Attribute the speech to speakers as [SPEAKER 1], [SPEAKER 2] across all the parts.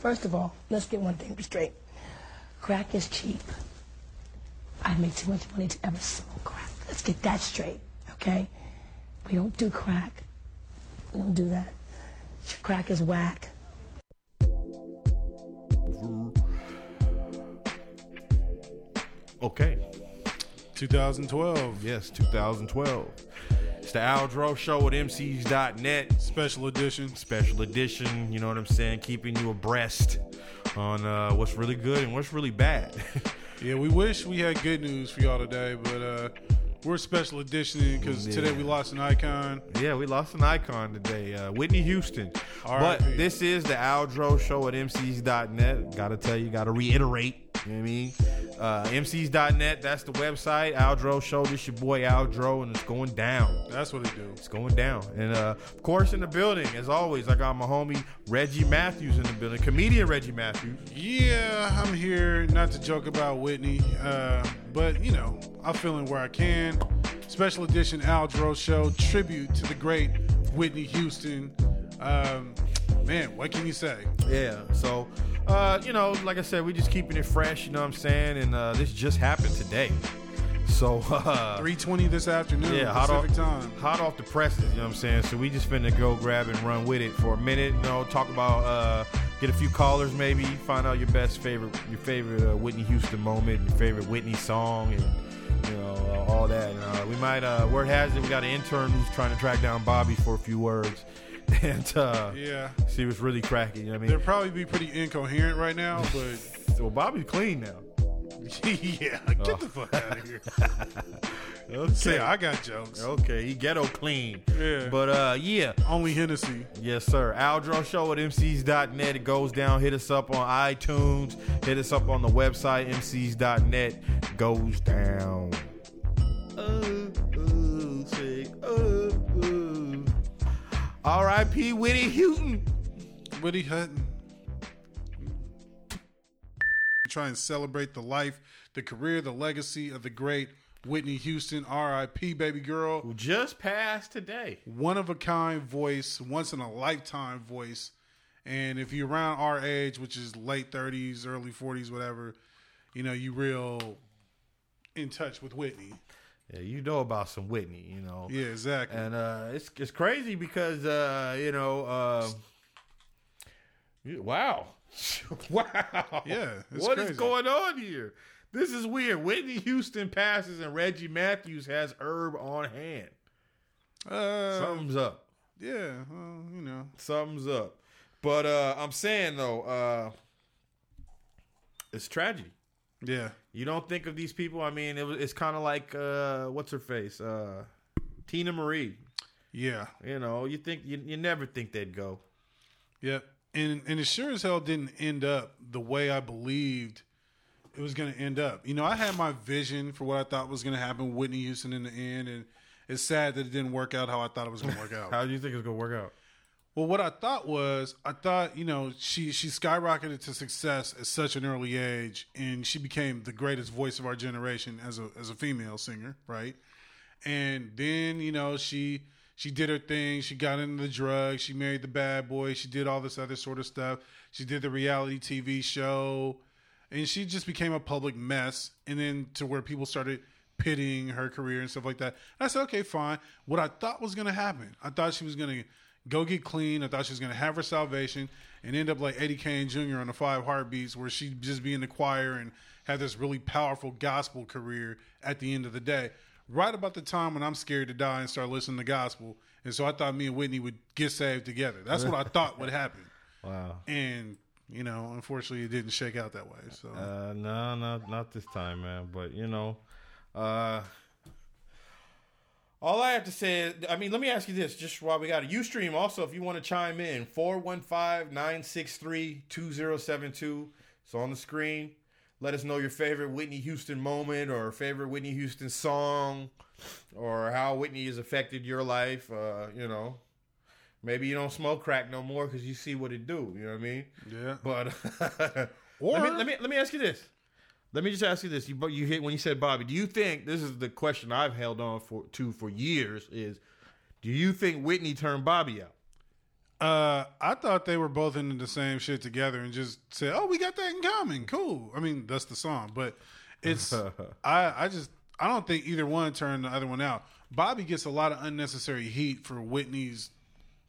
[SPEAKER 1] First of all, let's get one thing straight. Crack is cheap. I make too much money to ever smoke crack. Let's get that straight, okay? We don't do crack. We don't do that. Crack is whack.
[SPEAKER 2] Okay.
[SPEAKER 3] 2012
[SPEAKER 2] Yes, 2012. It's the Aldro Show at MCs.net.
[SPEAKER 3] special edition.
[SPEAKER 2] Special edition, you know what I'm saying? Keeping you abreast on uh, what's really good and what's really bad.
[SPEAKER 3] Yeah, we wish we had good news for y'all today, but uh, we're special edition because
[SPEAKER 2] Yeah.
[SPEAKER 3] today we lost an icon.
[SPEAKER 2] yeah, we lost an icon today. Uh, Whitney Houston. But
[SPEAKER 3] R.I.P..
[SPEAKER 2] this is the Aldro Show at MCs.net. Gotta tell you, gotta reiterate. You know what I mean? Uh, MCs.net, that's the website. Aldro Show, this your boy Aldro, and it's going down.
[SPEAKER 3] That's what it do.
[SPEAKER 2] It's going down. And uh, of course, in the building, as always, I got my homie Reggie Matthews in the building, comedian Reggie Matthews.
[SPEAKER 3] Yeah, I'm here not to joke about Whitney, uh, but you know, I'm feeling where I can. Special edition Aldro Show tribute to the great Whitney Houston. Um, man, what can you say?
[SPEAKER 2] Yeah. So, uh, you know, like I said, we're just keeping it fresh. You know what I'm saying? And uh, this just happened today. So, uh,
[SPEAKER 3] 3:20 this afternoon,
[SPEAKER 2] yeah, hot
[SPEAKER 3] Pacific
[SPEAKER 2] off,
[SPEAKER 3] time.
[SPEAKER 2] hot off the presses. You know what I'm saying? So we just finna go grab and run with it for a minute. You know, talk about uh, get a few callers maybe, find out your best favorite, your favorite uh, Whitney Houston moment, your favorite Whitney song, and you know uh, all that. And, uh, we might, uh, word has it, we got an intern who's trying to track down Bobby for a few words, and uh,
[SPEAKER 3] Yeah,
[SPEAKER 2] she was really cracking. You know what I mean, they'll
[SPEAKER 3] probably be pretty incoherent right now, but
[SPEAKER 2] Well, Bobby's clean now.
[SPEAKER 3] yeah, get the fuck out of here.
[SPEAKER 2] Okay.
[SPEAKER 3] Say I got jokes.
[SPEAKER 2] Okay, he ghetto clean.
[SPEAKER 3] Yeah.
[SPEAKER 2] But uh, yeah.
[SPEAKER 3] Only Hennessy.
[SPEAKER 2] Yes, sir. Aldro Show at MCs.net. It goes down. Hit us up on iTunes. Hit us up on the website, MCs.net. Goes down. Oh, oh, sick. Oh, oh. R.I.P. Whitney Houghton.
[SPEAKER 3] Woody Hutton. Try and celebrate the life, the career, the legacy of the great Whitney Houston, R.I.P. baby girl.
[SPEAKER 2] Who just passed today.
[SPEAKER 3] One of a kind voice, once in a lifetime voice. And if you're around our age, which is late 30s, early 40s, whatever, you know, you real in touch with Whitney.
[SPEAKER 2] Yeah, you know about some Whitney, you know.
[SPEAKER 3] Yeah, exactly.
[SPEAKER 2] And uh, it's it's crazy because uh, you know, uh, wow, wow,
[SPEAKER 3] Yeah, it's
[SPEAKER 2] what is
[SPEAKER 3] crazy.
[SPEAKER 2] going on here? This is weird. Whitney Houston passes and Reggie Matthews has Herb on hand.
[SPEAKER 3] uh,
[SPEAKER 2] Something's up.
[SPEAKER 3] yeah, well, you know.
[SPEAKER 2] Something's up. But uh, I'm saying though, uh, it's tragedy.
[SPEAKER 3] Yeah.
[SPEAKER 2] You don't think of these people. I mean, it was, it's kind of like uh, what's her face, uh, Teena Marie.
[SPEAKER 3] Yeah.
[SPEAKER 2] You know, you think you, you never think they'd go.
[SPEAKER 3] Yep. And and it sure as hell didn't end up the way I believed it was going to end up. You know, I had my vision for what I thought was going to happen Whitney Houston in the end, and it's sad that it didn't work out how I thought it was going to work out.
[SPEAKER 2] How do you think it's gonna work out?
[SPEAKER 3] Well, what I thought was, I thought you know she she skyrocketed to success at such an early age, and she became the greatest voice of our generation as a as a female singer, right? And then you know she she did her thing. She got into the drugs. She married the bad boy. She did all this other sort of stuff. She did the reality TV show, and she just became a public mess. And then to where people started pitying her career and stuff like that. And I said, okay, fine. What I thought was going to happen, I thought she was going to go get clean. I thought she was going to have her salvation and end up like Eddie Kane Jr. on the Five Heartbeats, where she'd just be in the choir and have this really powerful gospel career at the end of the day. Right about the time when I'm scared to die and start listening to gospel. And so I thought me and Whitney would get saved together. That's what I thought would happen.
[SPEAKER 2] Wow.
[SPEAKER 3] And, you know, unfortunately, it didn't shake out that way. So,
[SPEAKER 2] Uh, no, not not this time, man. But you know, uh, all I have to say is, I mean, let me ask you this, just while we got it. UStream also, if you want to chime in, 415-963-2072. It's on the screen. Let us know your favorite Whitney Houston moment or favorite Whitney Houston song or how Whitney has affected your life. Uh, you know, maybe you don't smoke crack no more because you see what it do. You know what I mean?
[SPEAKER 3] yeah.
[SPEAKER 2] But
[SPEAKER 3] Or-
[SPEAKER 2] let me let me let me ask you this. Let me just ask you this. You you hit when you said Bobby. Do you think this is the question I've held on for to for years? Is do you think Whitney turned Bobby out?
[SPEAKER 3] Uh, I thought they were both into the same shit together and just said, "Oh, we got that in common. Cool." I mean, that's the song, but it's I I just I don't think either one turned the other one out. Bobby gets a lot of unnecessary heat for Whitney's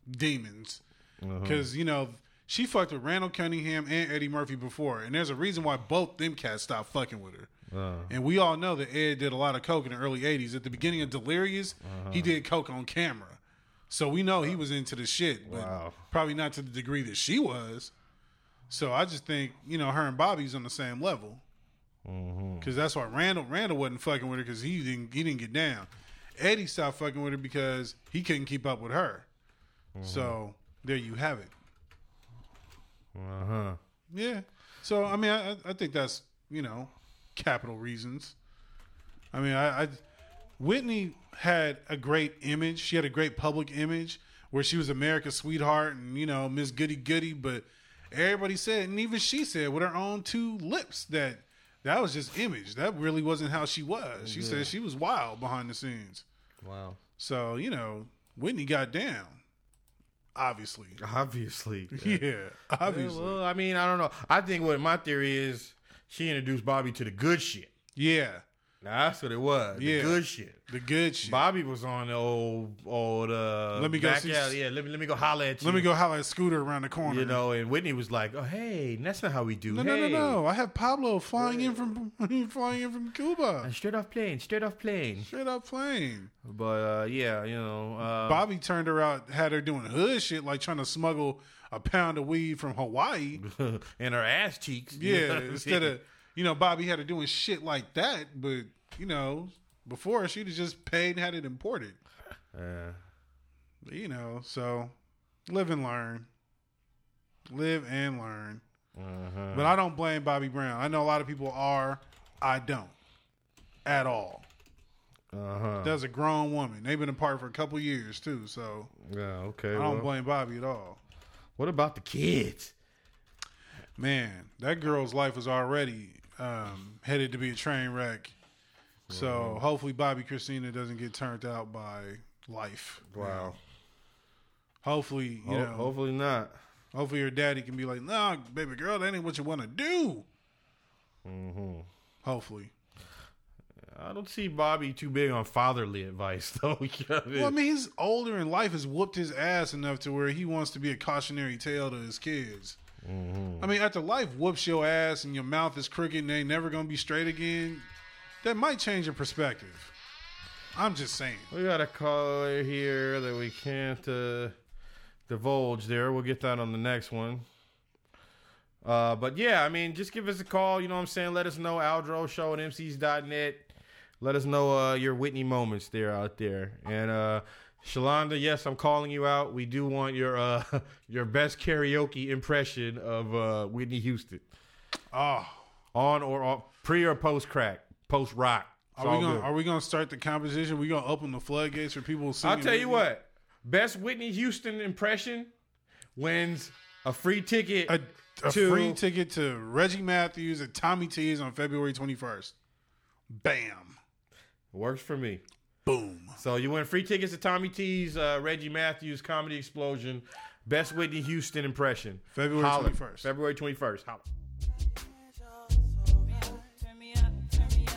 [SPEAKER 3] demons because you know she fucked with Randall Cunningham and Eddie Murphy before, and there's a reason why both them cats stopped fucking with her. Uh-huh. And we all know that Ed did a lot of coke in the early '80s. At the beginning of Delirious, he uh-huh. did coke on camera, so we know he uh-huh. was into the shit, but
[SPEAKER 2] Wow.
[SPEAKER 3] probably not to the degree that she was. So I just think you know her and Bobby's on the same level mm-hmm. because that's why Randall Randall wasn't fucking with her because he didn't he didn't get down. Eddie stopped fucking with her because he couldn't keep up with her. Mm-hmm. So there you have it.
[SPEAKER 2] Uh huh.
[SPEAKER 3] Yeah. So I mean, I, I think that's you know capital reasons. I mean, I, I Whitney had a great image. She had a great public image where she was America's sweetheart and you know Miss Goody Goody. But everybody said, and even she said with her own two lips that that was just image. That really wasn't how she was. She said she was wild behind the scenes.
[SPEAKER 2] Wow.
[SPEAKER 3] So you know, Whitney got down. Obviously,
[SPEAKER 2] Obviously.
[SPEAKER 3] yeah,
[SPEAKER 2] Yeah,
[SPEAKER 3] obviously,
[SPEAKER 2] well, I mean, I don't know. I think what my theory is, she introduced Bobby to the good shit.
[SPEAKER 3] yeah.
[SPEAKER 2] That's what it was. The
[SPEAKER 3] Yeah.
[SPEAKER 2] good shit.
[SPEAKER 3] The good shit.
[SPEAKER 2] Bobby was on the old, old. Uh,
[SPEAKER 3] Let me go see-.
[SPEAKER 2] Yeah, let me let me go holler at you.
[SPEAKER 3] Let me go holler at Scooter around the corner.
[SPEAKER 2] You know, and Whitney was like, "Oh, hey, that's not how we do.
[SPEAKER 3] no,
[SPEAKER 2] hey.
[SPEAKER 3] no, no, no. I have Pablo flying in from flying in from Cuba.
[SPEAKER 2] And Straight off plane, straight off plane.
[SPEAKER 3] Straight up plane.
[SPEAKER 2] But uh, yeah, you know, uh,
[SPEAKER 3] Bobby turned her out, had her doing hood shit, like trying to smuggle a pound of weed from Hawaii.
[SPEAKER 2] and her ass cheeks.
[SPEAKER 3] Yeah,
[SPEAKER 2] know what I'm
[SPEAKER 3] instead of you know Bobby had her doing shit like that, but you know before she'd have just paid and had it imported. But, you know, so live and learn, live and learn.
[SPEAKER 2] uh-huh.
[SPEAKER 3] But I don't blame Bobby Brown. I know a lot of people are. I don't at all.
[SPEAKER 2] uh-huh.
[SPEAKER 3] That's a grown woman. They've been apart for a couple years too, so
[SPEAKER 2] Yeah, okay.
[SPEAKER 3] I don't
[SPEAKER 2] well,
[SPEAKER 3] blame Bobby at all.
[SPEAKER 2] what about the kids?
[SPEAKER 3] Man, that girl's life was already um, headed to be a train wreck. So hopefully Bobbi Kristina doesn't get turned out by life.
[SPEAKER 2] Wow.
[SPEAKER 3] Hopefully, you
[SPEAKER 2] Ho-
[SPEAKER 3] know,
[SPEAKER 2] hopefully not.
[SPEAKER 3] hopefully your daddy can be like, "Nah, baby girl, that ain't what you want to do."
[SPEAKER 2] Mm-hmm.
[SPEAKER 3] Hopefully.
[SPEAKER 2] I don't see Bobby too big on fatherly advice, though. You know I mean?
[SPEAKER 3] Well, I mean, he's older and life has whooped his ass enough to where he wants to be a cautionary tale to his kids. I mean, after life whoops your ass and your mouth is crooked and they ain't never gonna be straight again, that might change your perspective. I'm just saying.
[SPEAKER 2] We got a caller here that we can't uh, divulge there. We'll get that on the next one. Uh, but yeah, I mean, just give us a call. You know what I'm saying? Let us know. Aldro Show at MCs.net. Let us know uh, your Whitney moments there out there. And uh, Shalonda, yes, I'm calling you out. We do want your uh, your best karaoke impression of uh, Whitney Houston
[SPEAKER 3] Oh,
[SPEAKER 2] on or off, pre or post crack, post rock. It's
[SPEAKER 3] are we gonna
[SPEAKER 2] good.
[SPEAKER 3] are we gonna start the competition? We gonna open the floodgates for people singing?
[SPEAKER 2] I'll tell you
[SPEAKER 3] Whitney?
[SPEAKER 2] what. Best Whitney Houston impression wins a free ticket.
[SPEAKER 3] A, a
[SPEAKER 2] to-
[SPEAKER 3] free ticket to Reggie Matthews at Tommy T's on February 21st. Bam,
[SPEAKER 2] Works for me.
[SPEAKER 3] Boom.
[SPEAKER 2] So you win free tickets to Tommy T's uh, Reggie Matthews Comedy Explosion. Best Whitney Houston impression.
[SPEAKER 3] February 21st.
[SPEAKER 2] February 21st. Holla.
[SPEAKER 4] Turn me up, turn me up.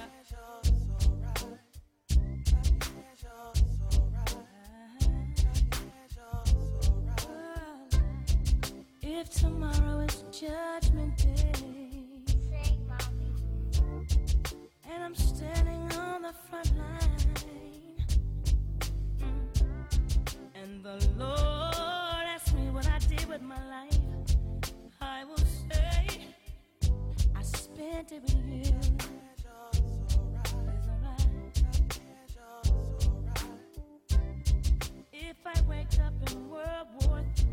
[SPEAKER 4] If tomorrow is judgment day, and I'm standing on the front line, the Lord asks me what I did with my life, I will say. I spent it with you. If I wake up in World War I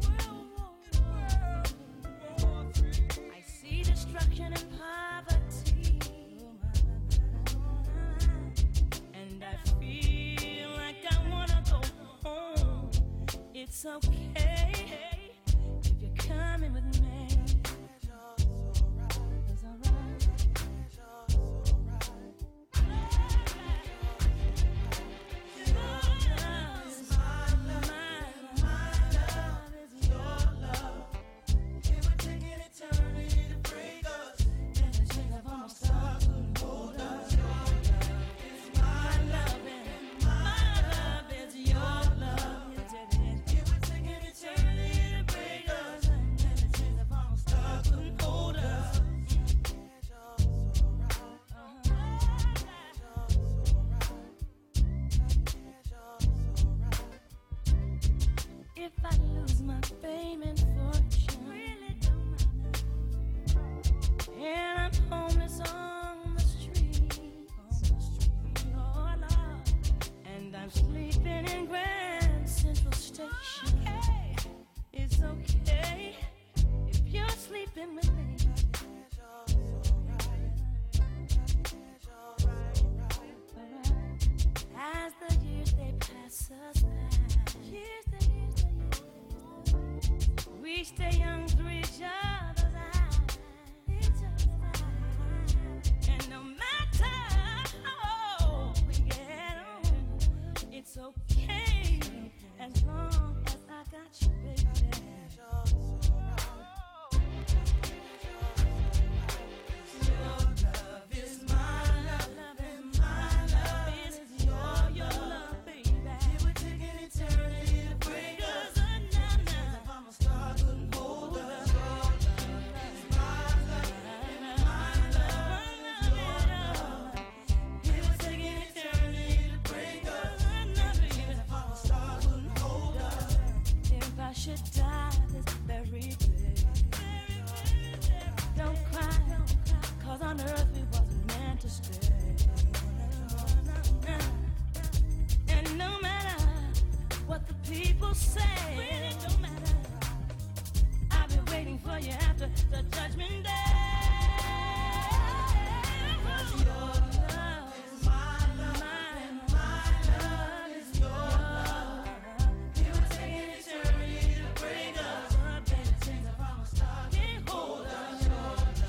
[SPEAKER 4] It's okay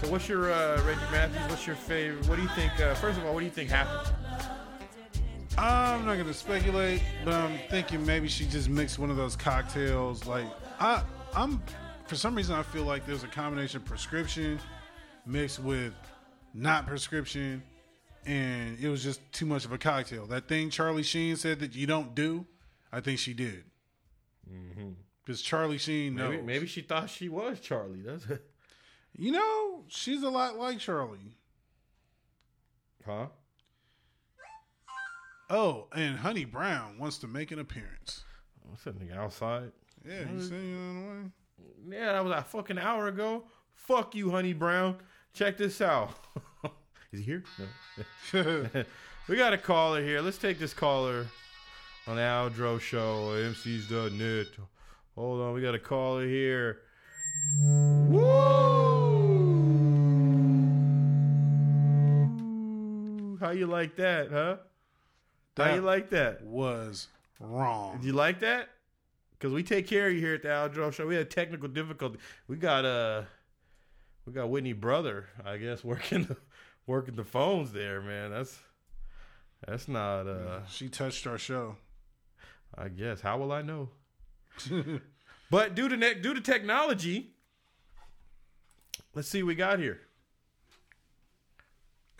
[SPEAKER 2] So what's your uh, Reggie Matthews? What's your favorite? What do you think? Uh, first of all, what do you think happened?
[SPEAKER 3] I'm not gonna speculate, but I'm thinking maybe she just mixed one of those cocktails. Like I, I'm for some reason I feel like there's a combination of prescription mixed with not prescription, and it was just too much of a cocktail. That thing Charlie Sheen said that you don't do, I think she did. Because Charlie Sheen knows.
[SPEAKER 2] Maybe, maybe she thought she was Charlie. That's
[SPEAKER 3] You know, she's a lot like Charlie.
[SPEAKER 2] huh?
[SPEAKER 3] Oh, and Honey Brown wants to make an appearance.
[SPEAKER 2] Oh, What's that nigga outside?
[SPEAKER 3] Yeah, you see you on the way.
[SPEAKER 2] Yeah, that was a fucking hour ago. Fuck you, Honey Brown. Check this out. Is he here? No. we got a caller here. Let's take this caller on the Aldro Show, MCs.net. Hold on, we got a caller here. Woo! How you like that, huh? How
[SPEAKER 3] That
[SPEAKER 2] you like that?
[SPEAKER 3] was wrong.
[SPEAKER 2] Did you like that? Because we take care of you here at the Al Aldro Show. We had technical difficulty. We got uh, we got Whitney brother, I guess, working the, working the phones there, man. That's that's not uh,
[SPEAKER 3] She touched our show.
[SPEAKER 2] I guess. How will I know? but due to ne- due to technology, let's see what we got here.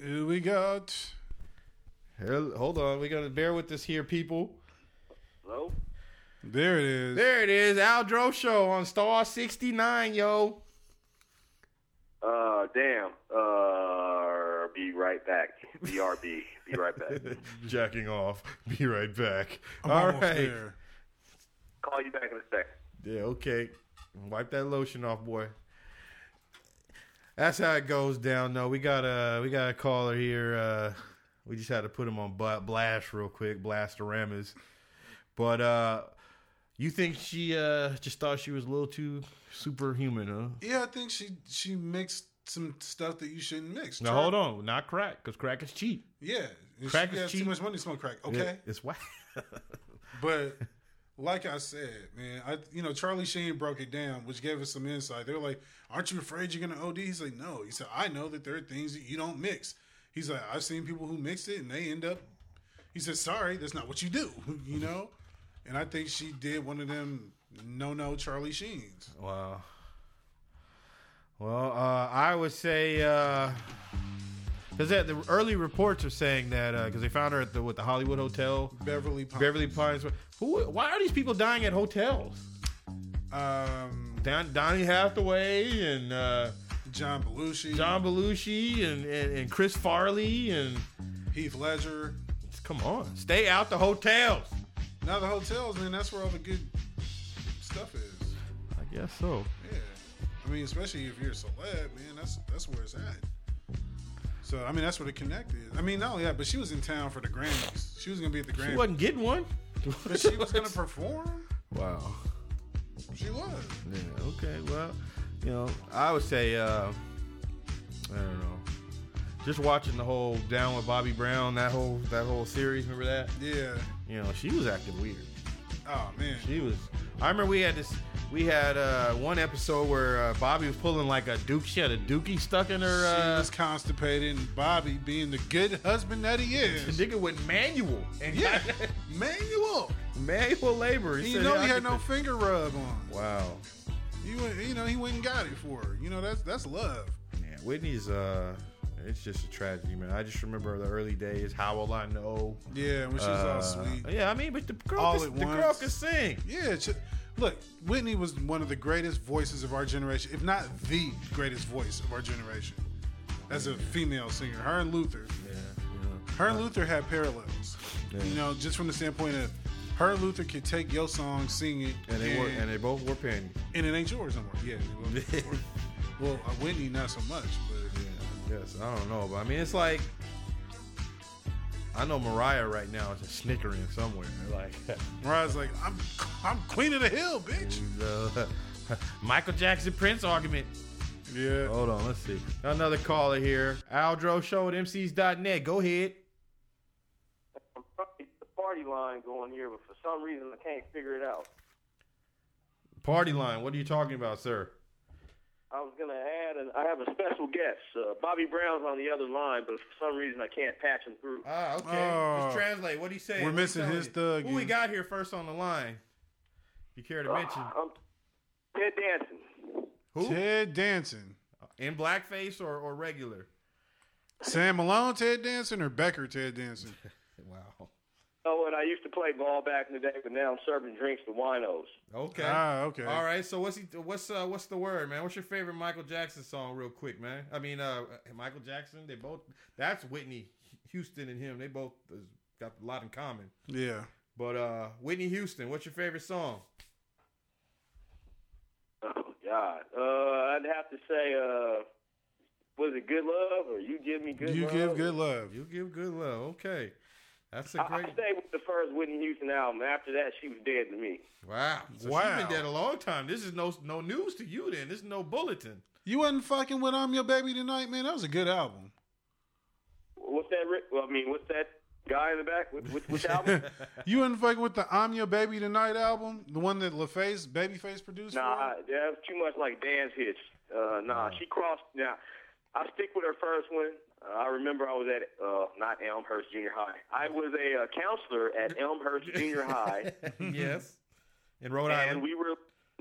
[SPEAKER 3] Who we got?
[SPEAKER 2] Hell, Hold on, we gotta bear with this here, people.
[SPEAKER 5] Hello?
[SPEAKER 3] There it is.
[SPEAKER 2] There it is, Aldro Show on Star sixty nine, yo.
[SPEAKER 5] Uh, damn. Uh, be right back. BRB. Be right back.
[SPEAKER 2] Jacking off. Be right back.
[SPEAKER 3] I'm
[SPEAKER 2] All
[SPEAKER 3] almost
[SPEAKER 2] right.
[SPEAKER 3] there.
[SPEAKER 5] Call you back in a sec.
[SPEAKER 2] Yeah, okay. Wipe that lotion off, boy. That's how it goes down. No, we got a we got a caller here. Uh, we just had to put him on blast real quick, blastoramas. But uh, you think she uh, just thought she was a little too superhuman, huh?
[SPEAKER 3] Yeah, I think she she mixed some stuff that you shouldn't mix.
[SPEAKER 2] Now hold on, not crack, because crack is cheap.
[SPEAKER 3] Yeah,
[SPEAKER 2] Crack
[SPEAKER 3] she
[SPEAKER 2] is cheap.
[SPEAKER 3] too much money to smoke crack. Okay,
[SPEAKER 2] it's whack.
[SPEAKER 3] but like I said, man, I you know Charlie Sheen broke it down, which gave us some insight. They're like, "Aren't you afraid you're gonna OD?" He's like, "No." He said, "I know that there are things that you don't mix." He's like, "I've seen people who mixed it and they end up." He said, "Sorry, that's not what you do," you know. And I think she did one of them no no Charlie Sheens.
[SPEAKER 2] Wow. Well, uh, I would say because the early reports are saying that because they found her at the with the Hollywood Hotel,
[SPEAKER 3] Beverly Pines.
[SPEAKER 2] Beverly Pines. Who? Why are these people dying at hotels?
[SPEAKER 3] Um,
[SPEAKER 2] Don, Donny Hathaway and uh,
[SPEAKER 3] John Belushi,
[SPEAKER 2] John Belushi and, and, and Chris Farley and
[SPEAKER 3] Heath Ledger.
[SPEAKER 2] come on, stay out the hotels.
[SPEAKER 3] Now the hotels, man, that's where all the good stuff is.
[SPEAKER 2] I guess so.
[SPEAKER 3] Yeah, I mean, especially if you're a celeb, man, that's that's where it's at. So I mean, that's where the connect is. I mean, not only that, but she was in town for the Grammys. She was gonna be at the Grammys.
[SPEAKER 2] She wasn't getting one.
[SPEAKER 3] but she was gonna perform.
[SPEAKER 2] Wow.
[SPEAKER 3] She was.
[SPEAKER 2] Yeah, okay. Well, you know, I would say, uh, I don't know. Just watching the whole Down with Bobby Brown, that whole that whole series. Remember that?
[SPEAKER 3] Yeah.
[SPEAKER 2] You know, she was acting weird.
[SPEAKER 3] Oh man.
[SPEAKER 2] She was. I remember we had this. We had uh, one episode where uh, Bobby was pulling like a duke. She had a dookie stuck in her.
[SPEAKER 3] she
[SPEAKER 2] Uh,
[SPEAKER 3] was constipated, and Bobby, being the good husband that he
[SPEAKER 2] the
[SPEAKER 3] is,
[SPEAKER 2] nigga went manual and
[SPEAKER 3] yeah, manual.
[SPEAKER 2] manual labor. He
[SPEAKER 3] you
[SPEAKER 2] said,
[SPEAKER 3] know
[SPEAKER 2] "Yeah,
[SPEAKER 3] he
[SPEAKER 2] I
[SPEAKER 3] had
[SPEAKER 2] could
[SPEAKER 3] no
[SPEAKER 2] fi-"
[SPEAKER 3] finger rub on.
[SPEAKER 2] Wow.
[SPEAKER 3] You went, you know, he went and got it for her. You know, that's that's love.
[SPEAKER 2] Yeah, Whitney's. uh It's just a tragedy, man. I just remember the early days. How will I know?
[SPEAKER 3] Yeah, when she's all
[SPEAKER 2] Uh,
[SPEAKER 3] sweet.
[SPEAKER 2] Yeah, I mean, but the girl,
[SPEAKER 3] All
[SPEAKER 2] the girl can sing.
[SPEAKER 3] Yeah, ch- look, Whitney was one of the greatest voices of our generation, if not the greatest voice of our generation, as a female singer. Her and Luther,
[SPEAKER 2] Yeah, you
[SPEAKER 3] her and Luther had parallels.
[SPEAKER 2] Yeah.
[SPEAKER 3] You know, just from the standpoint of her and Luther could take your song, sing it,
[SPEAKER 2] and they were, and they both wore panties.
[SPEAKER 3] and it ain't yours no more. Yeah, well, well uh, Whitney not so much, but
[SPEAKER 2] Yeah, yes, I don't know, but I mean, it's like I know Mariah right now is just snickering somewhere. Like
[SPEAKER 3] Mariah's like, I'm, I'm queen of the hill, bitch.
[SPEAKER 2] the Michael Jackson Prince argument.
[SPEAKER 3] Yeah.
[SPEAKER 2] Hold on, let's see. Another caller here. Aldro Show at MCs.net. Go ahead.
[SPEAKER 5] I'm trying the party line going here, but for some reason I can't figure it out.
[SPEAKER 2] Party line. What are you talking about, sir?
[SPEAKER 5] I was gonna add, and I have a special guest. Uh, Bobby Brown's on the other line, but for some reason I can't patch him through.
[SPEAKER 2] Ah, okay.
[SPEAKER 3] Oh.
[SPEAKER 2] Just translate. What do you say?
[SPEAKER 3] We're missing his
[SPEAKER 2] you?
[SPEAKER 3] thug
[SPEAKER 2] Who we got here first on the line? If You care to mention?
[SPEAKER 5] Uh, I'm Ted Danson.
[SPEAKER 2] Who?
[SPEAKER 3] Ted Danson.
[SPEAKER 2] In blackface or, or regular?
[SPEAKER 3] Sam Malone, Ted Danson, or Becker, Ted Danson?
[SPEAKER 2] Wow.
[SPEAKER 5] Oh, and I used to play ball back in the day, but now I'm serving drinks to winos.
[SPEAKER 2] Okay.
[SPEAKER 3] Ah, okay.
[SPEAKER 2] All right. So what's he? What's uh? What's the word, man? What's your favorite Michael Jackson song, real quick, man? I mean, uh, Michael Jackson. They both. That's Whitney Houston and him. They both uh, got a lot in common.
[SPEAKER 3] Yeah.
[SPEAKER 2] But uh, Whitney Houston. What's your favorite song?
[SPEAKER 5] Oh God, uh, I'd have to say, uh, was it Good Love or You Give Me Good
[SPEAKER 3] you
[SPEAKER 5] Love?
[SPEAKER 3] You give good love.
[SPEAKER 2] You give good love. Okay. That's a
[SPEAKER 5] I,
[SPEAKER 2] great.
[SPEAKER 5] I stayed with the first Whitney Houston album. After that, she was dead to me.
[SPEAKER 2] Wow. So
[SPEAKER 3] Wow.
[SPEAKER 2] She's been dead a long time. This is no no news to you. Then this is no bulletin.
[SPEAKER 3] You wasn't fucking with I'm Your Baby Tonight, man. That was a good album.
[SPEAKER 5] What's that? Ri- Well, I mean, what's that guy in the back? Which, which, which album?
[SPEAKER 3] You wasn't fucking with the I'm Your Baby Tonight album, the one that LaFace, Babyface produced.
[SPEAKER 5] nah,
[SPEAKER 3] for
[SPEAKER 5] I-
[SPEAKER 3] it?
[SPEAKER 5] that was too much like dance hits. Uh, nah, she crossed. Now, I stick with her first one. Uh, I remember I was at uh, not Elmhurst Junior High. I was a uh, counselor at Elmhurst Junior High.
[SPEAKER 2] yes. In Rhode
[SPEAKER 5] and
[SPEAKER 2] Island.
[SPEAKER 5] And we were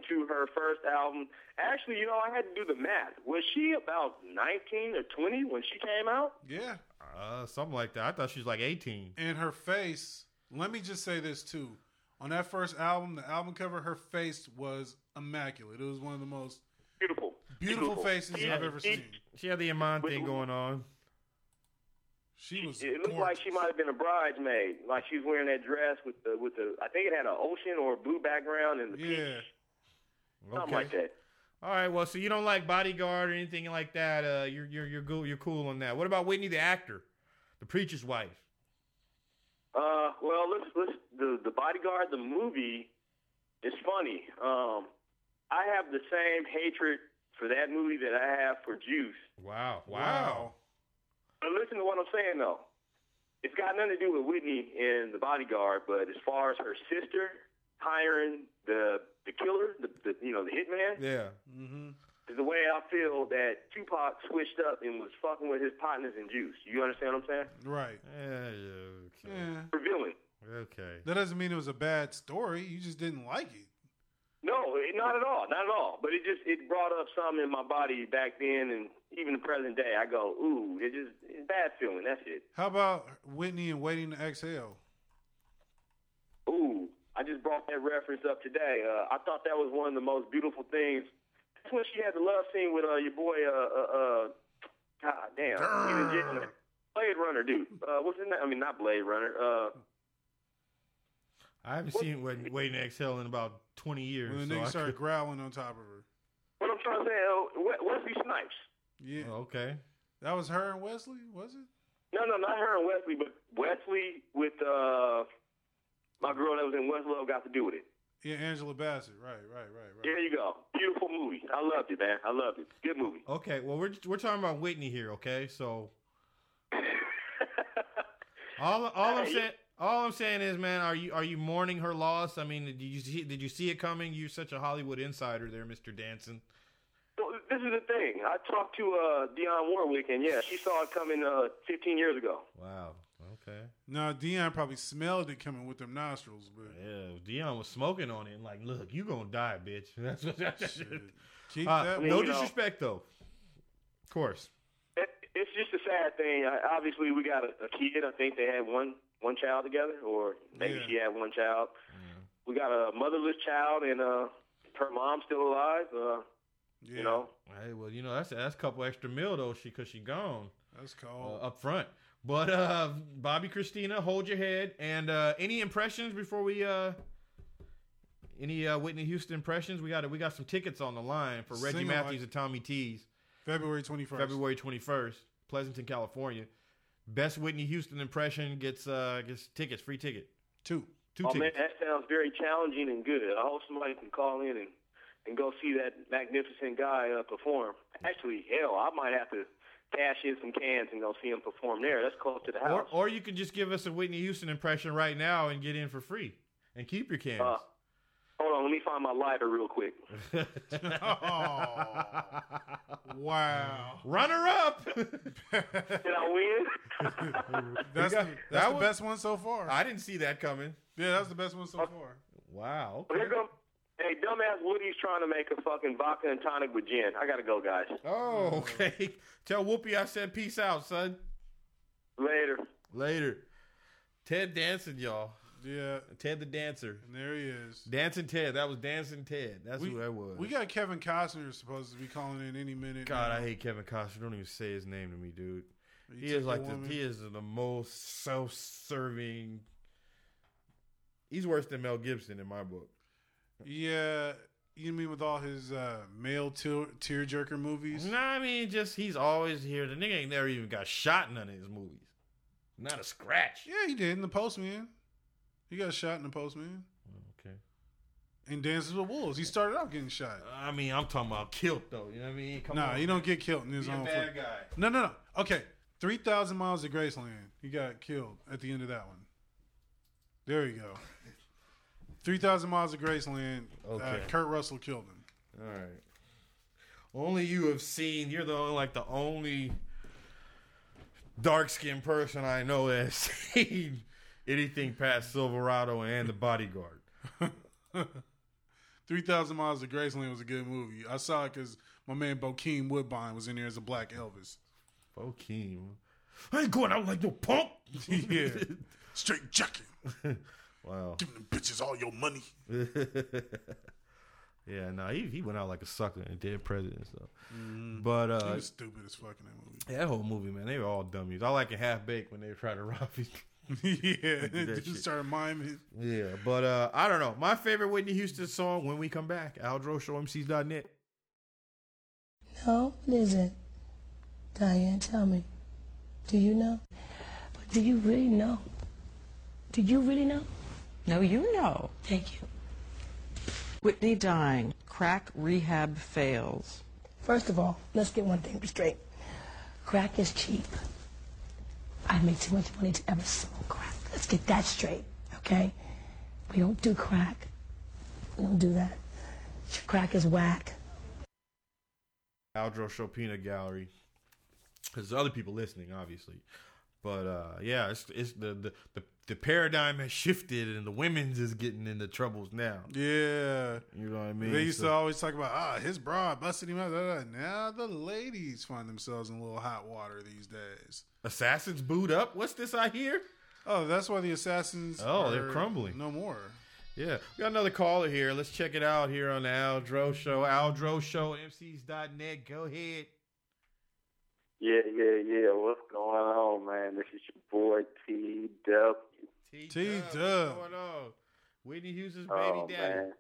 [SPEAKER 5] to her first album. Actually, you know, I had to do the math. Was she about 19 or 20 when she came out?
[SPEAKER 3] Yeah.
[SPEAKER 2] Uh, something like that. I thought she was like 18.
[SPEAKER 3] And her face. Let me just say this too. On that first album, the album cover, her face was immaculate. It was one of the most
[SPEAKER 5] Beautiful.
[SPEAKER 3] beautiful faces
[SPEAKER 5] She-
[SPEAKER 3] I've ever seen.
[SPEAKER 2] She had the Iman thing going on.
[SPEAKER 3] She was.
[SPEAKER 5] It looked like she might have been a bridesmaid. Like she was wearing that dress with the with the. I think it had an ocean or a blue background and the peach,
[SPEAKER 3] Yeah.
[SPEAKER 5] something
[SPEAKER 2] Okay.
[SPEAKER 5] like that.
[SPEAKER 2] All right. Well, so you don't like Bodyguard or anything like that. Uh, you're you're you're cool. You're cool on that. What about Whitney the actor, the preacher's wife?
[SPEAKER 5] Uh, well, let's let's the the bodyguard the movie is funny. Um, I have the same hatred for that movie that I have for Juice.
[SPEAKER 2] Wow.
[SPEAKER 3] Wow.
[SPEAKER 5] But listen to what I'm saying though. It's got nothing to do with Whitney and the bodyguard, but as far as her sister hiring the the killer, the, the you know the hitman,
[SPEAKER 2] Yeah.
[SPEAKER 3] Mm-hmm.
[SPEAKER 5] is the way I feel that Tupac switched up and was fucking with his partners in Juice. You understand what I'm saying?
[SPEAKER 3] Right.
[SPEAKER 2] Yeah. Okay.
[SPEAKER 3] Yeah.
[SPEAKER 5] Revealing.
[SPEAKER 2] Okay.
[SPEAKER 3] That doesn't mean it was a bad story. You just didn't like it.
[SPEAKER 5] No, it, not at all, not at all. But it just it brought up something in my body back then, and even the present day. I go, ooh, it just it's bad feeling. That's it.
[SPEAKER 3] How about Whitney and Waiting to Exhale?
[SPEAKER 5] Ooh, I just brought that reference up today. Uh, I thought that was one of the most beautiful things. That's when she had the love scene with uh, your boy. Uh, uh, uh, God damn, he's in jail. Blade Runner, dude. Uh, what's his name? I mean, not Blade Runner.
[SPEAKER 2] I haven't seen Wait- Waiting to Exhale in about 20 years.
[SPEAKER 3] When the
[SPEAKER 2] so
[SPEAKER 3] nigga
[SPEAKER 2] I
[SPEAKER 3] started growling on top of her.
[SPEAKER 5] what I'm trying to say, uh, We- Wesley Snipes.
[SPEAKER 3] Yeah.
[SPEAKER 2] Oh, okay.
[SPEAKER 3] That was her and Wesley, was it?
[SPEAKER 5] No, no, not her and Wesley, but Wesley with uh, my girl that was in West Love got to do with it.
[SPEAKER 3] Yeah, Angela Bassett. Right, right, right, right.
[SPEAKER 5] There you go. Beautiful movie. I loved it, man. I loved it. Good movie.
[SPEAKER 2] Okay, well we're we're talking about Whitney here, okay? So all all I'm saying all I'm saying is, man, are you are you mourning her loss? I mean, did you see did you see it coming? You're such a Hollywood insider there, Mr. Danson.
[SPEAKER 5] So this is the thing. I talked to uh, Dionne Warwick, and yeah, she saw it coming uh, 15 years ago.
[SPEAKER 2] Wow. Okay.
[SPEAKER 3] Now Dionne probably smelled it coming with them nostrils, but
[SPEAKER 2] Yeah, Dionne was smoking on it and like, look, you gonna die, bitch. That's what that's
[SPEAKER 3] shit. Keep
[SPEAKER 2] Uh,
[SPEAKER 3] that.
[SPEAKER 2] no
[SPEAKER 5] you know-
[SPEAKER 2] disrespect though. Of course.
[SPEAKER 5] It, it's just a sad thing. I, obviously, we got a, a kid. I think they had one one child together, or maybe
[SPEAKER 3] Yeah.
[SPEAKER 5] she had one child. We got a motherless child, and uh, her mom's still alive. Uh,
[SPEAKER 3] yeah,
[SPEAKER 5] You know,
[SPEAKER 2] Hey, well, you know that's that's a couple extra mil though, she cause she gone.
[SPEAKER 3] that's
[SPEAKER 2] uh, up front. But uh, Bobbi Kristina, hold your head. And uh, any impressions before we uh, any uh, Whitney Houston impressions? We got we got some tickets on the line for Reggie
[SPEAKER 3] Sing
[SPEAKER 2] Matthews
[SPEAKER 3] alike.
[SPEAKER 2] and Tommy T's
[SPEAKER 3] February twenty first.
[SPEAKER 2] February twenty first, Pleasanton, California. Best Whitney Houston impression gets uh gets tickets, free ticket,
[SPEAKER 3] two.
[SPEAKER 2] two
[SPEAKER 5] oh man, that sounds very challenging and good. I hope somebody can call in and and go see that magnificent guy uh, perform. Actually, hell, I might have to cash in some cans and go see him perform there. That's close to the
[SPEAKER 2] Or
[SPEAKER 5] house.
[SPEAKER 2] or you can just give us a Whitney Houston impression right now and get in for free and keep your cans.
[SPEAKER 5] Uh, hold on, let me find my lighter real quick.
[SPEAKER 3] Oh, wow.
[SPEAKER 2] Runner up.
[SPEAKER 5] Did I win?
[SPEAKER 3] That's
[SPEAKER 2] got-
[SPEAKER 3] the,
[SPEAKER 2] that
[SPEAKER 3] that's the
[SPEAKER 2] was-
[SPEAKER 3] best one so far.
[SPEAKER 2] I didn't see that coming.
[SPEAKER 3] yeah, that's the best one so far.
[SPEAKER 2] Wow.
[SPEAKER 5] Here come. Hey, dumbass Woody's trying to make a fucking vodka and tonic with gin. I gotta go, guys.
[SPEAKER 2] Oh, okay. Tell Whoopi I said peace out, son.
[SPEAKER 5] Later.
[SPEAKER 2] Later. Ted dancing, y'all.
[SPEAKER 3] Yeah,
[SPEAKER 2] Ted the dancer.
[SPEAKER 3] and there he is.
[SPEAKER 2] Dancing Ted. That was dancing Ted. That's who that was.
[SPEAKER 3] We got Kevin Costner supposed to be calling in any minute.
[SPEAKER 2] God,
[SPEAKER 3] now.
[SPEAKER 2] I hate Kevin Costner. Don't even say his name to me, dude.
[SPEAKER 3] He
[SPEAKER 2] He is like the he is the most self-serving. He's worse than Mel Gibson in my book.
[SPEAKER 3] Yeah, you mean with all his uh, male tear tearjerker movies?
[SPEAKER 2] No, I mean just he's always here. The nigga ain't never even got shot in none of his movies. Not a scratch.
[SPEAKER 3] Yeah, he did in the Postman. He got shot in the Postman.
[SPEAKER 2] Okay.
[SPEAKER 3] And Dances with Wolves, he started out getting shot.
[SPEAKER 2] I mean, I'm talking about killed though. You know what I mean? Come
[SPEAKER 3] Nah,
[SPEAKER 2] on.
[SPEAKER 3] he don't get killed in his
[SPEAKER 2] Be a
[SPEAKER 3] own.
[SPEAKER 2] bad
[SPEAKER 3] flick.
[SPEAKER 2] guy.
[SPEAKER 3] No, no, no. Okay, three thousand miles to Graceland. He got killed at the end of that one. There you go. Three thousand miles to Graceland. Uh,
[SPEAKER 2] Okay.
[SPEAKER 3] Kurt Russell killed him.
[SPEAKER 2] All right. Only you have seen. You're the only, like the only dark skinned person I know that has seen anything past Silverado and The Bodyguard.
[SPEAKER 3] Three thousand miles to Graceland was a good movie. I saw it because my man Bokeem Woodbine was in there as a black Elvis.
[SPEAKER 2] Bokeem. I ain't going out like no punk.
[SPEAKER 3] yeah, straight jacking.
[SPEAKER 2] wow.
[SPEAKER 3] Giving them bitches all your money.
[SPEAKER 2] yeah, no, he, he went out like a sucker and dead president. So, but
[SPEAKER 3] He
[SPEAKER 2] uh,
[SPEAKER 3] was stupid as fucking that movie.
[SPEAKER 2] that whole movie, man, they were all dummies. I like it half baked when they try to rob you.
[SPEAKER 3] yeah, just
[SPEAKER 2] shit.
[SPEAKER 3] started miming.
[SPEAKER 2] Yeah, but uh, I don't know. My favorite Whitney Houston song when we come back, AldroShowMCs.net.
[SPEAKER 1] No, it isn't. Diane, tell me. Do you know? But do you really know? Do you really know?
[SPEAKER 6] No, you know.
[SPEAKER 1] Thank you.
[SPEAKER 6] Whitney dying. Crack rehab fails.
[SPEAKER 1] First of all, let's get one thing straight. Crack is cheap. I make too much money to ever smoke crack. Let's get that straight, okay? We don't do crack. We don't do that. Crack is whack.
[SPEAKER 2] Aldro Peanut Gallery. There's other people listening, obviously, but uh, yeah, it's it's the, the the the paradigm has shifted, and the women's is getting into troubles now.
[SPEAKER 3] Yeah.
[SPEAKER 2] You know what I mean?
[SPEAKER 3] They used
[SPEAKER 2] So-
[SPEAKER 3] to always talk about ah his bra busted him out. da, da. Now the ladies find themselves in a little hot water these days.
[SPEAKER 2] Assassins boot up. What's this I hear?
[SPEAKER 3] Oh, that's why the assassins.
[SPEAKER 2] Oh, they're crumbling.
[SPEAKER 3] No more.
[SPEAKER 2] Yeah, we got another caller here. Let's check it out here on the Aldro Show. Aldro Show, MCs.net. Go ahead.
[SPEAKER 5] Yeah, yeah, yeah. What's going on, man? This is your boy T W.
[SPEAKER 2] T-Dub,
[SPEAKER 3] T-Dub.
[SPEAKER 2] What's going on? Whitney Houston's baby
[SPEAKER 5] Oh
[SPEAKER 2] daddy.
[SPEAKER 5] man.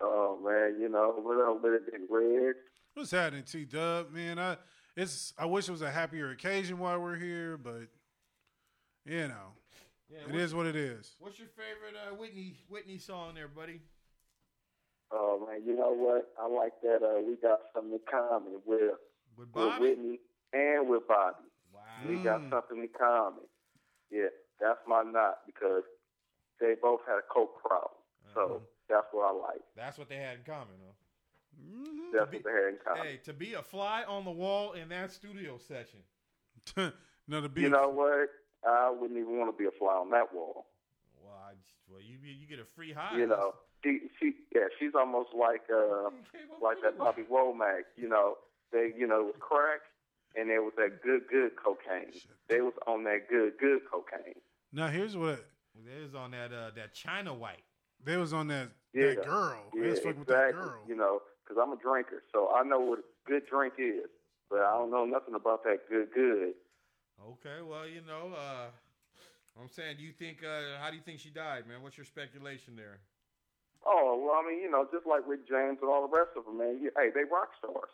[SPEAKER 5] Oh man, you know what up with it, Big Red?
[SPEAKER 3] What's happening, T Dub? Man, I it's I wish it was a happier occasion while we're here, but you know,
[SPEAKER 2] Yeah,
[SPEAKER 3] It
[SPEAKER 2] what-
[SPEAKER 3] is what it is.
[SPEAKER 2] What's your favorite uh, Whitney Whitney song there, buddy?
[SPEAKER 7] Oh man, you know what? I like that. Uh, we got something in common with
[SPEAKER 2] With
[SPEAKER 7] with Whitney and with Bobby.
[SPEAKER 2] Wow.
[SPEAKER 7] We got something in common. Yeah, that's my knot because they both had a coke problem.
[SPEAKER 2] Uh-huh.
[SPEAKER 7] So that's what I like.
[SPEAKER 2] That's what they had in common, huh?
[SPEAKER 7] That's what they had in common.
[SPEAKER 2] Hey, to be a fly on the wall in that studio session.
[SPEAKER 3] no, to be
[SPEAKER 7] You know what? I wouldn't even want to be a fly on that wall.
[SPEAKER 2] Well, I just, well, you you get a free high.
[SPEAKER 7] You know, she, she yeah, she's almost like uh, like that Bobby Womack. You know, they you know it was crack, and there was that good good cocaine. They was on that good good cocaine.
[SPEAKER 3] Now here's what
[SPEAKER 2] They was on that uh, that China White.
[SPEAKER 3] they was on that
[SPEAKER 7] Yeah,
[SPEAKER 3] that girl.
[SPEAKER 7] Yeah,
[SPEAKER 3] they was fucking
[SPEAKER 7] exactly.
[SPEAKER 3] with that girl.
[SPEAKER 7] You know, because I'm a drinker, so I know what a good drink is, but I don't know nothing about that good good.
[SPEAKER 2] Okay, well, you know, uh, I'm saying, do you think? Uh, how do you think she died, man? What's your speculation there?
[SPEAKER 7] Oh well, I mean, you know, just like Rick James and all the rest of them, man. You, hey, they rock stars.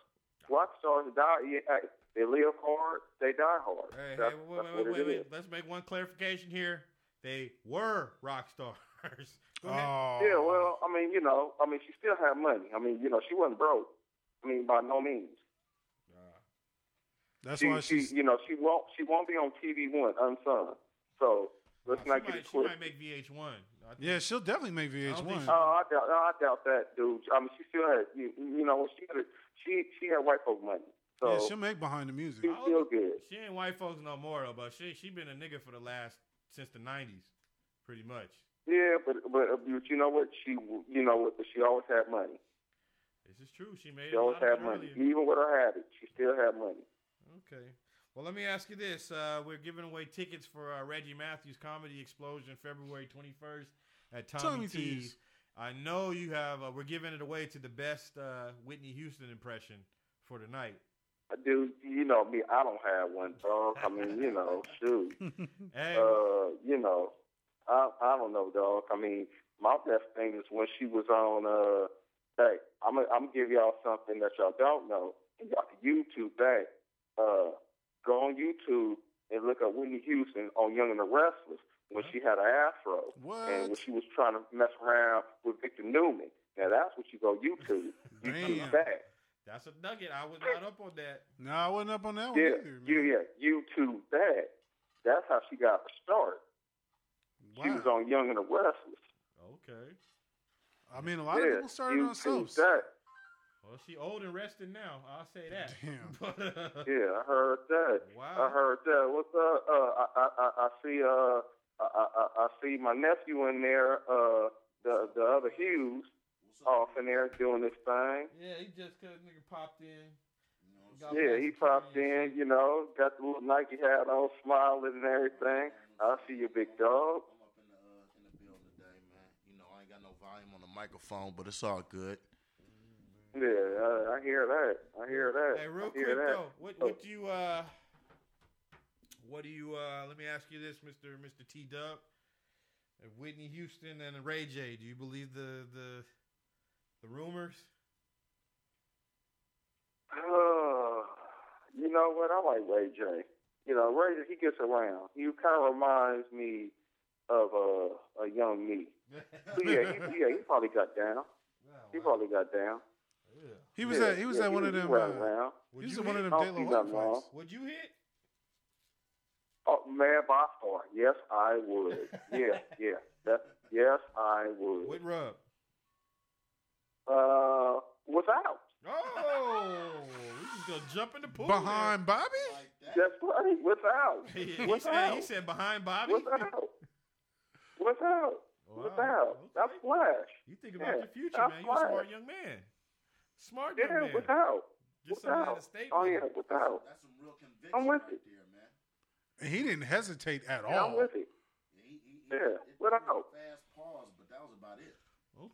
[SPEAKER 7] Rock stars die. Yeah, hey, they live hard. They die hard.
[SPEAKER 2] Hey,
[SPEAKER 7] that's,
[SPEAKER 2] hey, wait, wait, wait, wait, wait. Let's make one clarification here. They were rock stars.
[SPEAKER 3] Oh,
[SPEAKER 7] Yeah, well, I mean, you know, I mean, she still had money. I mean, you know, she wasn't broke. I mean, by no means.
[SPEAKER 3] that's
[SPEAKER 7] She,
[SPEAKER 3] why
[SPEAKER 7] she, you know, she won't, she won't be on TV one unsung. So let's
[SPEAKER 2] she,
[SPEAKER 7] not get
[SPEAKER 2] might,
[SPEAKER 7] it
[SPEAKER 2] she
[SPEAKER 7] twisted.
[SPEAKER 2] might make VH1. I think-
[SPEAKER 3] Yeah, she'll definitely make VH1.
[SPEAKER 2] she-
[SPEAKER 7] Oh, I doubt, I doubt that, dude. I mean, she still had, you, you know, she had, she, she had white folk money. So
[SPEAKER 3] yeah, she'll make behind the music.
[SPEAKER 7] she's still good.
[SPEAKER 2] She ain't white folks no more though, but she she been a nigga for the last since the '90s, pretty much.
[SPEAKER 7] Yeah, but, but but you know what? She you know what? She always had money.
[SPEAKER 2] This is true. She made
[SPEAKER 7] She
[SPEAKER 2] a
[SPEAKER 7] always
[SPEAKER 2] lot
[SPEAKER 7] had
[SPEAKER 2] it
[SPEAKER 7] money.
[SPEAKER 2] earlier.
[SPEAKER 7] Even with her habit, she still had money.
[SPEAKER 2] Okay. Well, let me ask you this: uh, We're giving away tickets for uh, Reggie Matthews Comedy Explosion February 21st at Tommy,
[SPEAKER 3] Tommy
[SPEAKER 2] T's.
[SPEAKER 3] T's.
[SPEAKER 2] I know you have. Uh, we're giving it away to the best uh, Whitney Houston impression for tonight.
[SPEAKER 7] Dude, you know me. I don't have one, dog. I mean, you know, shoot.
[SPEAKER 2] Hey,
[SPEAKER 7] Uh, you know, I I don't know, dog. I mean, my best thing is when she was on. Uh, hey, I'm gonna I'm gonna give y'all something that y'all don't know. Y'all can YouTube that. Uh, go on YouTube and look up Whitney Houston on Young and the Restless when she had an afro
[SPEAKER 3] What?
[SPEAKER 7] and when she was trying to mess around with Victor Newman. Now that's what you go YouTube.
[SPEAKER 3] Damn.
[SPEAKER 7] YouTube that.
[SPEAKER 2] That's a nugget. I was not up on that.
[SPEAKER 3] No, I wasn't up on that one
[SPEAKER 7] Yeah,
[SPEAKER 3] either. Man.
[SPEAKER 7] yeah, yeah. YouTube that. That's how she got her start. She was on Young and the Restless.
[SPEAKER 2] Okay.
[SPEAKER 3] I mean, a lot
[SPEAKER 7] yeah,
[SPEAKER 3] of people started on
[SPEAKER 7] YouTube
[SPEAKER 3] soaps.
[SPEAKER 7] that.
[SPEAKER 2] Well, she old and rested now. I'll say that.
[SPEAKER 3] Damn.
[SPEAKER 2] But, uh,
[SPEAKER 7] Yeah, I heard that.
[SPEAKER 2] Wow.
[SPEAKER 7] I heard that. What's up? Uh, I, I, I, I see. Uh, I, I, I see my nephew in there. Uh, the the other Hughes off in there doing this thing.
[SPEAKER 2] yeah, he just cause nigga popped in. Got
[SPEAKER 7] Yeah, he popped in. You know, got the little Nike hat on, smiling and everything. I see you, big dog.
[SPEAKER 8] I'm up in the uh, in the building today, man. You know, I ain't got no volume on the microphone, but it's all good.
[SPEAKER 7] Yeah, I, I hear that. I hear that.
[SPEAKER 2] Hey, real quick
[SPEAKER 7] that.
[SPEAKER 2] though, what what do you uh, what do you uh? Let me ask you this, Mister Mister T Dub, Whitney Houston and Ray J. Do you believe the the the rumors?
[SPEAKER 7] Uh, you know what? I like Ray J. You know, Ray he gets around. He kind of reminds me of uh, a young me. So yeah, he, yeah, he probably got down. He probably got down.
[SPEAKER 3] He was
[SPEAKER 7] yeah,
[SPEAKER 3] at he was
[SPEAKER 7] yeah,
[SPEAKER 3] at one
[SPEAKER 7] he,
[SPEAKER 3] of them. Uh,
[SPEAKER 7] around.
[SPEAKER 3] he was at one of them
[SPEAKER 7] I
[SPEAKER 3] De La
[SPEAKER 7] see
[SPEAKER 3] Hoya
[SPEAKER 7] nothing wrong.
[SPEAKER 3] fights.
[SPEAKER 2] Would you hit?
[SPEAKER 7] Oh man, by far, yes, I would. yeah, yeah, that, yes, I would.
[SPEAKER 2] With rub.
[SPEAKER 7] Uh, without.
[SPEAKER 2] Oh, we just gonna jump in the pool.
[SPEAKER 3] Behind Bobby?
[SPEAKER 7] That's right. Without.
[SPEAKER 2] there. He, he
[SPEAKER 7] without.
[SPEAKER 2] said he said behind Bobby.
[SPEAKER 7] Without. Without.
[SPEAKER 2] Wow,
[SPEAKER 7] Without.
[SPEAKER 2] okay.
[SPEAKER 7] That's flash.
[SPEAKER 2] You think about
[SPEAKER 7] Yeah,
[SPEAKER 2] your future,
[SPEAKER 7] that's
[SPEAKER 2] man. You're a smart young man. Smart young
[SPEAKER 7] Yeah,
[SPEAKER 2] man.
[SPEAKER 7] without.
[SPEAKER 2] Just something out
[SPEAKER 7] without.
[SPEAKER 2] of state.
[SPEAKER 7] Oh yeah, without.
[SPEAKER 8] That's some real conviction
[SPEAKER 7] I'm with
[SPEAKER 8] right
[SPEAKER 7] it.
[SPEAKER 8] there, man.
[SPEAKER 3] And he didn't hesitate at
[SPEAKER 7] Yeah, I'm
[SPEAKER 3] all.
[SPEAKER 7] with it.
[SPEAKER 8] He, he, he,
[SPEAKER 7] Yeah,
[SPEAKER 8] it took
[SPEAKER 7] without.
[SPEAKER 8] Fast pause, but that was about it.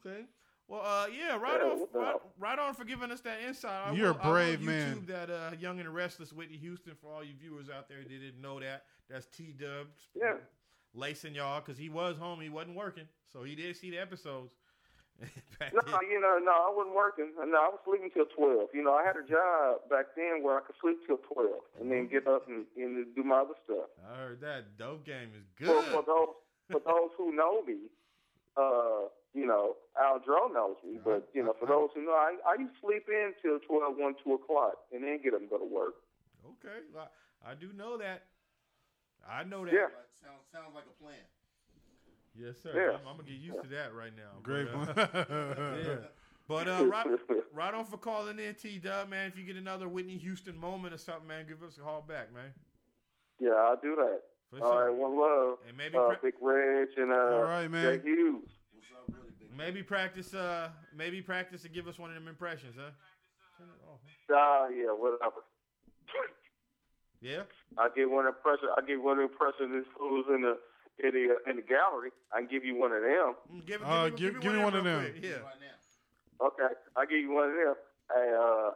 [SPEAKER 2] Okay. Well, uh, yeah, right
[SPEAKER 7] Yeah,
[SPEAKER 2] on, right, right on for giving us that insight. I
[SPEAKER 3] You're
[SPEAKER 2] will,
[SPEAKER 3] a brave
[SPEAKER 2] I will
[SPEAKER 3] man.
[SPEAKER 2] YouTube that uh, Young and the Restless Whitney Houston for all you viewers out there that didn't know that. That's T Dub.
[SPEAKER 7] Yeah.
[SPEAKER 2] Lacing y'all because he was home, he wasn't working, so he did see the episodes.
[SPEAKER 7] No,
[SPEAKER 2] then.
[SPEAKER 7] you know, no, I wasn't working. No, I was sleeping till twelve. You know, I had a job back then where I could sleep till twelve and then get up and, and do my other stuff.
[SPEAKER 2] I heard that dope game is
[SPEAKER 7] For, for
[SPEAKER 2] good.
[SPEAKER 7] those for those who know me, uh, you know, Al Dro knows me. But you know, for those who know, I, I used to sleep in till 12, 1, 2 o'clock, and then get up and go to work.
[SPEAKER 2] Okay, I, I do know that. I know that.
[SPEAKER 7] Yeah.
[SPEAKER 8] Sounds sounds like a plan.
[SPEAKER 2] Yes, sir.
[SPEAKER 7] Yeah.
[SPEAKER 2] I'm, I'm gonna get used to that right now.
[SPEAKER 3] Great
[SPEAKER 2] But, uh,
[SPEAKER 3] one.
[SPEAKER 2] yeah. But uh, right, right on for calling in, T Dub, man. If you get another Whitney Houston moment or something, man, give us a call back, man.
[SPEAKER 7] yeah, I'll do that.
[SPEAKER 2] For
[SPEAKER 7] All
[SPEAKER 2] sure.
[SPEAKER 7] right, one love.
[SPEAKER 2] And maybe
[SPEAKER 7] uh,
[SPEAKER 2] pra-
[SPEAKER 7] Big Reg and uh,
[SPEAKER 3] All right, man.
[SPEAKER 7] Jay Hughes.
[SPEAKER 8] What's up, really big?
[SPEAKER 2] Maybe practice. Uh, maybe practice and give us one of them impressions, huh? Turn it off.
[SPEAKER 7] Ah, yeah, whatever.
[SPEAKER 2] Yeah.
[SPEAKER 7] I get one impression. I get one impression of this fools in the in the uh, in the gallery. I can give you one of them.
[SPEAKER 2] Mm, Give,
[SPEAKER 3] Uh,
[SPEAKER 2] give,
[SPEAKER 3] give-
[SPEAKER 2] me
[SPEAKER 3] give me one of them.
[SPEAKER 2] quick. Yeah.
[SPEAKER 7] Okay, I give you one of them. Hey, uh,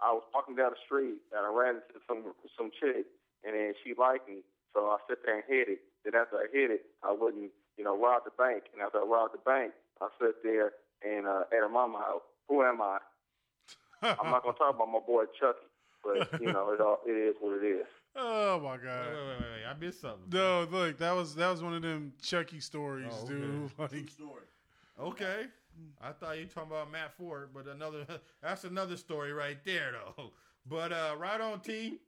[SPEAKER 7] I was walking down the street and I ran into some some chick, and then she liked me, so I sit there and hit it. Then after I hit it, I wouldn't, you know, rob the bank. And after I robbed the bank, I sit there and uh, at her mama house. Who am I? I'm not gonna talk about my boy Chucky, but you know, it all it is what it is.
[SPEAKER 3] oh my god.
[SPEAKER 2] wait, wait, wait, wait. I missed something.
[SPEAKER 3] No, look, that was that was one of them Chucky stories,
[SPEAKER 2] Oh, okay.
[SPEAKER 3] dude.
[SPEAKER 8] True
[SPEAKER 3] Like,
[SPEAKER 8] story.
[SPEAKER 2] Okay. I thought you were talking about Matt Ford, but another that's another story right there though. But uh right on T.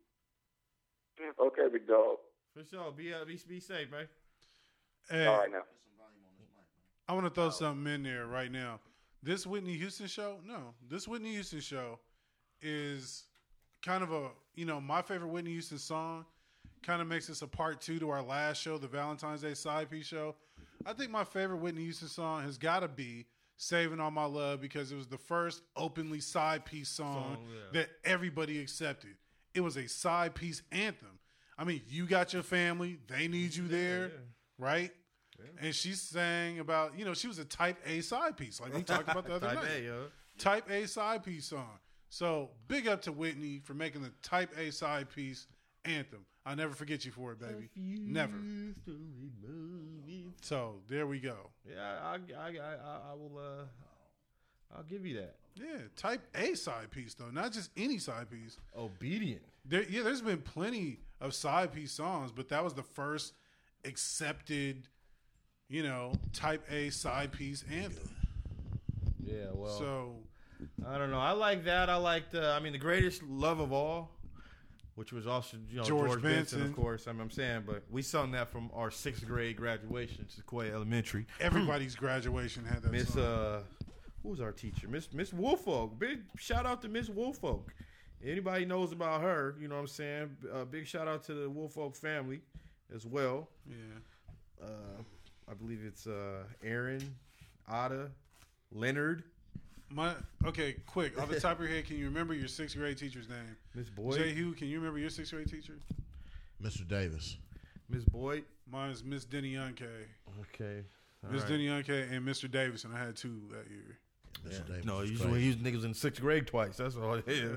[SPEAKER 7] Okay, big dog.
[SPEAKER 2] For sure. Be uh, be, be safe, man.
[SPEAKER 3] Hey,
[SPEAKER 7] All right now.
[SPEAKER 8] Get some volume on this mic, man.
[SPEAKER 3] I want to throw something in there right now. This Whitney Houston show, no, this Whitney Houston show is kind of a, you know, my favorite Whitney Houston song. Kind of makes this a part two to our last show, the Valentine's Day side piece show. I think my favorite Whitney Houston song has got to be "Saving All My Love" because it was the first openly side piece song,
[SPEAKER 2] Song, yeah.
[SPEAKER 3] that everybody accepted. It was a side piece anthem. I mean, you got your family; they need you there,
[SPEAKER 2] yeah.
[SPEAKER 3] right? And she sang about, you know, she was a type A side piece, like we talked about the other
[SPEAKER 2] Type
[SPEAKER 3] night.
[SPEAKER 2] A, yo.
[SPEAKER 3] Type A side piece song. So big up to Whitney for making the type A side piece anthem. I'll never forget you for it, baby. Never. So there we go.
[SPEAKER 2] Yeah, I, I, I, I, I will. Uh, I'll give you that.
[SPEAKER 3] Yeah, type A side piece though, not just any side piece.
[SPEAKER 2] Obedient.
[SPEAKER 3] There, yeah, there's been plenty of side piece songs, but that was the first accepted, you know, type A side piece anthem.
[SPEAKER 2] Yeah. Well.
[SPEAKER 3] So
[SPEAKER 2] I don't know. I like that. I liked. Uh, I mean, the greatest love of all, which was also you know
[SPEAKER 3] George
[SPEAKER 2] George, Benson,
[SPEAKER 3] Benson.
[SPEAKER 2] of course. I mean, I'm saying, but we sung that from our sixth grade graduation, Sequoia Elementary.
[SPEAKER 3] everybody's graduation had that
[SPEAKER 2] Miss
[SPEAKER 3] song.
[SPEAKER 2] uh, who was our teacher? Miss Miss Woolfolk. Big shout out to Miss Woolfolk. Anybody knows about her? You know what I'm saying? Uh, big shout out to the Woolfolk family as well.
[SPEAKER 3] yeah.
[SPEAKER 2] Uh, I believe it's uh, Aaron, Ada, Leonard,
[SPEAKER 3] My okay, quick off the top of your head, can you remember your sixth grade teacher's name?
[SPEAKER 2] Miss Boyd,
[SPEAKER 3] Jay Hugh, can you remember your sixth grade teacher?
[SPEAKER 8] Mr. Davis.
[SPEAKER 2] Miss Boyd.
[SPEAKER 3] Mine's Miss Denny Youngke.
[SPEAKER 2] Okay. all
[SPEAKER 3] Miss
[SPEAKER 2] right.
[SPEAKER 3] Denny Youngke and Mr. Davis, and I had two that year.
[SPEAKER 8] Mr. Davis.
[SPEAKER 2] No,
[SPEAKER 8] was
[SPEAKER 2] usually
[SPEAKER 8] crazy.
[SPEAKER 2] use niggas in sixth grade twice. That's all. Yeah.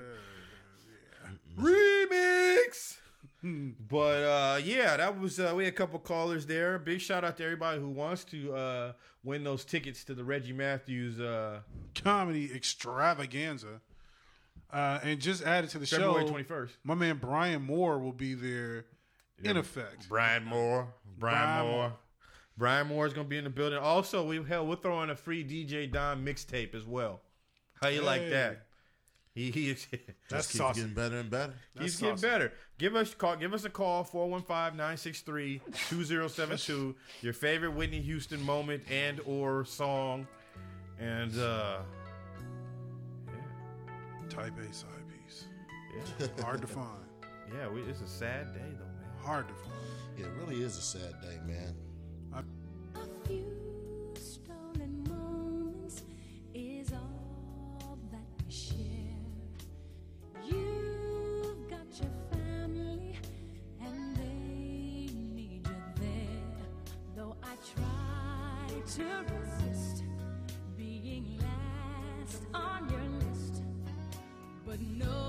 [SPEAKER 2] Remix. But uh, yeah, that was uh, we had a couple callers there. Big shout out to everybody who wants to uh, win those tickets to the Reggie Matthews uh,
[SPEAKER 3] Comedy extravaganza. Uh, and just added to the
[SPEAKER 2] February
[SPEAKER 3] show,
[SPEAKER 2] twenty first.
[SPEAKER 3] my man Brian Moore will be there in effect.
[SPEAKER 2] Brian Moore, Brian,
[SPEAKER 3] Brian
[SPEAKER 2] Moore.
[SPEAKER 3] Moore.
[SPEAKER 2] Brian Moore is gonna be in the building. Also, we hell we're throwing a free DJ Don mixtape as well. How you like that? He he is.
[SPEAKER 3] That's
[SPEAKER 8] keeps
[SPEAKER 3] saucy.
[SPEAKER 8] getting better and better.
[SPEAKER 2] He's
[SPEAKER 3] That's
[SPEAKER 2] getting
[SPEAKER 3] saucy.
[SPEAKER 2] better. Give us call. Give us a call 415-963-2072. Your favorite Whitney Houston moment and or song, and uh,
[SPEAKER 3] Type A side piece.
[SPEAKER 2] yeah,
[SPEAKER 3] Hard to find.
[SPEAKER 2] yeah. We, it's a sad day though, man.
[SPEAKER 3] Hard to find.
[SPEAKER 8] It really is a sad day, man.
[SPEAKER 4] To resist being last on your list, but no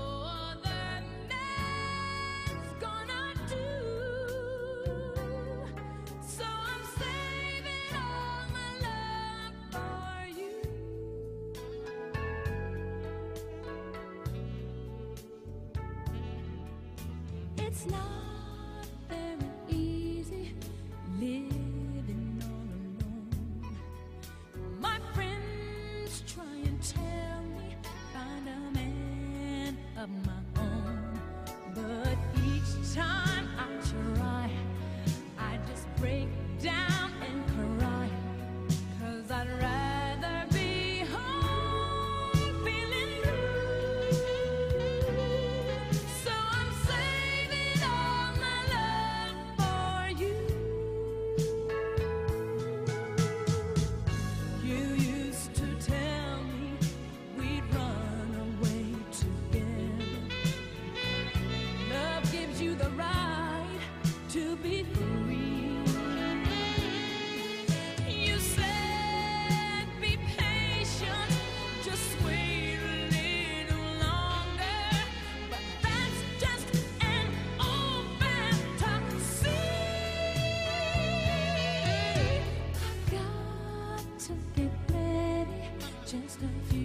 [SPEAKER 4] to get ready. Just a few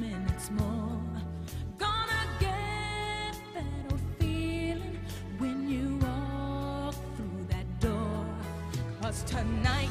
[SPEAKER 4] minutes more. Gonna get that old feeling when you walk through that
[SPEAKER 3] tonight.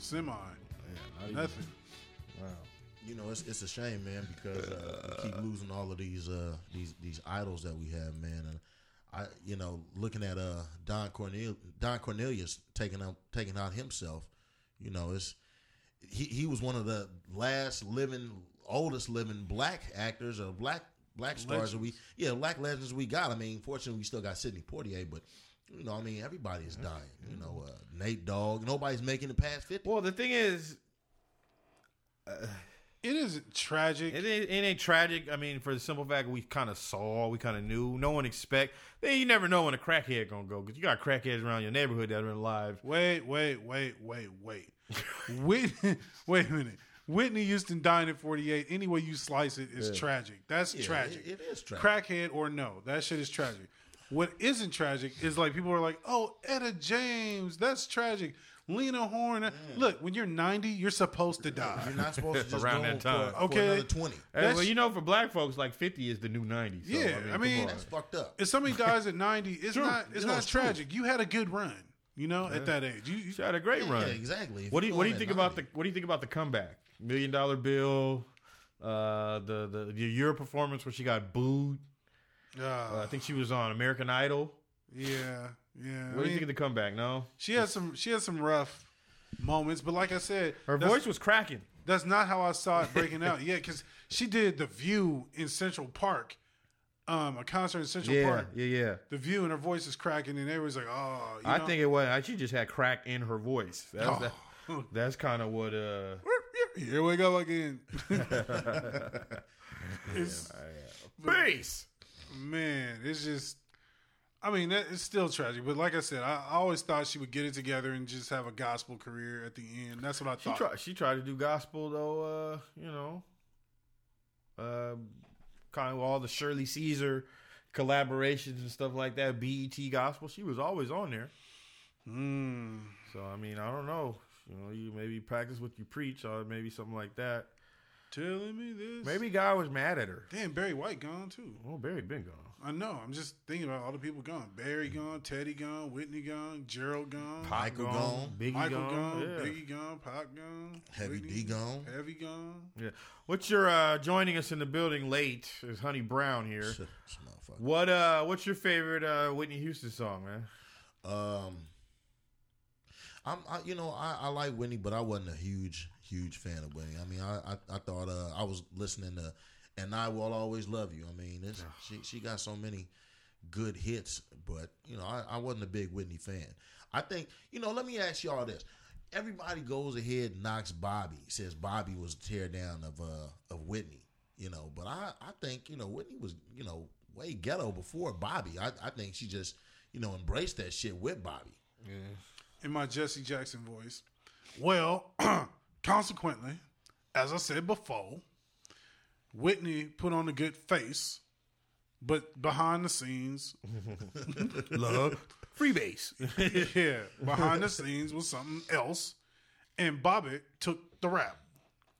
[SPEAKER 3] A little semi. Nothing.
[SPEAKER 2] Wow.
[SPEAKER 8] You know, it's it's a shame, man, because uh, we keep losing all of these uh, these these idols that we have, man. And I, you know, looking at uh, Don Cornel Don Cornelius taking out taking out himself, you know, it's he he was one of the last living, oldest living black actors or black black stars that we yeah black legends we got. I mean, fortunately, we still got Sidney Poitier, but. You know, I mean, everybody is dying. You know, uh, Nate Dogg. Nobody's making it past fifty.
[SPEAKER 2] Well, the thing is,
[SPEAKER 3] It isn't tragic.
[SPEAKER 2] It ain't, it ain't tragic. I mean, for the simple fact we kind of saw, we kind of knew. No one expect. Then you never know when a crackhead gonna go because you got crackheads around your neighborhood that are alive.
[SPEAKER 3] Wait, wait, wait, wait, wait. Whitney, wait a minute. Whitney Houston dying at 48. Any way you slice it is tragic. That's
[SPEAKER 8] Yeah,
[SPEAKER 3] tragic.
[SPEAKER 8] it- it is tragic.
[SPEAKER 3] Crackhead or no, that shit is tragic. What isn't tragic is like people are like, oh, Etta James, that's tragic. Lena Horne. Look, when you're 90, you're supposed to die.
[SPEAKER 8] You're not supposed to just
[SPEAKER 2] Around
[SPEAKER 8] go
[SPEAKER 2] that time.
[SPEAKER 8] For, for
[SPEAKER 3] Okay.
[SPEAKER 8] another twenty.
[SPEAKER 2] Hey, well, you know, for black folks, like fifty is the new ninety. So,
[SPEAKER 3] Yeah, I
[SPEAKER 2] come
[SPEAKER 3] mean-
[SPEAKER 8] That's fucked up.
[SPEAKER 3] if somebody dies at 90, it's
[SPEAKER 2] True.
[SPEAKER 3] not it's
[SPEAKER 8] You know,
[SPEAKER 3] not
[SPEAKER 8] it's true.
[SPEAKER 3] tragic. You had a good run, you know, at that age. You, you
[SPEAKER 2] she had a great
[SPEAKER 8] Yeah,
[SPEAKER 2] run.
[SPEAKER 8] exactly. If
[SPEAKER 2] What do
[SPEAKER 8] you're
[SPEAKER 2] What do you think
[SPEAKER 8] at
[SPEAKER 2] about the What do you think about the comeback? Million Dollar Bill, uh, the the the your performance where she got booed.
[SPEAKER 3] Uh,
[SPEAKER 2] Uh, I think she was on American Idol.
[SPEAKER 3] yeah, yeah.
[SPEAKER 2] What do you think of the comeback? No,
[SPEAKER 3] She had some she had some rough moments, but like I said,
[SPEAKER 2] her voice was cracking.
[SPEAKER 3] That's not how I saw it breaking out. Yeah, because she did the View in Central Park, um, a concert in Central
[SPEAKER 2] Yeah,
[SPEAKER 3] Park.
[SPEAKER 2] yeah, yeah.
[SPEAKER 3] The View and her voice is cracking, and everyone's like, "Oh." You
[SPEAKER 2] I
[SPEAKER 3] know?
[SPEAKER 2] think it was. She just had crack in her voice. That's
[SPEAKER 3] Oh.
[SPEAKER 2] that, that's kind of what. uh
[SPEAKER 3] Here we go again. it's,
[SPEAKER 2] Bass.
[SPEAKER 3] Man, it's just. I mean, that, it's still tragic, but like I said, I, I always thought she would get it together and just have a gospel career at the end. That's what I
[SPEAKER 2] She
[SPEAKER 3] thought.
[SPEAKER 2] tried. She tried to do gospel though. Uh, you know, uh, kind of all the Shirley Caesar collaborations and stuff like that. BET gospel. She was always on there.
[SPEAKER 3] Mm.
[SPEAKER 2] So I mean, I don't know. You know, you maybe practice what you preach, or maybe something like that.
[SPEAKER 3] Telling me this.
[SPEAKER 2] Maybe God was mad at her.
[SPEAKER 3] Damn, Barry White gone too.
[SPEAKER 2] Oh, Barry been gone.
[SPEAKER 3] I know. I'm just thinking about all the people gone. Barry gone, Teddy gone, Whitney gone, Gerald gone,
[SPEAKER 8] Michael gone.
[SPEAKER 2] Biggie
[SPEAKER 3] Michael
[SPEAKER 2] gone.
[SPEAKER 3] gone,
[SPEAKER 2] yeah.
[SPEAKER 3] Biggie gone, Pac gone,
[SPEAKER 8] Heavy
[SPEAKER 3] Whitney,
[SPEAKER 8] D gone.
[SPEAKER 3] Heavy gone.
[SPEAKER 2] Yeah. What's your uh joining us in the building late is Honey Brown here.
[SPEAKER 8] Shit, this motherfucker.
[SPEAKER 2] What uh what's your favorite uh Whitney Houston song, man?
[SPEAKER 8] Um, I'm, I, you know, I, I like Whitney, but I wasn't a huge, huge fan of Whitney. I mean, I, I, I thought uh, I was listening to, and I will always love you. I mean, it's, she, she got so many good hits, but you know, I, I wasn't a big Whitney fan. I think, you know, let me ask y'all this: everybody goes ahead and knocks Bobby, says Bobby was a tear down of uh of Whitney, you know, but I, I think you know Whitney was, you know, way ghetto before Bobby. I, I think she just, you know, embraced that shit with Bobby.
[SPEAKER 3] In my Jesse Jackson voice. Well, consequently, as I said before, Whitney put on a good face, but behind the scenes,
[SPEAKER 2] Love. Freebase.
[SPEAKER 3] yeah, behind the scenes was something else. and Bobbitt took the rap.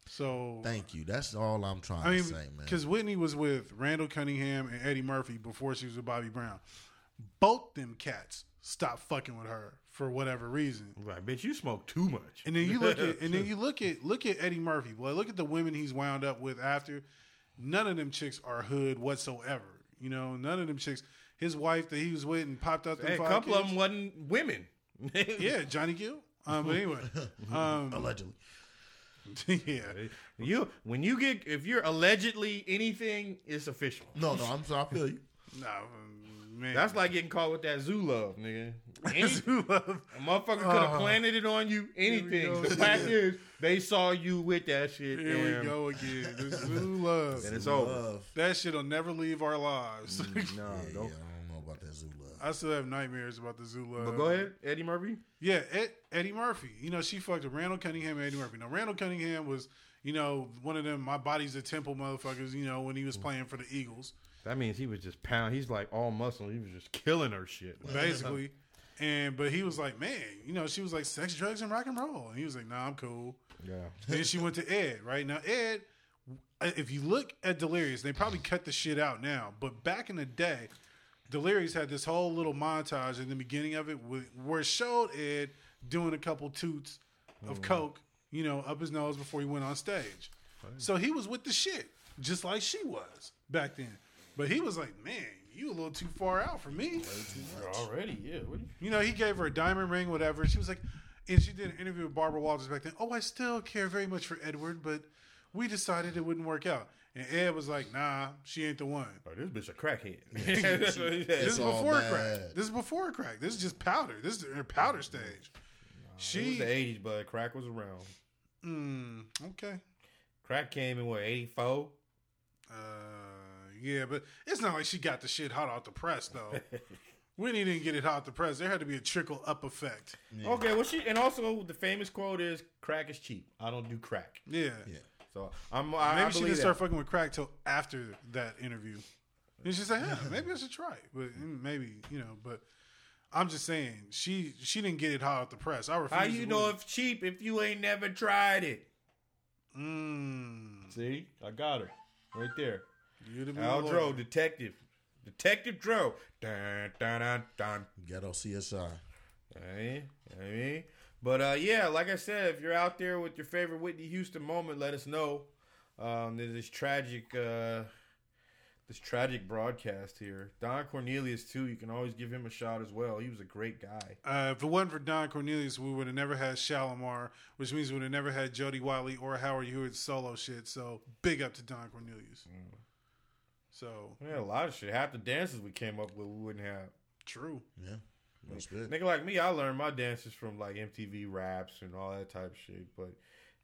[SPEAKER 3] So
[SPEAKER 8] Thank you. That's all I'm trying
[SPEAKER 3] I mean,
[SPEAKER 8] to say, man.
[SPEAKER 3] because Whitney was with Randall Cunningham and Eddie Murphy before she was with Bobby Brown. Both them cats stopped fucking with her for whatever reason.
[SPEAKER 2] Right, bitch, you smoke too much.
[SPEAKER 3] And then you look at and then you look at look at Eddie Murphy. Boy, look at the women he's wound up with after. None of them chicks are hood whatsoever. You know, none of them chicks. His wife that he was with and popped out.
[SPEAKER 2] Hey, a
[SPEAKER 3] five
[SPEAKER 2] couple of them wasn't women.
[SPEAKER 3] Yeah, Johnny Gill. Um, but anyway, um,
[SPEAKER 8] Allegedly.
[SPEAKER 3] yeah.
[SPEAKER 2] You when you get if you're allegedly anything, it's official.
[SPEAKER 8] No, no, I'm sorry. I feel you.
[SPEAKER 3] No, man.
[SPEAKER 2] That's like getting caught with that zoo love, nigga. Any,
[SPEAKER 3] Zoo love.
[SPEAKER 2] a motherfucker could have uh. planted it on you. Anything. The fact is, they saw you with that shit.
[SPEAKER 3] Here
[SPEAKER 2] and,
[SPEAKER 3] we go again. The zoo love.
[SPEAKER 2] And it's over.
[SPEAKER 8] Love.
[SPEAKER 3] That shit'll never leave our lives.
[SPEAKER 2] Mm, no,
[SPEAKER 8] Yeah,
[SPEAKER 2] don't.
[SPEAKER 8] yeah, I don't know about that zoo love.
[SPEAKER 3] I still have nightmares about the zoo love.
[SPEAKER 2] But go ahead, Eddie Murphy.
[SPEAKER 3] Yeah, Ed, Eddie Murphy. You know, she fucked with Randall Cunningham and Eddie Murphy. Now, Randall Cunningham was, you know, one of them, my body's a temple motherfuckers, you know, when he was mm. playing for the Eagles,
[SPEAKER 2] That means he was just pound. He's like all muscle. He was just killing her shit.
[SPEAKER 3] basically. and, but he was like, man, you know, she was like, sex, drugs, and rock and roll. And he was like, nah, I'm cool.
[SPEAKER 2] Yeah.
[SPEAKER 3] then she went to Ed, right? Now, Ed, if you look at Delirious, they probably cut the shit out now, but back in the day, Delirious had this whole little montage in the beginning of it where it showed Ed doing a couple toots of mm. coke, you know, up his nose before he went on stage. So he was with the shit, just like she was back then. But he was like, man, you a little too far out for me.
[SPEAKER 2] Already, yeah. What you-
[SPEAKER 3] You know, he gave her a diamond ring, whatever. She was like, and she did an interview with Barbara Walters back then. Oh, I still care very much for Edward, but we decided it wouldn't work out. And Ed was like, nah, she ain't the one.
[SPEAKER 2] Oh, this bitch a crackhead.
[SPEAKER 3] This is before
[SPEAKER 8] bad.
[SPEAKER 3] crack. This is before crack. This is just powder. This is her powder stage.
[SPEAKER 2] It was the '80s, but crack was around.
[SPEAKER 3] mm, okay.
[SPEAKER 2] Crack came in what '84.
[SPEAKER 3] Uh, yeah, but it's not like she got the shit hot off the press, though. Whitney didn't get it hot off the press. There had to be a trickle up effect.
[SPEAKER 2] Okay, well, she and also the famous quote is "Crack is cheap. I don't do crack."
[SPEAKER 3] Yeah.
[SPEAKER 8] Yeah.
[SPEAKER 2] So I'm. I,
[SPEAKER 3] Maybe
[SPEAKER 2] I
[SPEAKER 3] she didn't start fucking with crack till after that interview. And she said, "Yeah, maybe I should try it." But mm, maybe you know. But I'm just saying, she she didn't get it hot off the press. I refuse.
[SPEAKER 2] How
[SPEAKER 3] to
[SPEAKER 2] you know if cheap if you ain't never tried it?
[SPEAKER 3] Mm,
[SPEAKER 2] See, I got her right there.
[SPEAKER 3] You'd have been
[SPEAKER 2] Al
[SPEAKER 3] a lawyer.
[SPEAKER 2] Dro, detective, detective Dro. Dun dun dun dun.
[SPEAKER 8] Ghetto CSI.
[SPEAKER 2] Hey, I mean, but uh, yeah, like I said, if you're out there with your favorite Whitney Houston moment, let us know. Um, there's this tragic, uh, this tragic broadcast here. Don Cornelius too. You can always give him a shot as well. He was a great guy.
[SPEAKER 3] Uh, if it wasn't for Don Cornelius, we would have never had Shalimar, which means we would have never had Jody Watley or Howard Hewitt solo shit. So big up to Don Cornelius.
[SPEAKER 2] Mm.
[SPEAKER 3] So
[SPEAKER 2] We had a lot of shit. Half the dances we came up with, we wouldn't have.
[SPEAKER 3] true.
[SPEAKER 8] Yeah. That's good.
[SPEAKER 2] Nigga like me, I learned my dances from like MTV raps and all that type of shit, but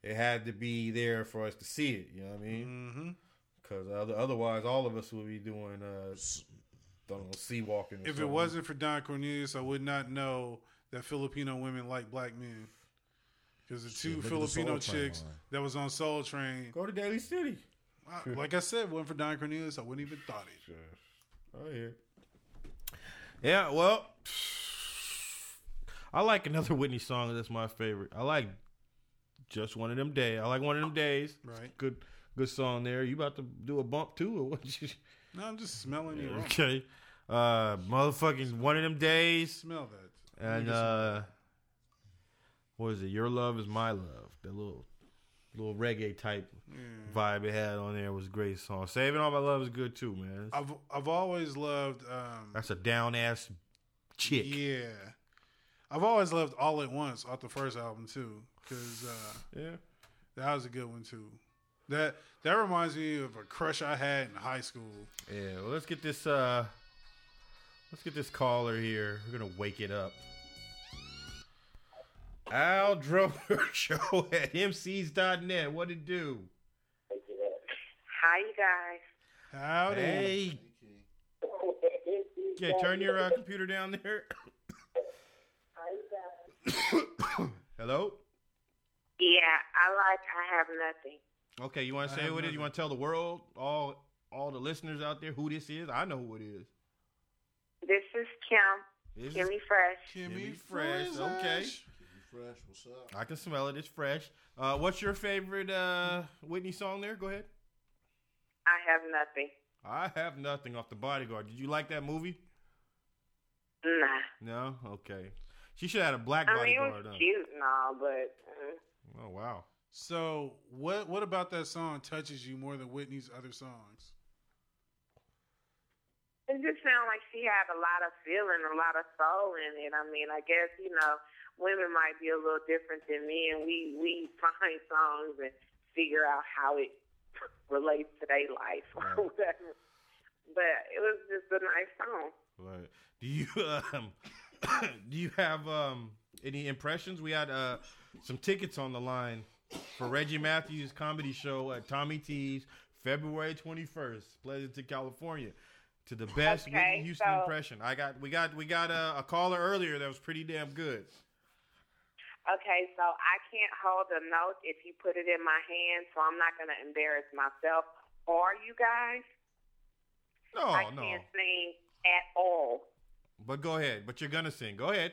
[SPEAKER 2] it had to be there for us to see it. You know what I mean? Because other, otherwise, all of us would be doing, uh, don't know, sea walking. or
[SPEAKER 3] If it wasn't for Don Cornelius, I would not know that Filipino women like black men. Because the two
[SPEAKER 8] look at the
[SPEAKER 3] Filipino chicks that was on Soul Train,
[SPEAKER 2] go to Daly City.
[SPEAKER 3] I- like I said, wasn't for Don Cornelius, I wouldn't even thought it.
[SPEAKER 2] Oh yeah. Yeah, well, I like another Whitney song. That's my favorite. I like just one of them days. I like one of them days.
[SPEAKER 3] Right.
[SPEAKER 2] Good, good song there. You about to do a bump too, or what? You,
[SPEAKER 3] No, I'm just smelling you
[SPEAKER 2] okay. Uh, motherfucking one of them days.
[SPEAKER 3] Smell that.
[SPEAKER 2] And uh, what is it? Your love is my love. That little, little reggae type vibe it had on there was a great song. Saving all my love is good too, man.
[SPEAKER 3] I've I've always loved. Um,
[SPEAKER 2] That's a down ass chick.
[SPEAKER 3] yeah, I've always loved All at Once off the first album too, because uh,
[SPEAKER 2] Yeah.
[SPEAKER 3] that was a good one too. That that reminds me of a crush I had in high school.
[SPEAKER 2] Yeah, well, let's get this. uh Let's get this caller here. We're gonna wake it up. Al Drover Show at MCs.net. What it do?
[SPEAKER 9] Hi, you guys.
[SPEAKER 3] Howdy.
[SPEAKER 2] Hey, yeah, turn your uh, computer down there. Hello.
[SPEAKER 9] Yeah, I like I have nothing.
[SPEAKER 2] Okay, you want to say
[SPEAKER 3] have
[SPEAKER 2] what it is? You want to tell the world, all all the listeners out there, who this is? I know who it is.
[SPEAKER 9] This is Kim,
[SPEAKER 2] This is
[SPEAKER 9] Kimmy Fresh.
[SPEAKER 3] Kimmy
[SPEAKER 2] Kimmy Fresh,
[SPEAKER 3] Fresh.
[SPEAKER 2] okay.
[SPEAKER 8] Fresh. What's up?
[SPEAKER 2] I can smell it. It's fresh. Uh, what's your favorite uh, Whitney song there? Go ahead.
[SPEAKER 9] I have nothing.
[SPEAKER 2] I have nothing off the bodyguard. Did you like that movie?
[SPEAKER 9] Nah.
[SPEAKER 2] No? Okay. She should have had a black
[SPEAKER 9] I mean, it
[SPEAKER 2] bodyguard.
[SPEAKER 9] was
[SPEAKER 2] huh?
[SPEAKER 9] cute and all, but uh,
[SPEAKER 2] Oh wow.
[SPEAKER 3] So what what about that song touches you more than Whitney's other songs?
[SPEAKER 9] it just sounds like she had a lot of feeling, a lot of soul in it. I mean, I guess you know, women might be a little different than me, and we we find songs and figure out how it relates to their life or
[SPEAKER 2] Right.
[SPEAKER 9] whatever. But it was just a nice song.
[SPEAKER 2] Right. Do you um do you have um any impressions? We had uh some tickets on the line for Reggie Matthews comedy show at Tommy T's February twenty first, Pleasanton, California. To the best
[SPEAKER 9] Okay,
[SPEAKER 2] Whitney Houston
[SPEAKER 9] so-
[SPEAKER 2] impression. I got we got we got a, a caller earlier that was pretty damn good.
[SPEAKER 9] Okay, so I can't hold a note if you put it in my hand, so I'm not going to embarrass myself or you guys.
[SPEAKER 2] No,
[SPEAKER 9] I
[SPEAKER 2] no.
[SPEAKER 9] can't sing at all.
[SPEAKER 2] But go ahead. But you're gonna sing. Go ahead.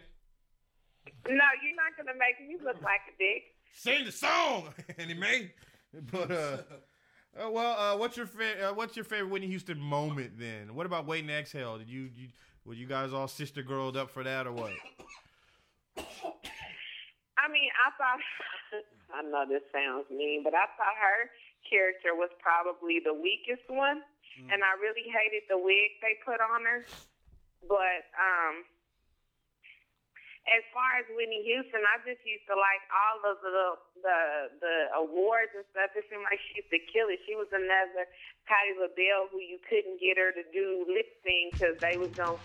[SPEAKER 9] No, you're not going to make me look like a dick.
[SPEAKER 2] Sing the song, and he made. But uh, uh, well, uh, what's your fa- uh, what's your favorite Whitney Houston moment then? What about Waiting to Exhale? Did you, you were you guys all sister girled up for that or what?
[SPEAKER 9] I mean, I thought, I know this sounds mean, but I thought her character was probably the weakest one. And I really hated the wig they put on her. But, um, as far as Whitney Houston, I just used to like all of the the the awards and stuff. It seemed like she used to kill it. She was another Patti LaBelle who you couldn't get her to do lip sync because they was gonna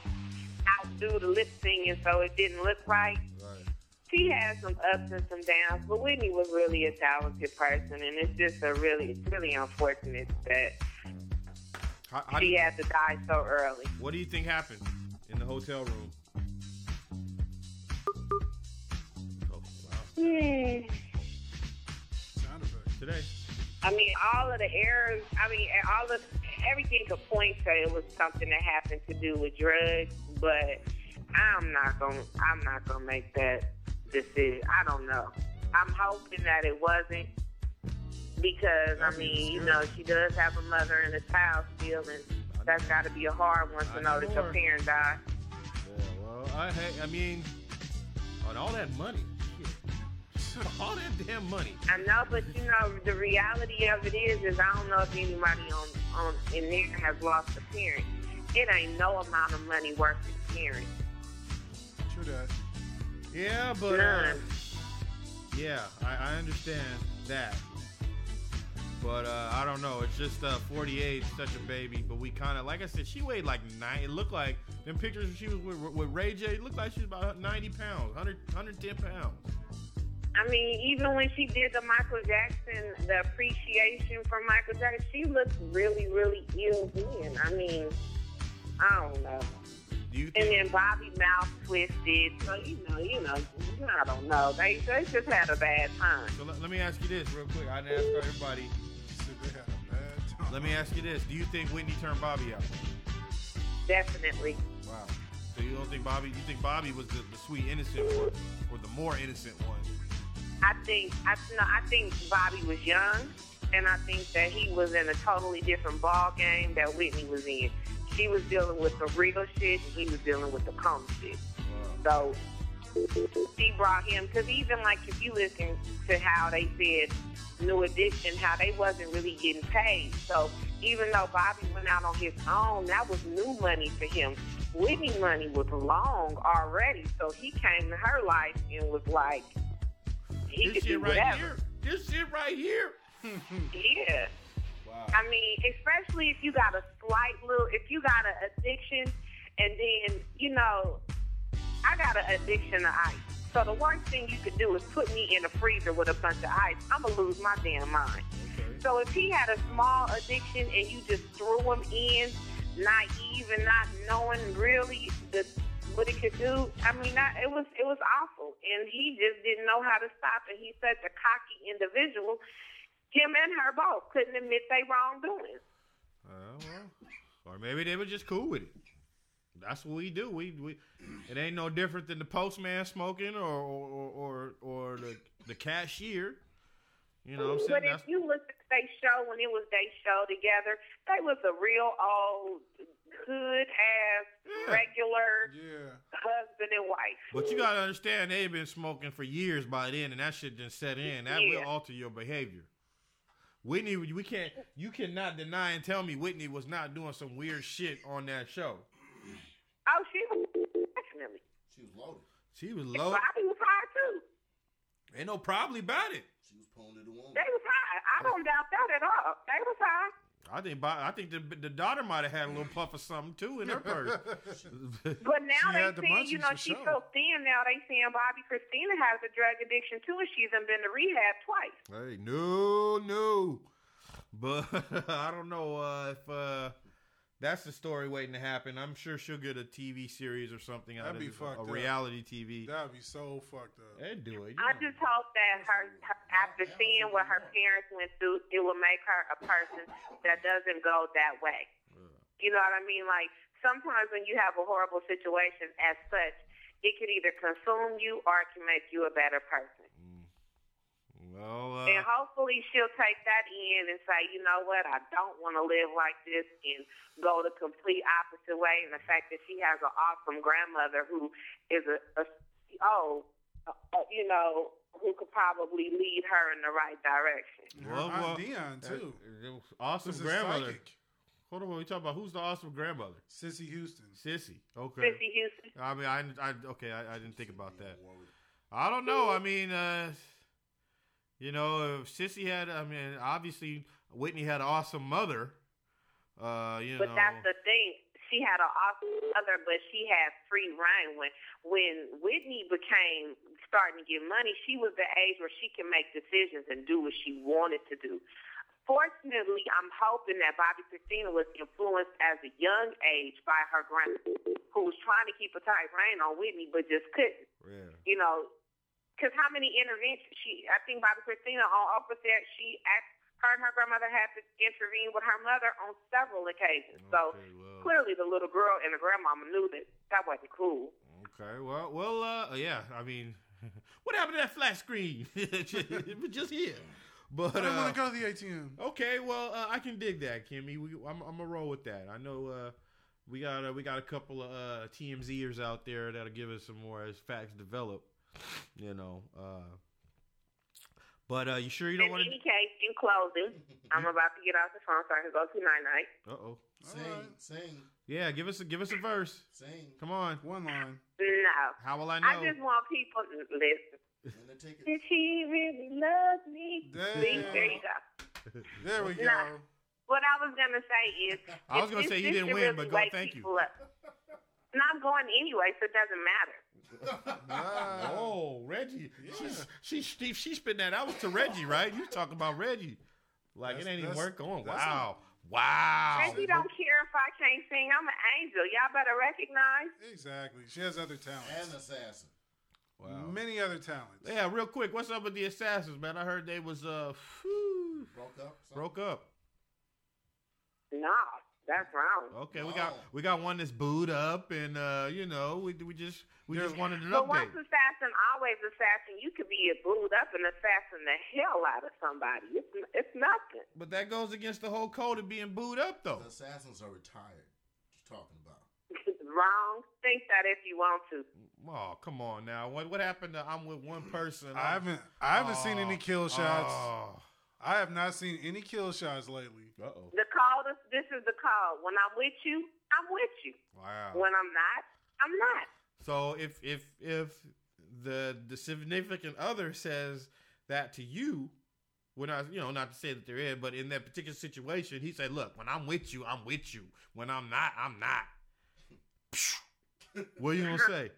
[SPEAKER 9] outdo the lip singing, so it didn't look right.
[SPEAKER 2] Right.
[SPEAKER 9] She had some ups and some downs, but Whitney was really a talented person, and it's just a really, it's really unfortunate that
[SPEAKER 2] How, how
[SPEAKER 9] she
[SPEAKER 2] you,
[SPEAKER 9] had to die so early.
[SPEAKER 2] what do you think happened in the hotel room? Oh, wow.
[SPEAKER 9] Hmm.
[SPEAKER 2] Today.
[SPEAKER 9] I mean, all of the errors. I mean, all of everything could point to it was something that happened to do with drugs, but I'm not gonna. I'm not gonna make that decision. I don't know. I'm hoping that it wasn't because I mean, you know, she does have a mother and a child still, and that's got to be a hard one to know that your parent died.
[SPEAKER 2] Yeah, well, I I mean, on all that money, shit. all that damn money.
[SPEAKER 9] I know, but you know, the reality of it is, is I don't know if anybody on on in there has lost a parent. It ain't no amount of money worth the parent.
[SPEAKER 3] True that.
[SPEAKER 2] Yeah, but uh, yeah, I, I understand that. But uh, I don't know. It's just uh, 48, such a baby. But we kind of, like I said, she weighed like nine. It looked like them pictures she was with, with Ray J. It looked like she was about 90 pounds, 100, 110 pounds.
[SPEAKER 9] I mean, even when she did the Michael Jackson, the appreciation for Michael Jackson, she looked really, really ill then. I mean, I don't know.
[SPEAKER 2] You
[SPEAKER 9] And then Bobby mouth twisted, so you know, you know, I don't know. They they just had a bad time.
[SPEAKER 2] So let, let me ask you this real quick. I didn't ask everybody.
[SPEAKER 3] She said they had a bad time.
[SPEAKER 2] Let me ask you this: Do you think Whitney turned Bobby out?
[SPEAKER 9] Definitely.
[SPEAKER 2] Wow. So you don't think Bobby? You think Bobby was the, the sweet innocent one, or the more innocent one?
[SPEAKER 9] I think I no, I think Bobby was young, and I think that he was in a totally different ball game that Whitney was in. She was dealing with the real shit, and he was dealing with the calm shit.
[SPEAKER 2] Wow.
[SPEAKER 9] So she brought him because even like if you listen to how they said New Edition, how they wasn't really getting paid. So even though Bobby went out on his own, that was new money for him. Whitney money was long already, so he came to her life and was like, he
[SPEAKER 2] This
[SPEAKER 9] could do
[SPEAKER 2] right
[SPEAKER 9] whatever.
[SPEAKER 2] here. This shit right here.
[SPEAKER 9] Yeah.
[SPEAKER 2] Wow.
[SPEAKER 9] I mean, especially if you got a slight little, if you got an addiction, and then you know, I got an addiction to ice. So the worst thing you could do is put me in a freezer with a bunch of ice. I'm gonna lose my damn mind.
[SPEAKER 2] Okay.
[SPEAKER 9] So if he had a small addiction and you just threw him in, naive and not knowing really the what it could do, I mean, that, it was it was awful, and he just didn't know how to stop it. He's such a cocky individual. Him and her both couldn't admit they wrongdoing.
[SPEAKER 2] Uh, well, or maybe they were just cool with it. that's what we do. We we it ain't no different than the postman smoking or or or, or the the cashier. You know what I'm saying?
[SPEAKER 9] But if you look at their show when it was their show together, they was a real old good ass
[SPEAKER 2] Yeah.
[SPEAKER 9] regular
[SPEAKER 3] Yeah.
[SPEAKER 9] husband and wife.
[SPEAKER 2] but you gotta understand they've been smoking for years by then, and that shit just set in. That
[SPEAKER 9] Yeah.
[SPEAKER 2] will alter your behavior. Whitney, we can't. You cannot deny and tell me Whitney was not doing some weird shit on that show.
[SPEAKER 9] Oh, she was definitely.
[SPEAKER 8] She was loaded.
[SPEAKER 2] She was low.
[SPEAKER 9] Bobby was high too.
[SPEAKER 2] Ain't no probably about it.
[SPEAKER 8] She was pulling to the woman.
[SPEAKER 9] They was high. I don't doubt that at all. They was high.
[SPEAKER 2] I think. Bo- I think the the daughter might have had a little puff of something too in her purse.
[SPEAKER 9] But now
[SPEAKER 3] She had the
[SPEAKER 9] they saying, you know, she's
[SPEAKER 3] sure.
[SPEAKER 9] so thin now. They saying Bobbi Kristina has a drug addiction too, and she's done been to rehab twice.
[SPEAKER 2] Hey, no, no. But I don't know uh, if uh, that's the story waiting to happen. I'm sure she'll get a TV series or something out
[SPEAKER 3] That'd
[SPEAKER 2] of
[SPEAKER 3] be
[SPEAKER 2] this,
[SPEAKER 3] fucked
[SPEAKER 2] a
[SPEAKER 3] up.
[SPEAKER 2] reality TV.
[SPEAKER 3] That'd be so fucked up.
[SPEAKER 2] They'd do it.
[SPEAKER 9] I just hope that her, her after seeing what her parents went through, it will make her a person that doesn't go that way. You know what I mean? Like sometimes when you have a horrible situation as such, it could either consume you or it can make you a better person.
[SPEAKER 2] Well,
[SPEAKER 9] And
[SPEAKER 2] uh,
[SPEAKER 9] hopefully she'll take that in and say, you know what, I don't want to live like this and go the complete opposite way. And the fact that she has an awesome grandmother who is a, a oh, uh, uh, you know, who could probably lead her in the right direction.
[SPEAKER 3] Her
[SPEAKER 2] well, well,
[SPEAKER 3] Dionne too.
[SPEAKER 2] uh, awesome
[SPEAKER 3] Was
[SPEAKER 2] grandmother.
[SPEAKER 3] psychic.
[SPEAKER 2] Hold on, we talking about who's the awesome grandmother?
[SPEAKER 3] Cissy Houston.
[SPEAKER 2] Cissy. Okay.
[SPEAKER 9] Cissy Houston.
[SPEAKER 2] I mean, I, I okay, I, I didn't think about that. I don't know. I mean, uh, you know, if Cissy had, I mean, obviously Whitney had an awesome mother. Uh, you
[SPEAKER 9] But
[SPEAKER 2] know,
[SPEAKER 9] that's the thing. She had an awesome mother, but she had free reign. When when Whitney became starting to get money, she was the age where she can make decisions and do what she wanted to do. Fortunately, I'm hoping that Bobbi Kristina was influenced as a young age by her grandmother, who was trying to keep a tight rein on Whitney, but just couldn't.
[SPEAKER 2] yeah.
[SPEAKER 9] You know, because how many interventions she? I think Bobbi Kristina on Oprah said she asked her and her grandmother had to intervene with her mother on several occasions. So
[SPEAKER 2] well.
[SPEAKER 9] clearly, the little girl and the grandmama knew that that wasn't cool.
[SPEAKER 2] Okay, well, well, uh, yeah. I mean, what happened to that flat screen? it just here. But
[SPEAKER 3] I don't
[SPEAKER 2] uh,
[SPEAKER 3] want to go to the ATM.
[SPEAKER 2] okay, well, uh, I can dig that, Kimmy. We, I'm, I'm gonna roll with that. I know uh, we got uh, we got a couple of uh, TMZers out there that'll give us some more as facts develop. You know, uh, but uh, you sure you don't
[SPEAKER 9] In
[SPEAKER 2] want
[SPEAKER 9] any
[SPEAKER 2] to?
[SPEAKER 9] case, in closing, I'm about to get off the phone so I can go to night night.
[SPEAKER 2] Uh oh.
[SPEAKER 8] Sing,
[SPEAKER 3] Alright.
[SPEAKER 8] sing,
[SPEAKER 2] Yeah, give us a give us a verse.
[SPEAKER 8] sing.
[SPEAKER 2] Come on.
[SPEAKER 3] One line.
[SPEAKER 9] No,
[SPEAKER 2] How will I know?
[SPEAKER 9] I just want people to listen.
[SPEAKER 8] And the.
[SPEAKER 9] Did she really love me?
[SPEAKER 3] Damn.
[SPEAKER 9] See, there you go.
[SPEAKER 3] There we go.
[SPEAKER 9] Nah. What I was gonna say is,
[SPEAKER 2] I was gonna
[SPEAKER 9] this-
[SPEAKER 2] say you didn't win,
[SPEAKER 9] really
[SPEAKER 2] but go-
[SPEAKER 9] wake
[SPEAKER 2] thank you.
[SPEAKER 9] people up. And I'm going anyway, so it doesn't matter.
[SPEAKER 2] Oh, Reggie. She's she she she spit that out to Reggie, right? You talking about Reggie? Like
[SPEAKER 3] That's-
[SPEAKER 2] it ain't even
[SPEAKER 3] that's-
[SPEAKER 2] work going.
[SPEAKER 3] that's
[SPEAKER 2] Wow, wow.
[SPEAKER 9] Reggie don't care if I can't sing. I'm an angel. Y'all better recognize.
[SPEAKER 3] exactly. She has other talents.
[SPEAKER 8] And assassin.
[SPEAKER 2] Wow.
[SPEAKER 3] Many other talents.
[SPEAKER 2] Yeah, real quick. What's up with the assassins, man? I heard they was uh whew,
[SPEAKER 8] Broke up. something?
[SPEAKER 2] broke up.
[SPEAKER 9] Nah, that's wrong.
[SPEAKER 2] Okay, we got
[SPEAKER 8] Oh.
[SPEAKER 2] we got one that's booed up, and uh, you know, we we just we just
[SPEAKER 3] Yeah.
[SPEAKER 2] wanted an
[SPEAKER 9] But
[SPEAKER 2] update.
[SPEAKER 9] once assassin, always assassin. You could be booed up and assassin the hell out of somebody. It's, it's nothing.
[SPEAKER 2] But that goes against the whole code of being booed up, though.
[SPEAKER 8] The assassins are retired. What you talking about?
[SPEAKER 9] wrong. Think that if you want to.
[SPEAKER 2] Oh, come on now. What what happened to I'm with one person?
[SPEAKER 3] I haven't. I haven't seen any kill shots.
[SPEAKER 2] Oh.
[SPEAKER 3] I have not seen any kill shots lately.
[SPEAKER 2] Uh oh.
[SPEAKER 9] The call. This, this is the call. When I'm with you, I'm with you.
[SPEAKER 2] Wow.
[SPEAKER 9] When I'm not, I'm not.
[SPEAKER 2] So if if if the the significant other says that to you, we're not you know not to say that they're in, but in that particular situation, he said, "Look, when I'm with you, I'm with you. When I'm not, I'm not." what are you gonna say?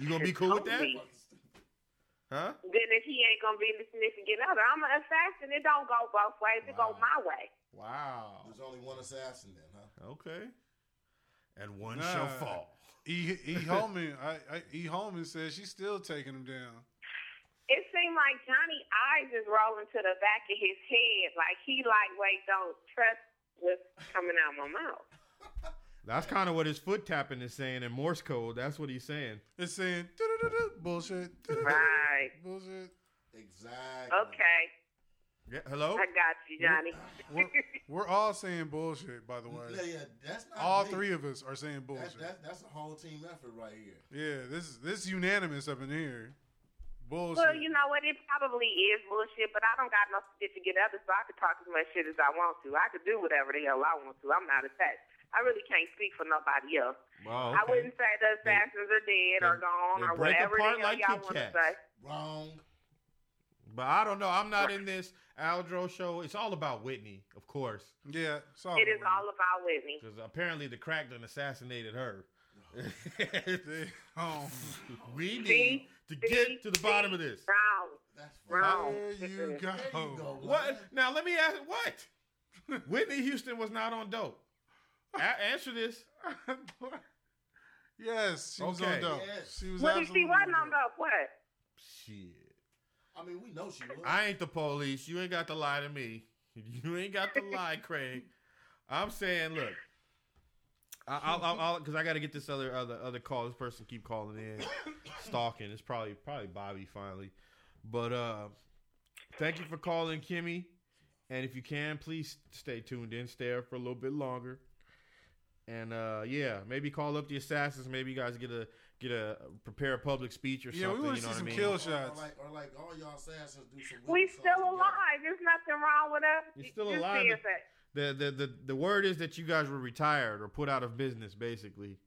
[SPEAKER 2] You gonna be cool with that?
[SPEAKER 9] Totally.
[SPEAKER 2] Huh?
[SPEAKER 9] Then if he ain't gonna be the significant other, I'm an assassin. It don't go both ways. It go my way.
[SPEAKER 2] Wow.
[SPEAKER 8] There's only one assassin then, huh?
[SPEAKER 2] Okay. And one
[SPEAKER 3] Nah.
[SPEAKER 2] shall fall.
[SPEAKER 3] E. E. Holman. I, I. E. Holman says she's still taking him down.
[SPEAKER 9] It seemed like Johnny eyes is rolling to the back of his head, like he lightweight don't trust what's coming out my mouth.
[SPEAKER 2] That's kind of what his foot tapping is saying in Morse code. That's what he's saying.
[SPEAKER 3] It's saying bullshit.
[SPEAKER 9] Right.
[SPEAKER 3] Bullshit.
[SPEAKER 8] Exactly.
[SPEAKER 9] Okay.
[SPEAKER 2] Yeah, hello.
[SPEAKER 9] I got you, Johnny.
[SPEAKER 3] We're, we're all saying bullshit, by the way.
[SPEAKER 8] Yeah, yeah, that's not
[SPEAKER 3] All
[SPEAKER 8] me.
[SPEAKER 3] three of us are saying bullshit.
[SPEAKER 8] that, that's a whole team effort right here.
[SPEAKER 3] yeah, this is this is unanimous up in here. Bullshit.
[SPEAKER 9] Well, you know what? It probably is bullshit, but I don't got no certificate of it, so I could talk as much shit as I want to. I could do whatever the hell I want to. I'm not attached. I really can't speak for nobody else.
[SPEAKER 2] Wow,
[SPEAKER 9] I wouldn't say the assassins are dead or gone or whatever
[SPEAKER 2] apart
[SPEAKER 9] the hell
[SPEAKER 2] like
[SPEAKER 9] y'all
[SPEAKER 2] Kit
[SPEAKER 9] want to say.
[SPEAKER 8] Wrong.
[SPEAKER 2] But I don't know. I'm not in this Aldro show. It's all about Whitney, of course,
[SPEAKER 3] yeah, it's all
[SPEAKER 9] It is
[SPEAKER 3] good.
[SPEAKER 9] all about Whitney.
[SPEAKER 2] because apparently the crack done assassinated her.
[SPEAKER 3] Oh,
[SPEAKER 2] we need
[SPEAKER 9] See?
[SPEAKER 2] to
[SPEAKER 9] See?
[SPEAKER 2] get to the bottom of this.
[SPEAKER 9] Wrong.
[SPEAKER 8] That's.
[SPEAKER 9] Wrong.
[SPEAKER 3] there you go.
[SPEAKER 8] There you go.
[SPEAKER 2] What? Now let me ask. What? Whitney Houston was not on dope. A- answer this.
[SPEAKER 3] yes, she was
[SPEAKER 2] Okay.
[SPEAKER 3] on dope.
[SPEAKER 8] Yes.
[SPEAKER 3] She was
[SPEAKER 9] What if
[SPEAKER 3] absolutely
[SPEAKER 9] she wasn't
[SPEAKER 3] on
[SPEAKER 9] on dope? What?
[SPEAKER 2] Shit.
[SPEAKER 8] I mean, we know she was.
[SPEAKER 2] I ain't the police. You ain't got to lie to me. You ain't got to lie, Craig. I'm saying, look. I- I'll, I'll, I'll, because I got to get this other, other, other call. This person keep calling in, stalking. It's probably, probably Bobby finally. But uh, thank you for calling, Kimmy. And if you can, please stay tuned in, stay up for a little bit longer. And uh, yeah, maybe call up the assassins. Maybe you guys get a get a prepare a public speech or
[SPEAKER 3] Yeah, we
[SPEAKER 2] something.
[SPEAKER 3] wanna see
[SPEAKER 2] what I
[SPEAKER 3] some
[SPEAKER 2] mean?
[SPEAKER 3] kill shots.
[SPEAKER 8] Or like, or like all y'all assassins do some.
[SPEAKER 9] We still
[SPEAKER 8] songs together.
[SPEAKER 9] alive. There's nothing wrong with us.
[SPEAKER 2] You're still
[SPEAKER 9] Just
[SPEAKER 2] alive. The, the the the word is that you guys were retired or put out of business, basically,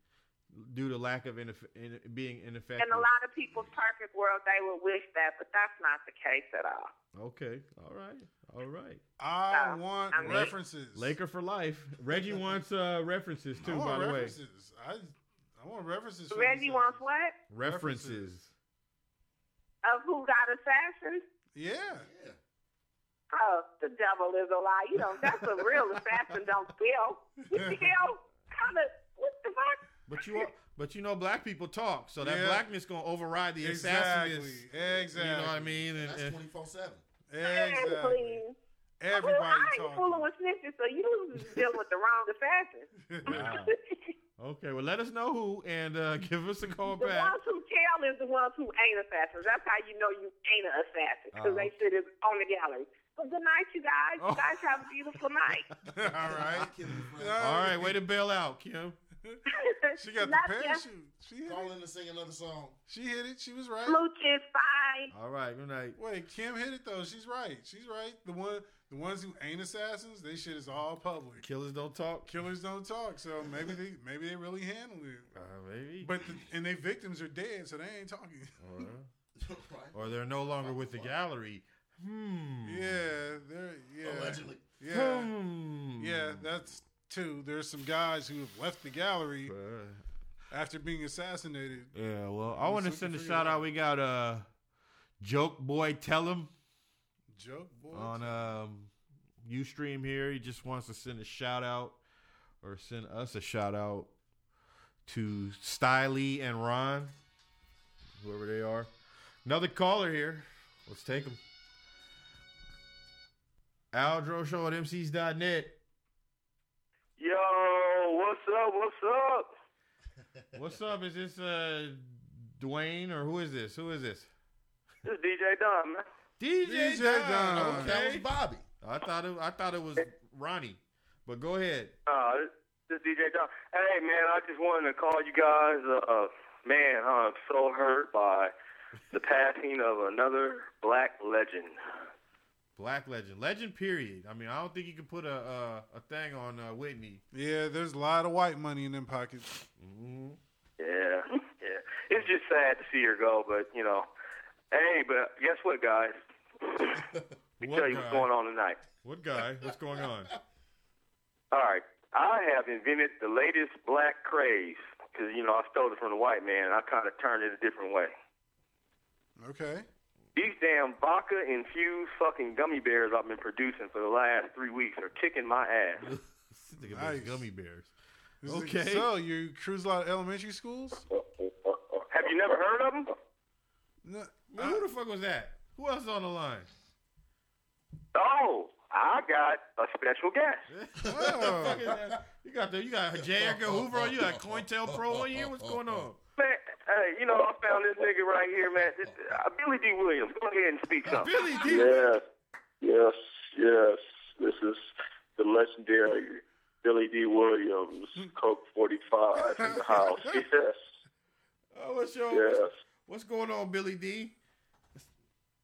[SPEAKER 2] due to lack of ineff- in, being ineffective.
[SPEAKER 9] In a lot of people's perfect world, they would wish that, but that's not the case at all.
[SPEAKER 2] Okay, all right, all right.
[SPEAKER 3] I
[SPEAKER 9] No,
[SPEAKER 3] want
[SPEAKER 9] I mean-
[SPEAKER 3] references.
[SPEAKER 2] Laker for life. Reggie wants uh, references too, by the way.
[SPEAKER 3] references. I I want references. for
[SPEAKER 9] Reggie wants what?
[SPEAKER 2] References.
[SPEAKER 9] Of who got assassins?
[SPEAKER 3] Yeah.
[SPEAKER 8] Yeah.
[SPEAKER 9] Oh, the devil is a lie. You know, that's a real assassin don't steal. You steal? Kind of, what the fuck?
[SPEAKER 2] But you but you know black people talk, so that
[SPEAKER 3] Yeah.
[SPEAKER 2] blackness gonna override the
[SPEAKER 3] Exactly.
[SPEAKER 2] assassins.
[SPEAKER 3] Exactly.
[SPEAKER 2] You know what I mean? And,
[SPEAKER 8] That's twenty four seven.
[SPEAKER 9] Man,
[SPEAKER 3] Exactly.
[SPEAKER 9] please.
[SPEAKER 3] Everybody
[SPEAKER 9] well, I ain't fooling with snitches, so you was dealing with the wrong assassin.
[SPEAKER 2] Wow. okay, well let us know who and uh, give us a call
[SPEAKER 9] The
[SPEAKER 2] back.
[SPEAKER 9] The ones who tell is the ones who ain't assassins. That's how you know you ain't an assassin because
[SPEAKER 2] Oh.
[SPEAKER 9] they shit is on the gallery. But good night, you guys.
[SPEAKER 3] Oh.
[SPEAKER 9] You guys have a beautiful night.
[SPEAKER 3] All right.
[SPEAKER 2] All right, way to bail out, Kim.
[SPEAKER 3] She got the
[SPEAKER 9] Love ya.
[SPEAKER 3] parachute. She hit
[SPEAKER 8] Call
[SPEAKER 3] it.
[SPEAKER 8] in to sing another song.
[SPEAKER 3] She hit it. She was right.
[SPEAKER 9] Smooches, bye.
[SPEAKER 2] All right, good night.
[SPEAKER 3] Wait, Kim hit it though. She's right. She's right. The one, the ones who ain't assassins, they shit is all public.
[SPEAKER 2] Killers don't talk.
[SPEAKER 3] Killers don't talk, so maybe they maybe they really handled it.
[SPEAKER 2] Uh, maybe.
[SPEAKER 3] But the, and they victims are dead, so they ain't talking.
[SPEAKER 2] Or,
[SPEAKER 8] right.
[SPEAKER 2] or they're no longer with the gallery. Hmm.
[SPEAKER 3] Yeah, they're yeah,
[SPEAKER 8] Allegedly.
[SPEAKER 3] yeah,
[SPEAKER 2] Hmm.
[SPEAKER 3] yeah. That's two. There's some guys who have left the gallery
[SPEAKER 2] Uh,
[SPEAKER 3] after being assassinated.
[SPEAKER 2] yeah, well, I want to send a shout
[SPEAKER 3] it
[SPEAKER 2] out. We got uh, Joke Boy Tell him
[SPEAKER 3] Joke boy.
[SPEAKER 2] on um, Ustream here. He just wants to send a shout out or send us a shout out to Styley and Ron, whoever they are. Another caller here. Let's take him. Aldro Show at MCs.net.
[SPEAKER 5] Yo, what's up? What's up?
[SPEAKER 2] What's up? Is this uh Dwayne or who is this? Who is this?
[SPEAKER 5] This is DJ Don, man.
[SPEAKER 2] DJ,
[SPEAKER 3] DJ
[SPEAKER 2] Don.
[SPEAKER 3] Don.
[SPEAKER 8] That was Bobby.
[SPEAKER 2] I thought it, I thought it was Ronnie, but go ahead.
[SPEAKER 5] Uh, this, this is DJ Don. Hey, man, I just wanted to call you guys. Uh, uh, man, I'm so hurt by the passing of another black legend.
[SPEAKER 2] Black legend, legend. Period. I mean, I don't think you can put a a, a thing on uh, Whitney.
[SPEAKER 3] Yeah, there's a lot of white money in them pockets.
[SPEAKER 2] Mm-hmm.
[SPEAKER 5] Yeah, yeah. It's just sad to see her go, but you know. Hey, but guess what, guys? Let me
[SPEAKER 2] What
[SPEAKER 5] tell you what's going on tonight.
[SPEAKER 2] What guy? What's going on?
[SPEAKER 5] All right, I have invented the latest black craze because you know I stole it from the white man. and I kind of turned it a different way.
[SPEAKER 3] Okay.
[SPEAKER 5] These damn vodka infused fucking gummy bears I've been producing for the last three weeks are kicking my ass.
[SPEAKER 2] Think of
[SPEAKER 3] Nice.
[SPEAKER 2] gummy bears.
[SPEAKER 3] This is-
[SPEAKER 2] Okay.
[SPEAKER 3] So you cruise a lot of elementary schools?
[SPEAKER 5] Have you never heard of them?
[SPEAKER 3] No,
[SPEAKER 2] Man, who the fuck was that? Who else is on the line?
[SPEAKER 5] Oh, I got a special guest.
[SPEAKER 2] Oh. you got the you got J. Edgar Hoover on you, got COINTELPRO on you. What's going on?
[SPEAKER 5] Man, hey, you know, I found this nigga right here, man. This, uh, Billy Dee Williams. Go ahead and speak something.
[SPEAKER 2] Billy Dee.
[SPEAKER 7] Yes, yes, yes. This is the legendary Billy Dee Williams, Colt 45 in the house. Yes,
[SPEAKER 2] Oh, what's your
[SPEAKER 7] yes.
[SPEAKER 2] what's going on, Billy Dee?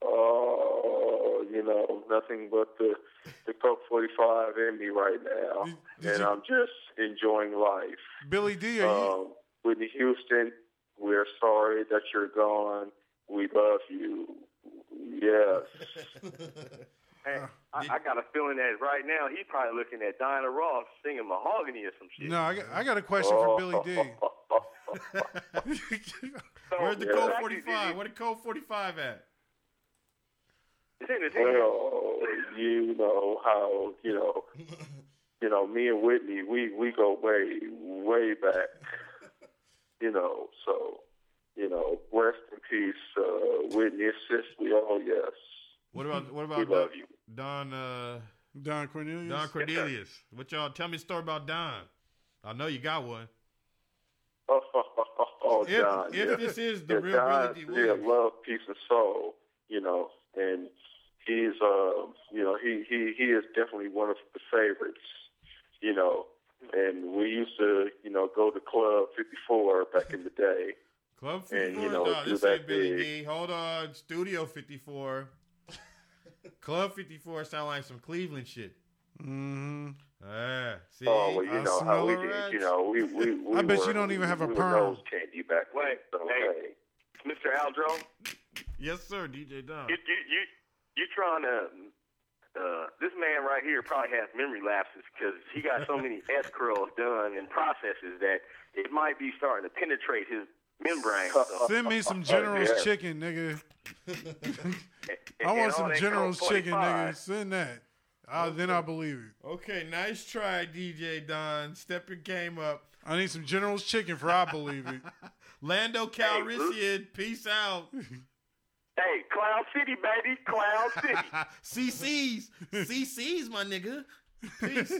[SPEAKER 7] Oh, you know, nothing but the the Colt 45 in me right now,
[SPEAKER 3] Did- did
[SPEAKER 7] and
[SPEAKER 3] you-
[SPEAKER 7] I'm just enjoying life.
[SPEAKER 3] Billy Dee, are you?
[SPEAKER 7] Um, Whitney Houston, we're sorry that you're gone. We love you. Yes.
[SPEAKER 5] Hey, uh, I, I got a feeling that right now he's probably looking at Diana Ross singing Mahogany or some shit.
[SPEAKER 3] No, I got, I got a question for Billy Dee.
[SPEAKER 5] So,
[SPEAKER 2] Where's the
[SPEAKER 5] yeah,
[SPEAKER 2] code
[SPEAKER 5] actually,
[SPEAKER 2] forty
[SPEAKER 5] did
[SPEAKER 2] five? Where the code forty five at?
[SPEAKER 5] It's in his hand.
[SPEAKER 7] Well, you know how you know, you know me and Whitney, we we go way way back. You know, so you know, rest in peace, uh, Whitney and Cicely. Oh yes,
[SPEAKER 2] What about what
[SPEAKER 7] we
[SPEAKER 2] about
[SPEAKER 7] love
[SPEAKER 2] Don,
[SPEAKER 7] you.
[SPEAKER 2] Don uh
[SPEAKER 3] Don Cornelius.
[SPEAKER 2] Don Cornelius? What y'all tell me a story about Don? I know you got one.
[SPEAKER 7] Oh, oh
[SPEAKER 2] If,
[SPEAKER 7] John,
[SPEAKER 2] if
[SPEAKER 7] yeah.
[SPEAKER 2] this is the
[SPEAKER 7] yeah,
[SPEAKER 2] real
[SPEAKER 7] Don,
[SPEAKER 2] Billy
[SPEAKER 7] yeah, love, peace, and soul. You know, and he's uh, you know, he he he is definitely one of the favorites. You know, and we used to, you know, go to Club 54 back in the day.
[SPEAKER 2] Club
[SPEAKER 7] and,
[SPEAKER 2] 54.
[SPEAKER 7] you know,
[SPEAKER 2] no, this ain't Billy
[SPEAKER 7] big.
[SPEAKER 2] D. Hold on. Studio 54. Club 54 sound like some Cleveland shit.
[SPEAKER 3] Mm-hmm.
[SPEAKER 2] Ah, see?
[SPEAKER 7] Oh well, you
[SPEAKER 3] I
[SPEAKER 7] know how we did.
[SPEAKER 3] rat.
[SPEAKER 7] You know, we we, we
[SPEAKER 3] I bet you don't even have a
[SPEAKER 7] we
[SPEAKER 3] perm.
[SPEAKER 7] Were nose candy back then.
[SPEAKER 5] Wait,
[SPEAKER 7] so,
[SPEAKER 5] hey.
[SPEAKER 7] hey.
[SPEAKER 5] Mr. Aldro,
[SPEAKER 2] Yes, sir, DJ Don.
[SPEAKER 5] you you you you trying to? Uh, this man right here probably has memory lapses because he got so many S curls done and processes that it might be starting to penetrate his membrane.
[SPEAKER 3] Send me some General's
[SPEAKER 7] yeah.
[SPEAKER 3] chicken, nigga. I want some General's chicken, nigga. Send that. Uh, Then I'll believe it.
[SPEAKER 2] Okay, nice try, DJ Don. Step your game up.
[SPEAKER 3] I need some General's chicken for I believe it.
[SPEAKER 2] Lando Calrissian, peace out.
[SPEAKER 5] Hey, Cloud City, baby, Cloud City.
[SPEAKER 2] CC's. CC's, my nigga. Peace.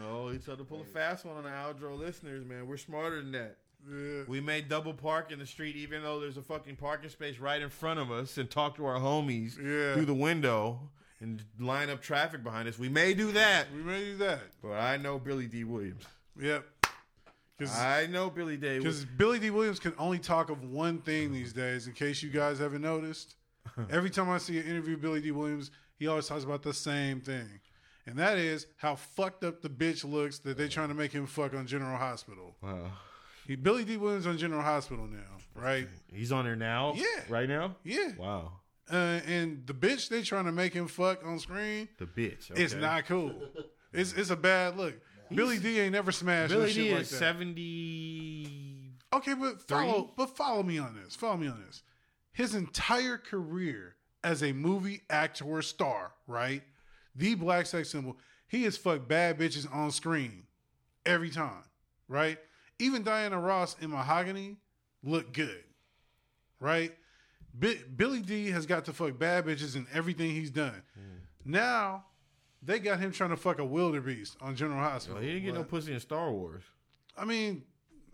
[SPEAKER 2] oh, he tried to pull a fast one on the Aldro listeners, man. We're smarter than that.
[SPEAKER 3] Yeah.
[SPEAKER 2] We may double park in the street even though there's a fucking parking space right in front of us and talk to our homies
[SPEAKER 3] Yeah.
[SPEAKER 2] through the window and line up traffic behind us. We may do that,
[SPEAKER 3] We may do that.
[SPEAKER 2] but I know Billy Dee Williams.
[SPEAKER 3] Yep. Because
[SPEAKER 2] I know Billy Dee.
[SPEAKER 3] Because Billy Dee Williams can only talk of one thing these days, in case you guys haven't noticed. Every time I see an interview with Billy Dee Williams, he always talks about the same thing. And that is how fucked up the bitch looks that they're trying to make him fuck on General Hospital.
[SPEAKER 2] Wow.
[SPEAKER 3] He Billy Dee Williams on General Hospital now, right?
[SPEAKER 2] He's on there now?
[SPEAKER 3] Yeah.
[SPEAKER 2] Right now?
[SPEAKER 3] Yeah.
[SPEAKER 2] Wow.
[SPEAKER 3] Uh, and the bitch they're trying to make him fuck on screen,
[SPEAKER 2] The bitch.
[SPEAKER 3] it's not cool. It's it's a bad look. Billy Dee ain't never smashed
[SPEAKER 2] Billy
[SPEAKER 3] Dee
[SPEAKER 2] is. 70.
[SPEAKER 3] Okay, but follow, but follow me on this. Follow me on this. His entire career as a movie actor or star, right? The black sex symbol. He has fucked bad bitches on screen every time, right? Even Diana Ross in Mahogany looked good, right? Bi- Billy Dee has got to fuck bad bitches in everything he's done. Hmm. Now they got him trying to fuck a wildebeest on General Hospital.
[SPEAKER 2] Well, he didn't get no pussy in Star Wars.
[SPEAKER 3] I mean,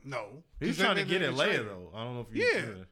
[SPEAKER 3] no.
[SPEAKER 2] He's trying to get at Leia, though. I don't know if you.
[SPEAKER 3] Yeah.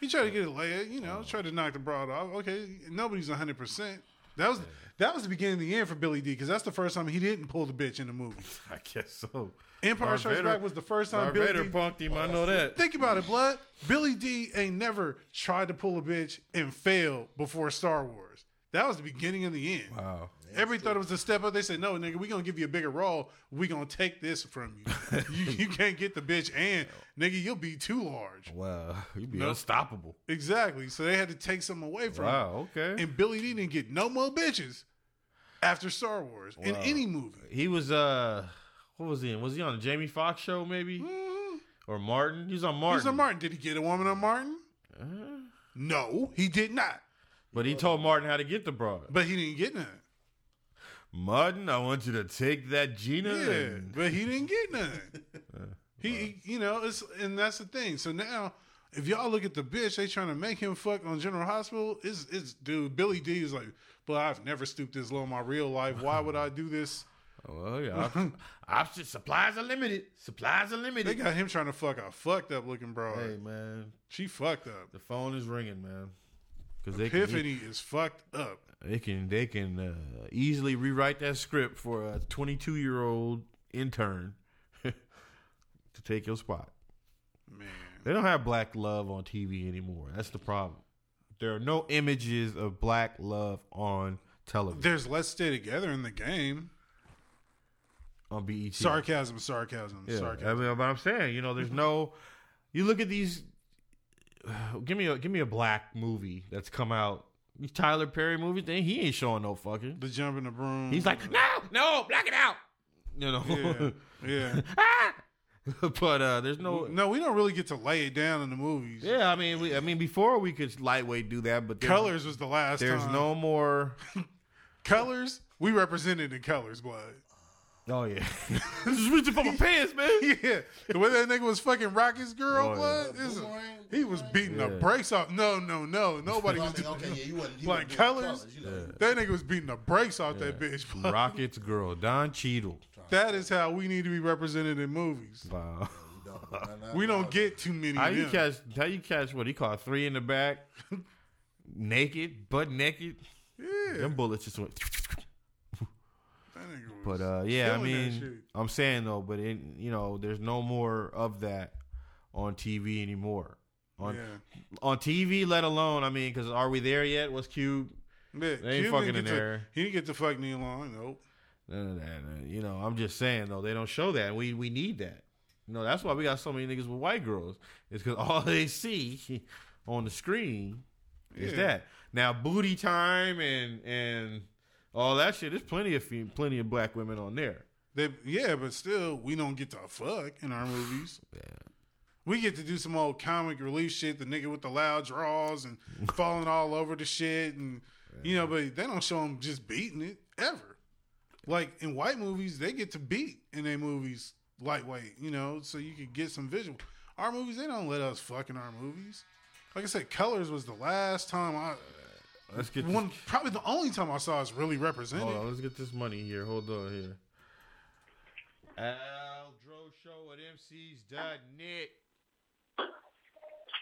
[SPEAKER 3] He tried to get it later, you know, tried to knock the broad off. Okay, nobody's hundred percent. That was that was the beginning of the end for Billy Dee because that's the first time he didn't pull the bitch in the movie.
[SPEAKER 2] I guess so.
[SPEAKER 3] Empire
[SPEAKER 2] Darth
[SPEAKER 3] Strikes Back was the first time
[SPEAKER 2] Darth
[SPEAKER 3] Billy
[SPEAKER 2] Vader
[SPEAKER 3] D.
[SPEAKER 2] punked him. I know that.
[SPEAKER 3] Think about it, blood. Billy Dee ain't never tried to pull a bitch and failed before Star Wars. That was the beginning of the end.
[SPEAKER 2] Wow.
[SPEAKER 3] Everybody thought it was a step up. They said, "No, nigga, we gonna give you a bigger role. We gonna take this from you. you. You can't get the bitch, and nigga, you'll be too large."
[SPEAKER 2] Wow. You'd be
[SPEAKER 3] Nope.
[SPEAKER 2] unstoppable.
[SPEAKER 3] Exactly. So they had to take something away from him.
[SPEAKER 2] Wow. Okay.
[SPEAKER 3] And Billy Dee didn't get no more bitches after Star Wars in
[SPEAKER 2] Wow.
[SPEAKER 3] any movie.
[SPEAKER 2] He was, uh, what was he in? Was he on the Jamie Foxx show, maybe? Or Martin? He was on
[SPEAKER 3] He
[SPEAKER 2] Martin.
[SPEAKER 3] was on Martin. Did he get a woman on Martin?
[SPEAKER 2] Uh,
[SPEAKER 3] No, he did not.
[SPEAKER 2] but he told Martin how to get the broad.
[SPEAKER 3] But he didn't get none.
[SPEAKER 2] Martin, I want you to take that Gina.
[SPEAKER 3] Yeah, but he didn't get none. he, you know, it's and that's the thing. So now, if y'all look at the bitch they trying to make him fuck on General Hospital, it's it's dude. Billy Dee is like but I've never stooped this low in my real life. Why would I do this?
[SPEAKER 2] Well, yeah. op- option supplies are limited. Supplies are limited.
[SPEAKER 3] They got him trying to fuck a fucked up looking broad.
[SPEAKER 2] Hey man,
[SPEAKER 3] She fucked up.
[SPEAKER 2] the phone is ringing, man. Because they can,
[SPEAKER 3] Epiphany is fucked up.
[SPEAKER 2] they can they can uh, easily rewrite that script for a 22 year old intern to take your spot.
[SPEAKER 3] Man.
[SPEAKER 2] They don't have black love on TV anymore. That's the problem. There are no images of black love on television
[SPEAKER 3] There's Let's Stay Together in the game.
[SPEAKER 2] on BET.
[SPEAKER 3] Sarcasm, sarcasm,
[SPEAKER 2] Yeah,
[SPEAKER 3] sarcasm.
[SPEAKER 2] I mean, but I'm saying, you know, there's no. You look at these. Give me a give me a black movie that's come out. These Tyler Perry movies, then he ain't showing no fucking.
[SPEAKER 3] the jump in the broom.
[SPEAKER 2] He's like, no, no, black it out. You know.
[SPEAKER 3] yeah, yeah.
[SPEAKER 2] Ah! but uh, there's no.
[SPEAKER 3] No, we don't really get to lay it down in the movies.
[SPEAKER 2] Yeah, I mean, we, I mean, before we could lightweight do that, but
[SPEAKER 3] Colors was the last
[SPEAKER 2] There's
[SPEAKER 3] time.
[SPEAKER 2] no more.
[SPEAKER 3] Colors. We represented in Colors, blood.
[SPEAKER 2] Oh yeah, just reaching for my pants, man.
[SPEAKER 3] Yeah, the way that nigga was fucking rock his girl,
[SPEAKER 2] Oh,
[SPEAKER 3] blood.
[SPEAKER 8] yeah.
[SPEAKER 3] is-
[SPEAKER 8] Boomerang?
[SPEAKER 3] he was beating the brakes off. No, no, no. Nobody was
[SPEAKER 8] I
[SPEAKER 3] doing
[SPEAKER 8] okay, yeah, you wasn't, you
[SPEAKER 3] like
[SPEAKER 8] wasn't
[SPEAKER 3] colors.
[SPEAKER 8] you know.
[SPEAKER 3] That nigga was beating the brakes off that bitch. blood.
[SPEAKER 2] Rockets girl, Don Cheadle.
[SPEAKER 3] That is how we need to be represented in movies.
[SPEAKER 2] Wow.
[SPEAKER 3] We don't get too many.
[SPEAKER 2] How you
[SPEAKER 3] them.
[SPEAKER 2] catch? How you catch what he called three in the back, naked, butt naked?
[SPEAKER 3] Yeah,
[SPEAKER 2] Them bullets just went. But uh, yeah, I mean. I'm saying though, but it, you know, there's no more of that on TV anymore. On
[SPEAKER 3] yeah.
[SPEAKER 2] on TV, let alone, I mean, because are we there yet? What's Cube?
[SPEAKER 3] Yeah,
[SPEAKER 2] They ain't
[SPEAKER 3] Cube
[SPEAKER 2] fucking in
[SPEAKER 3] to-
[SPEAKER 2] there.
[SPEAKER 3] He didn't get to fuck Nia Long. Nope.
[SPEAKER 2] None of that. You know, I'm just saying though, they don't show that. We we need that. You know, that's why we got so many niggas with white girls. It's because all they see on the screen is
[SPEAKER 3] Yeah.
[SPEAKER 2] that. Now, booty time and and all that shit. There's plenty of fem- plenty of black women on there.
[SPEAKER 3] They, yeah, but still, we don't get to fuck in our movies. We get to do some old comic relief shit, the nigga with the loud draws and falling all over the shit, and you know, but they don't show them just beating it ever. Like in white movies, they get to beat in their movies lightweight, you know, so you could get some visual. Our movies, they don't let us fuck in our movies. Like I said, Colors was the last time I,
[SPEAKER 2] Let's get
[SPEAKER 3] one probably the only time I saw us really
[SPEAKER 2] This,
[SPEAKER 3] represented.
[SPEAKER 2] hold on, let's get this money here. Hold on here. Aldro Show at MCs.net.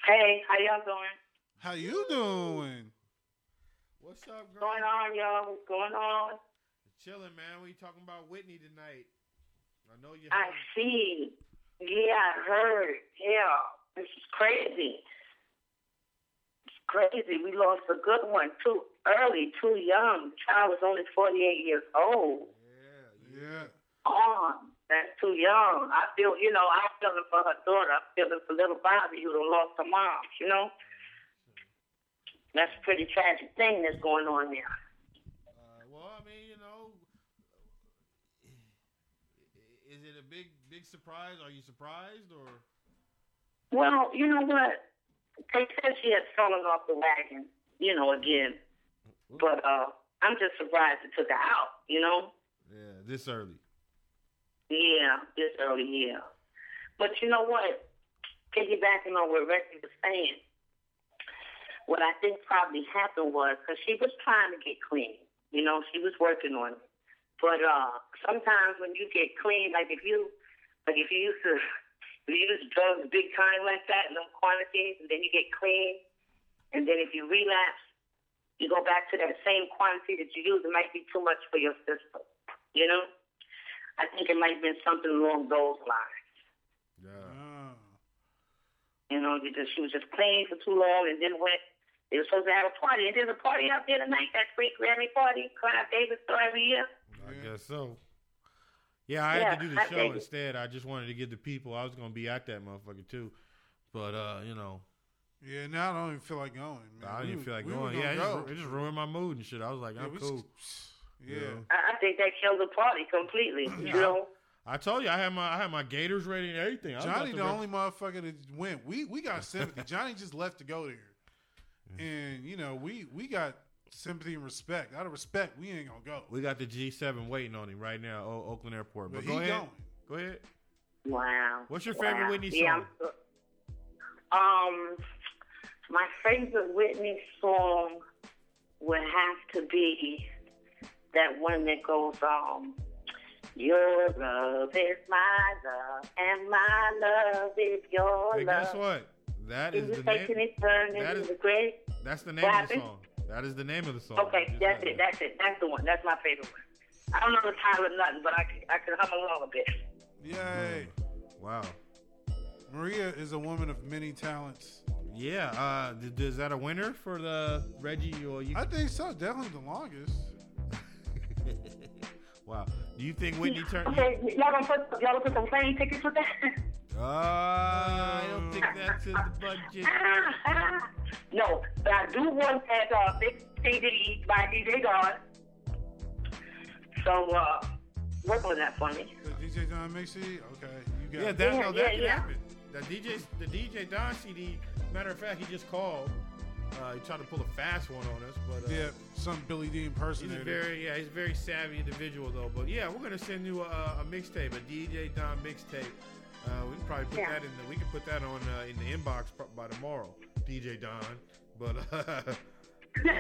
[SPEAKER 10] Hey, how y'all doing?
[SPEAKER 3] How you doing?
[SPEAKER 2] What's up,
[SPEAKER 10] What's
[SPEAKER 2] girl?
[SPEAKER 10] going on, y'all? What's going on?
[SPEAKER 2] Chilling, man. We talking about Whitney tonight. I know you.
[SPEAKER 10] I see. Yeah, I heard. Yeah, this is crazy. Crazy. We lost a good one too early, too young. Child was only 48 years old.
[SPEAKER 3] Yeah. Yeah.
[SPEAKER 10] On. That's too young. I feel, you know, I'm feeling for her daughter. I'm feeling for little Bobby who done lost her mom, you know? That's a pretty tragic thing that's going on there.
[SPEAKER 2] Uh, well, I mean, you know, is it a big, big surprise? Are you surprised or?
[SPEAKER 10] Well, you know what? They said she had fallen off the wagon, you know, again. But uh I'm just surprised it took her out, you know?
[SPEAKER 2] Yeah, this early.
[SPEAKER 10] Yeah, this early yeah. But you know what? Piggybacking on what Reggie was saying, what I think probably happened was because she was trying to get clean. You know, she was working on it. But uh sometimes when you get clean, like if you, like if you used to, if you use drugs big time like that in them quantities, and then you get clean, and then if you relapse, you go back to that same quantity that you used, it might be too much for your system. You know? I think it might have been something along those lines.
[SPEAKER 2] Yeah.
[SPEAKER 3] Oh.
[SPEAKER 10] You know, because she was just clean for too long and then went. They were supposed to have a party, and there's a party out there tonight. That free Grammy party, Clive Davis throw every year.
[SPEAKER 2] I guess so. Yeah, I
[SPEAKER 10] Yeah,
[SPEAKER 2] had to do the
[SPEAKER 10] I
[SPEAKER 2] show
[SPEAKER 10] think-
[SPEAKER 2] instead. I just wanted to give the people. I was gonna be at that motherfucker too, but uh, you know,
[SPEAKER 3] Yeah, now I don't even feel like going. Man.
[SPEAKER 2] I didn't
[SPEAKER 3] We
[SPEAKER 2] even feel like
[SPEAKER 3] we
[SPEAKER 2] going.
[SPEAKER 3] gonna
[SPEAKER 2] Yeah, it just, it just ruined my mood and shit. I was like, I'm
[SPEAKER 3] we
[SPEAKER 2] cool.
[SPEAKER 3] Yeah.
[SPEAKER 2] Yeah.
[SPEAKER 10] I, I think that killed the party completely. You know,
[SPEAKER 2] I told you I had my I had my Gators ready and everything. I
[SPEAKER 3] Johnny, the
[SPEAKER 2] to
[SPEAKER 3] only motherfucker that went. We we got sympathy. Johnny just left to go there, and you know we we got sympathy and respect. Out of respect, we ain't gonna go.
[SPEAKER 2] We got the G7 waiting on him right now, o- Oakland Airport. But,
[SPEAKER 3] But
[SPEAKER 2] go
[SPEAKER 3] he
[SPEAKER 2] ahead.
[SPEAKER 3] going.
[SPEAKER 2] Go ahead.
[SPEAKER 10] wow.
[SPEAKER 2] What's your favorite
[SPEAKER 10] Wow.
[SPEAKER 2] Whitney song?
[SPEAKER 10] I'm um, my favorite Whitney song would have to be that one that goes um Your love is my love, and my love is your
[SPEAKER 2] Hey,
[SPEAKER 10] love.
[SPEAKER 2] guess what? That is
[SPEAKER 10] Is
[SPEAKER 2] the name.
[SPEAKER 10] taking its turn
[SPEAKER 2] that
[SPEAKER 10] into
[SPEAKER 2] is-
[SPEAKER 10] the grave?
[SPEAKER 2] That's the name
[SPEAKER 10] What
[SPEAKER 2] of the
[SPEAKER 10] happened?
[SPEAKER 2] song. That is the name of the song.
[SPEAKER 10] Okay,
[SPEAKER 2] Just
[SPEAKER 10] that's
[SPEAKER 2] that.
[SPEAKER 10] it. That's it. That's the one. That's my favorite one. I don't know the title of nothing, but I can, I can hum along a bit.
[SPEAKER 3] Yay.
[SPEAKER 2] Wow.
[SPEAKER 3] Maria is a woman of many talents.
[SPEAKER 2] Yeah. Uh, th- is that a winner for the Reggie? Or you?
[SPEAKER 3] I think so. Definitely the longest.
[SPEAKER 2] wow. Do you think Whitney turned?
[SPEAKER 10] Okay, y'all gonna put y'all gonna put some plane tickets with that?
[SPEAKER 2] Uh, I don't think that's in the budget.
[SPEAKER 10] no, but I do want that uh, big CD by DJ God. So uh, work on that for me.
[SPEAKER 3] The DJ Don Mixie? Okay. You got
[SPEAKER 2] Yeah,
[SPEAKER 3] it.
[SPEAKER 2] that,
[SPEAKER 10] Yeah,
[SPEAKER 2] no, that
[SPEAKER 10] yeah,
[SPEAKER 2] can
[SPEAKER 10] yeah.
[SPEAKER 2] happen. The DJ, the DJ Don CD. Matter of fact, he just called. Uh, he tried to pull a fast one on us, but uh,
[SPEAKER 3] Yeah, some Billy Dee
[SPEAKER 2] he's a very, yeah, he's a very savvy individual though. But yeah, we're gonna send you a, a mixtape, a DJ Don mixtape. Uh, we can probably put
[SPEAKER 10] Yeah.
[SPEAKER 2] that in the, we can put that on uh, in the inbox by tomorrow, DJ Don. But uh,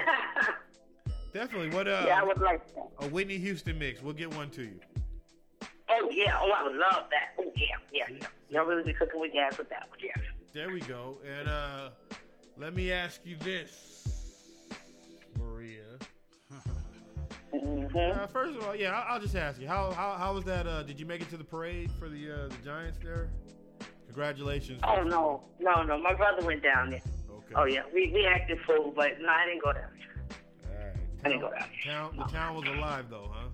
[SPEAKER 2] definitely, what uh,
[SPEAKER 10] yeah, I would like that.
[SPEAKER 2] a Whitney Houston mix? We'll get one to you.
[SPEAKER 10] Oh yeah, oh I would love that. Oh yeah, yeah, yeah. Y'all really be cooking with gas with that one, yeah.
[SPEAKER 2] There we go. And uh, let me ask you this,
[SPEAKER 10] hmm
[SPEAKER 2] Uh, first of all, yeah, I'll, I'll just ask you how how, how was that? Uh, did you make it to the parade for the uh, the Giants there? Congratulations.
[SPEAKER 10] Oh no, no, no. My brother went down there.
[SPEAKER 2] Okay.
[SPEAKER 10] Oh yeah, we we acted fool, but no, I didn't go down.
[SPEAKER 2] All right.
[SPEAKER 10] I didn't go down.
[SPEAKER 2] Town, the town was alive though, huh?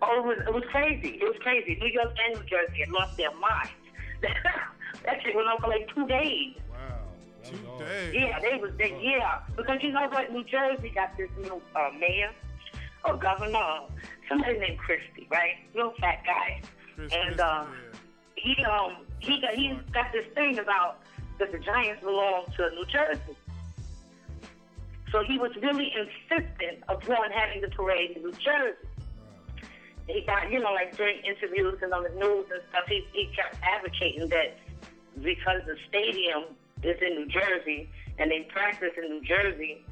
[SPEAKER 10] Oh, it was it was crazy. It was crazy. New York and New Jersey had lost their minds. that shit went on for like two days.
[SPEAKER 2] Wow.
[SPEAKER 3] Two days.
[SPEAKER 10] Yeah, they was they yeah because you know what New Jersey got this new uh, mayor or governor, somebody named Christie, right? Real fat guy.
[SPEAKER 3] Chris
[SPEAKER 10] And,
[SPEAKER 3] yeah.
[SPEAKER 10] He um he got he got this thing about that the Giants belong to New Jersey. So he was really insistent upon having the parade in New Jersey. He got, you know, like during interviews and on the news and stuff, he, he kept advocating that because the stadium is in New Jersey and they practice in New Jersey,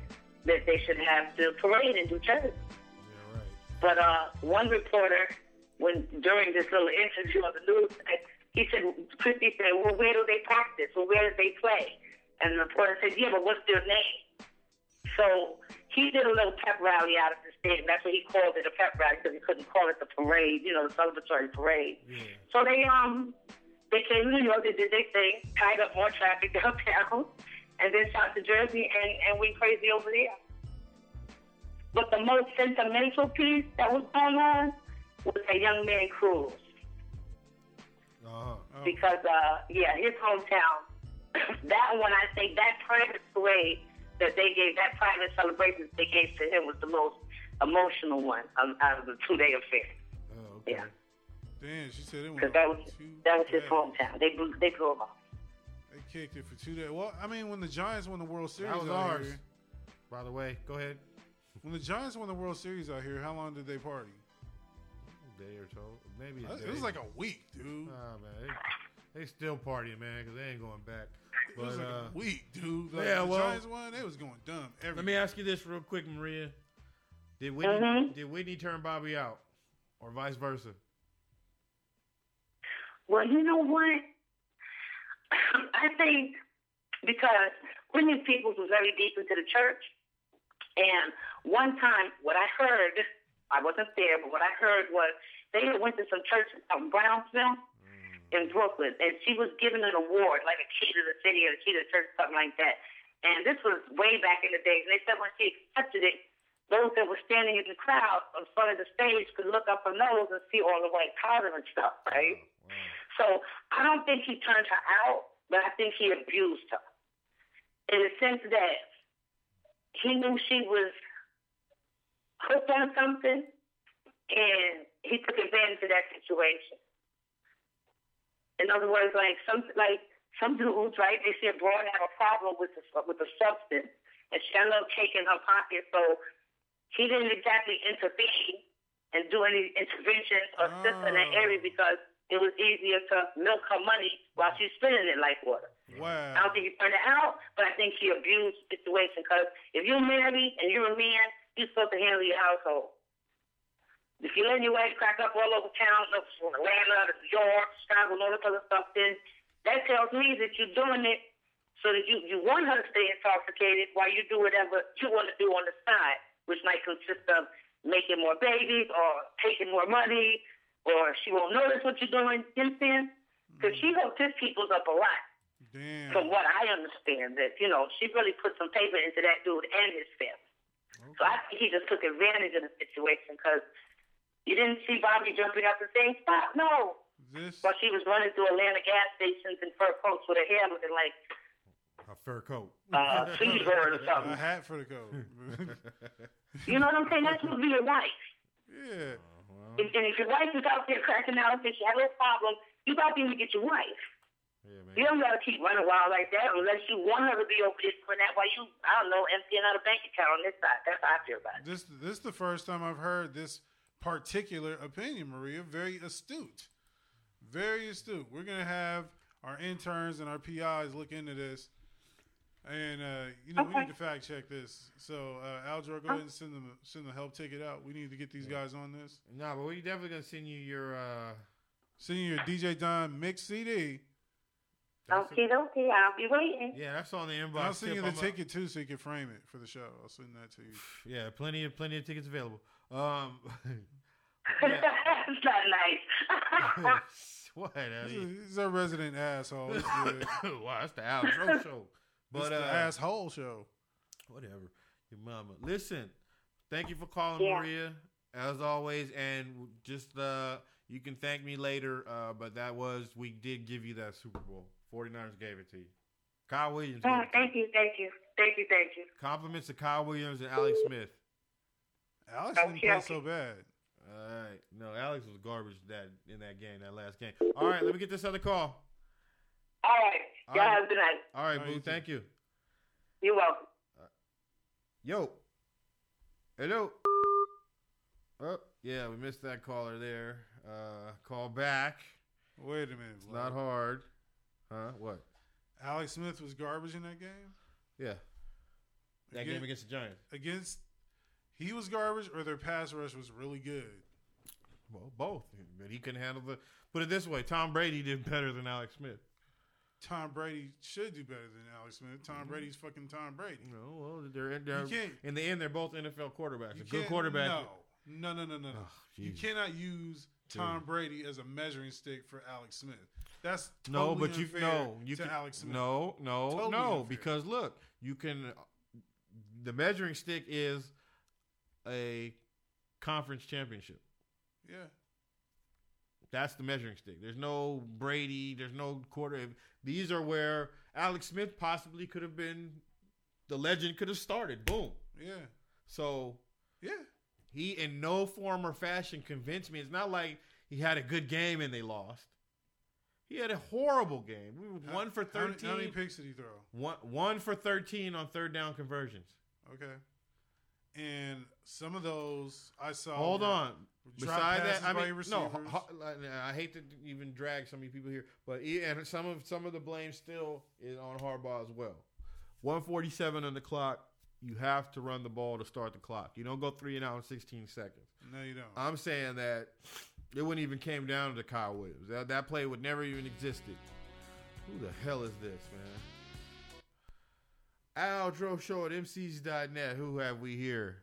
[SPEAKER 10] that they should have the parade in New Jersey. But uh, one reporter, when during this little interview on the news, he said, Christie said, well, where do they practice? Well, where do they play? And the reporter said, yeah, but what's their name? So he did a little pep rally out of the stadium. That's what he called it, a pep rally, because he couldn't call it the parade, you know, the celebratory parade.
[SPEAKER 2] Yeah.
[SPEAKER 10] So they um they came to New York, they did their thing, tied up more traffic downtown, and then shot to Jersey and, and went crazy over there. But the most sentimental piece that was going on was a young man Cruz.
[SPEAKER 2] Uh-huh.
[SPEAKER 10] Because uh yeah, his hometown. that one I think that private parade that they gave, that private celebration they gave to him was the most emotional one um, out of the two day affair.
[SPEAKER 2] Oh, okay.
[SPEAKER 10] Yeah.
[SPEAKER 3] Damn, she said it went
[SPEAKER 10] Because that was that was his
[SPEAKER 3] days.
[SPEAKER 10] hometown. They blew they blew him off.
[SPEAKER 3] They kicked it for two days. Well, I mean, when the Giants won the World Series
[SPEAKER 2] That was ours.
[SPEAKER 3] here,
[SPEAKER 2] By the way, go ahead.
[SPEAKER 3] When the Giants won the World Series out here, how long did they party?
[SPEAKER 2] A day or so, maybe. A
[SPEAKER 3] It was like a week, dude.
[SPEAKER 2] Nah, man, they, they still partying, man, because they ain't going back.
[SPEAKER 3] It was like
[SPEAKER 2] uh,
[SPEAKER 3] a week, dude. Like,
[SPEAKER 2] yeah,
[SPEAKER 3] the
[SPEAKER 2] well-
[SPEAKER 3] Giants won, they was going dumb. Every
[SPEAKER 2] Let me ask you this real quick, Maria. Did Whitney
[SPEAKER 10] Mhm.
[SPEAKER 2] did Whitney turn Bobby out, or vice versa?
[SPEAKER 10] Well, you know what? I think because Whitney Peoples was very deep into the church, and one time, what I heard, I wasn't there, but what I heard was they had went to some church in Brownsville in mm. Brooklyn, and she was given an award, like a key to the city or a key to the church, something like that. And this was way back in the days. And they said when she accepted it, those that were standing in the crowd in front of the stage could look up her nose and see all the white powder and stuff, oh, right? So I don't think he turned her out, but I think he abused her. In the sense that he knew she was hooked on something and he took advantage of that situation. In other words, like some like some dudes, right? They see a broad have a problem with the with the substance, and she got a little cake in her pocket, so he didn't exactly intervene and do any interventions or assist in that area
[SPEAKER 3] Oh.
[SPEAKER 10] because it was easier to milk her money while she's spending it like water. I don't think he turned it out, but I think he abused the situation because if you're married and you're a man, you're supposed to handle your household. If you're letting your wife crack up all over town, look for Atlanta, to New York, Chicago, and all this other stuff, then that tells me that you're doing it so that you, you want her to stay intoxicated while you do whatever you want to do on the side, which might consist of making more babies or taking more money, or she won't notice what you're doing. You understand? Because mm. she hooks his peoples up a lot
[SPEAKER 3] Damn.
[SPEAKER 10] from what I understand, that you know she really put some paper into that dude and his family. So I think he just took advantage of the situation because you didn't see Bobby jumping out the same spot. No,
[SPEAKER 3] This
[SPEAKER 10] while she was running through Atlanta gas stations in fur coats with her hair looking like
[SPEAKER 2] A fur coat.
[SPEAKER 10] uh, Seabird or
[SPEAKER 3] a hat for the coat.
[SPEAKER 10] You know what I'm saying? That's supposed to be your wife.
[SPEAKER 3] yeah.
[SPEAKER 10] And, and if your wife is out there cracking out and she had a little problem, you got to get your wife.
[SPEAKER 2] Yeah, man.
[SPEAKER 10] You don't gotta keep running wild like that unless you want her to be over this doing that while you, I don't know, emptying out a bank account on this side. That's how I feel about it.
[SPEAKER 3] This this is the first time I've heard this particular opinion, Maria. Very astute. Very astute. We're gonna have our interns and our PIs look into this. And uh, you know, we need to fact check this. So uh Aldro, go ahead and send them send the help ticket out. We need to get these guys on this.
[SPEAKER 2] Nah, but we're definitely gonna send you your. uh
[SPEAKER 3] Send you your DJ Don mix CD.
[SPEAKER 2] That's
[SPEAKER 10] Okay, okay, I'll be waiting.
[SPEAKER 2] yeah, that's on the inbox.
[SPEAKER 3] I'll send you the
[SPEAKER 2] I'm,
[SPEAKER 3] ticket too, so you can frame it for the show. I'll send that to you.
[SPEAKER 2] Yeah, plenty of plenty of tickets available. Um,
[SPEAKER 10] That's not nice.
[SPEAKER 2] what?
[SPEAKER 3] He's, a- he's our resident asshole. He's good.
[SPEAKER 2] wow, that's the outro show.
[SPEAKER 3] But
[SPEAKER 2] But
[SPEAKER 3] the
[SPEAKER 2] uh,
[SPEAKER 3] asshole show.
[SPEAKER 2] whatever. Your mama. Listen, thank you for calling
[SPEAKER 10] Yeah.
[SPEAKER 2] Maria, as always, and just uh, you can thank me later. Uh, but that was we did give you that Super Bowl. 49ers gave it to you. Kyle Williams.
[SPEAKER 10] Oh, thank you, thank you, thank you, thank you.
[SPEAKER 2] Compliments to Kyle Williams and Alex Smith.
[SPEAKER 3] Alex didn't
[SPEAKER 10] Okay,
[SPEAKER 3] play
[SPEAKER 10] okay.
[SPEAKER 3] so bad.
[SPEAKER 2] All right. No, Alex was garbage that in that game, that last game. All right, let me get this other call.
[SPEAKER 10] All right,
[SPEAKER 2] All
[SPEAKER 10] y'all
[SPEAKER 2] right.
[SPEAKER 10] have a good night.
[SPEAKER 2] All right,
[SPEAKER 3] All right,
[SPEAKER 2] boo.
[SPEAKER 3] you.
[SPEAKER 2] Thank you.
[SPEAKER 10] You're welcome.
[SPEAKER 2] Yo. Hello. Oh, yeah, we missed that caller there. Uh, call back.
[SPEAKER 3] Wait a minute.
[SPEAKER 2] It's not hard. Huh? What?
[SPEAKER 3] Alex Smith was garbage in that game.
[SPEAKER 2] Yeah. That
[SPEAKER 3] Again-
[SPEAKER 2] game against the Giants.
[SPEAKER 3] Against, he was garbage, or their pass rush was really good.
[SPEAKER 2] Well, both. But he couldn't handle the. Put it this way: Tom Brady did better than Alex Smith.
[SPEAKER 3] Tom Brady should do better than Alex Smith. Tom mm-hmm. Brady's fucking Tom Brady.
[SPEAKER 2] No, well, they're, they're
[SPEAKER 3] You can't-
[SPEAKER 2] in the end, they're both NFL quarterbacks.
[SPEAKER 3] You
[SPEAKER 2] A good
[SPEAKER 3] can't-
[SPEAKER 2] quarterback.
[SPEAKER 3] No, no, no, no, no. no.
[SPEAKER 2] Oh,
[SPEAKER 3] you
[SPEAKER 2] jeez.
[SPEAKER 3] cannot use Tom Brady as a measuring stick for Alex Smith. That's
[SPEAKER 2] No, but you no, you
[SPEAKER 3] to
[SPEAKER 2] can,
[SPEAKER 3] Alex Smith.
[SPEAKER 2] No, no,
[SPEAKER 3] Totally
[SPEAKER 2] no,
[SPEAKER 3] unfair.
[SPEAKER 2] because look, you can. The measuring stick is a conference championship.
[SPEAKER 3] Yeah.
[SPEAKER 2] That's the measuring stick. There's no Brady. There's no quarter. These are where Alex Smith possibly could have been. The legend could have started. Boom.
[SPEAKER 3] Yeah.
[SPEAKER 2] So
[SPEAKER 3] Yeah.
[SPEAKER 2] He, in no form or fashion, convinced me. It's not like he had a good game and they lost. He had a horrible game. We were one for
[SPEAKER 3] How many-
[SPEAKER 2] thirteen.
[SPEAKER 3] How many picks did he throw?
[SPEAKER 2] One one for thirteen on third down conversions.
[SPEAKER 3] Okay. And some of those I saw.
[SPEAKER 2] Hold on. Beside that, I mean, no. I hate to even drag some of you people here, but and some of some of the blame still is on Harbaugh as well. One forty seven on the clock. You have to run the ball to start the clock. You don't go three and out in sixteen seconds.
[SPEAKER 3] No, you don't.
[SPEAKER 2] I'm saying that it wouldn't even came down to Kyle Williams. That that play would never even existed. Who the hell is this, man? Aldro Show at MCs.net. Who have we here?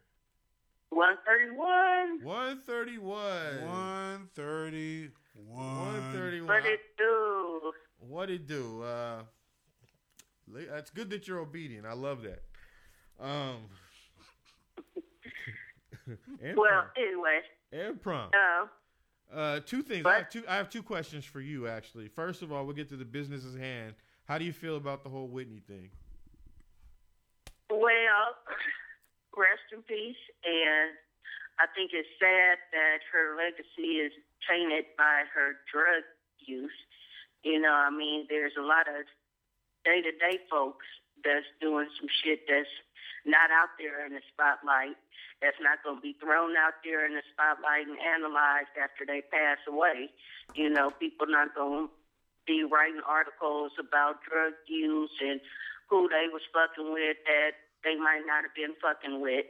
[SPEAKER 10] 131.
[SPEAKER 2] 131.
[SPEAKER 3] 131.
[SPEAKER 2] 131.
[SPEAKER 10] What it do?
[SPEAKER 2] What it do? Uh, li- that's good that you're obedient. I love that. Um,
[SPEAKER 10] Well, anyway,
[SPEAKER 2] and prompt.
[SPEAKER 10] uh,
[SPEAKER 2] Uh, two things. I have two. I have two questions for you. Actually, first of all, we'll get to the business at hand. How do you feel about the whole Whitney thing?
[SPEAKER 10] well, rest in peace. And I think it's sad that her legacy is tainted by her drug use. You know, I mean, there's a lot of
[SPEAKER 11] day to day folks that's doing some shit that's not out there in the spotlight, that's not going to be thrown out there in the spotlight and analyzed after they pass away. You know, people not going to be writing articles about drug use and who they was fucking with that they might not have been fucking with.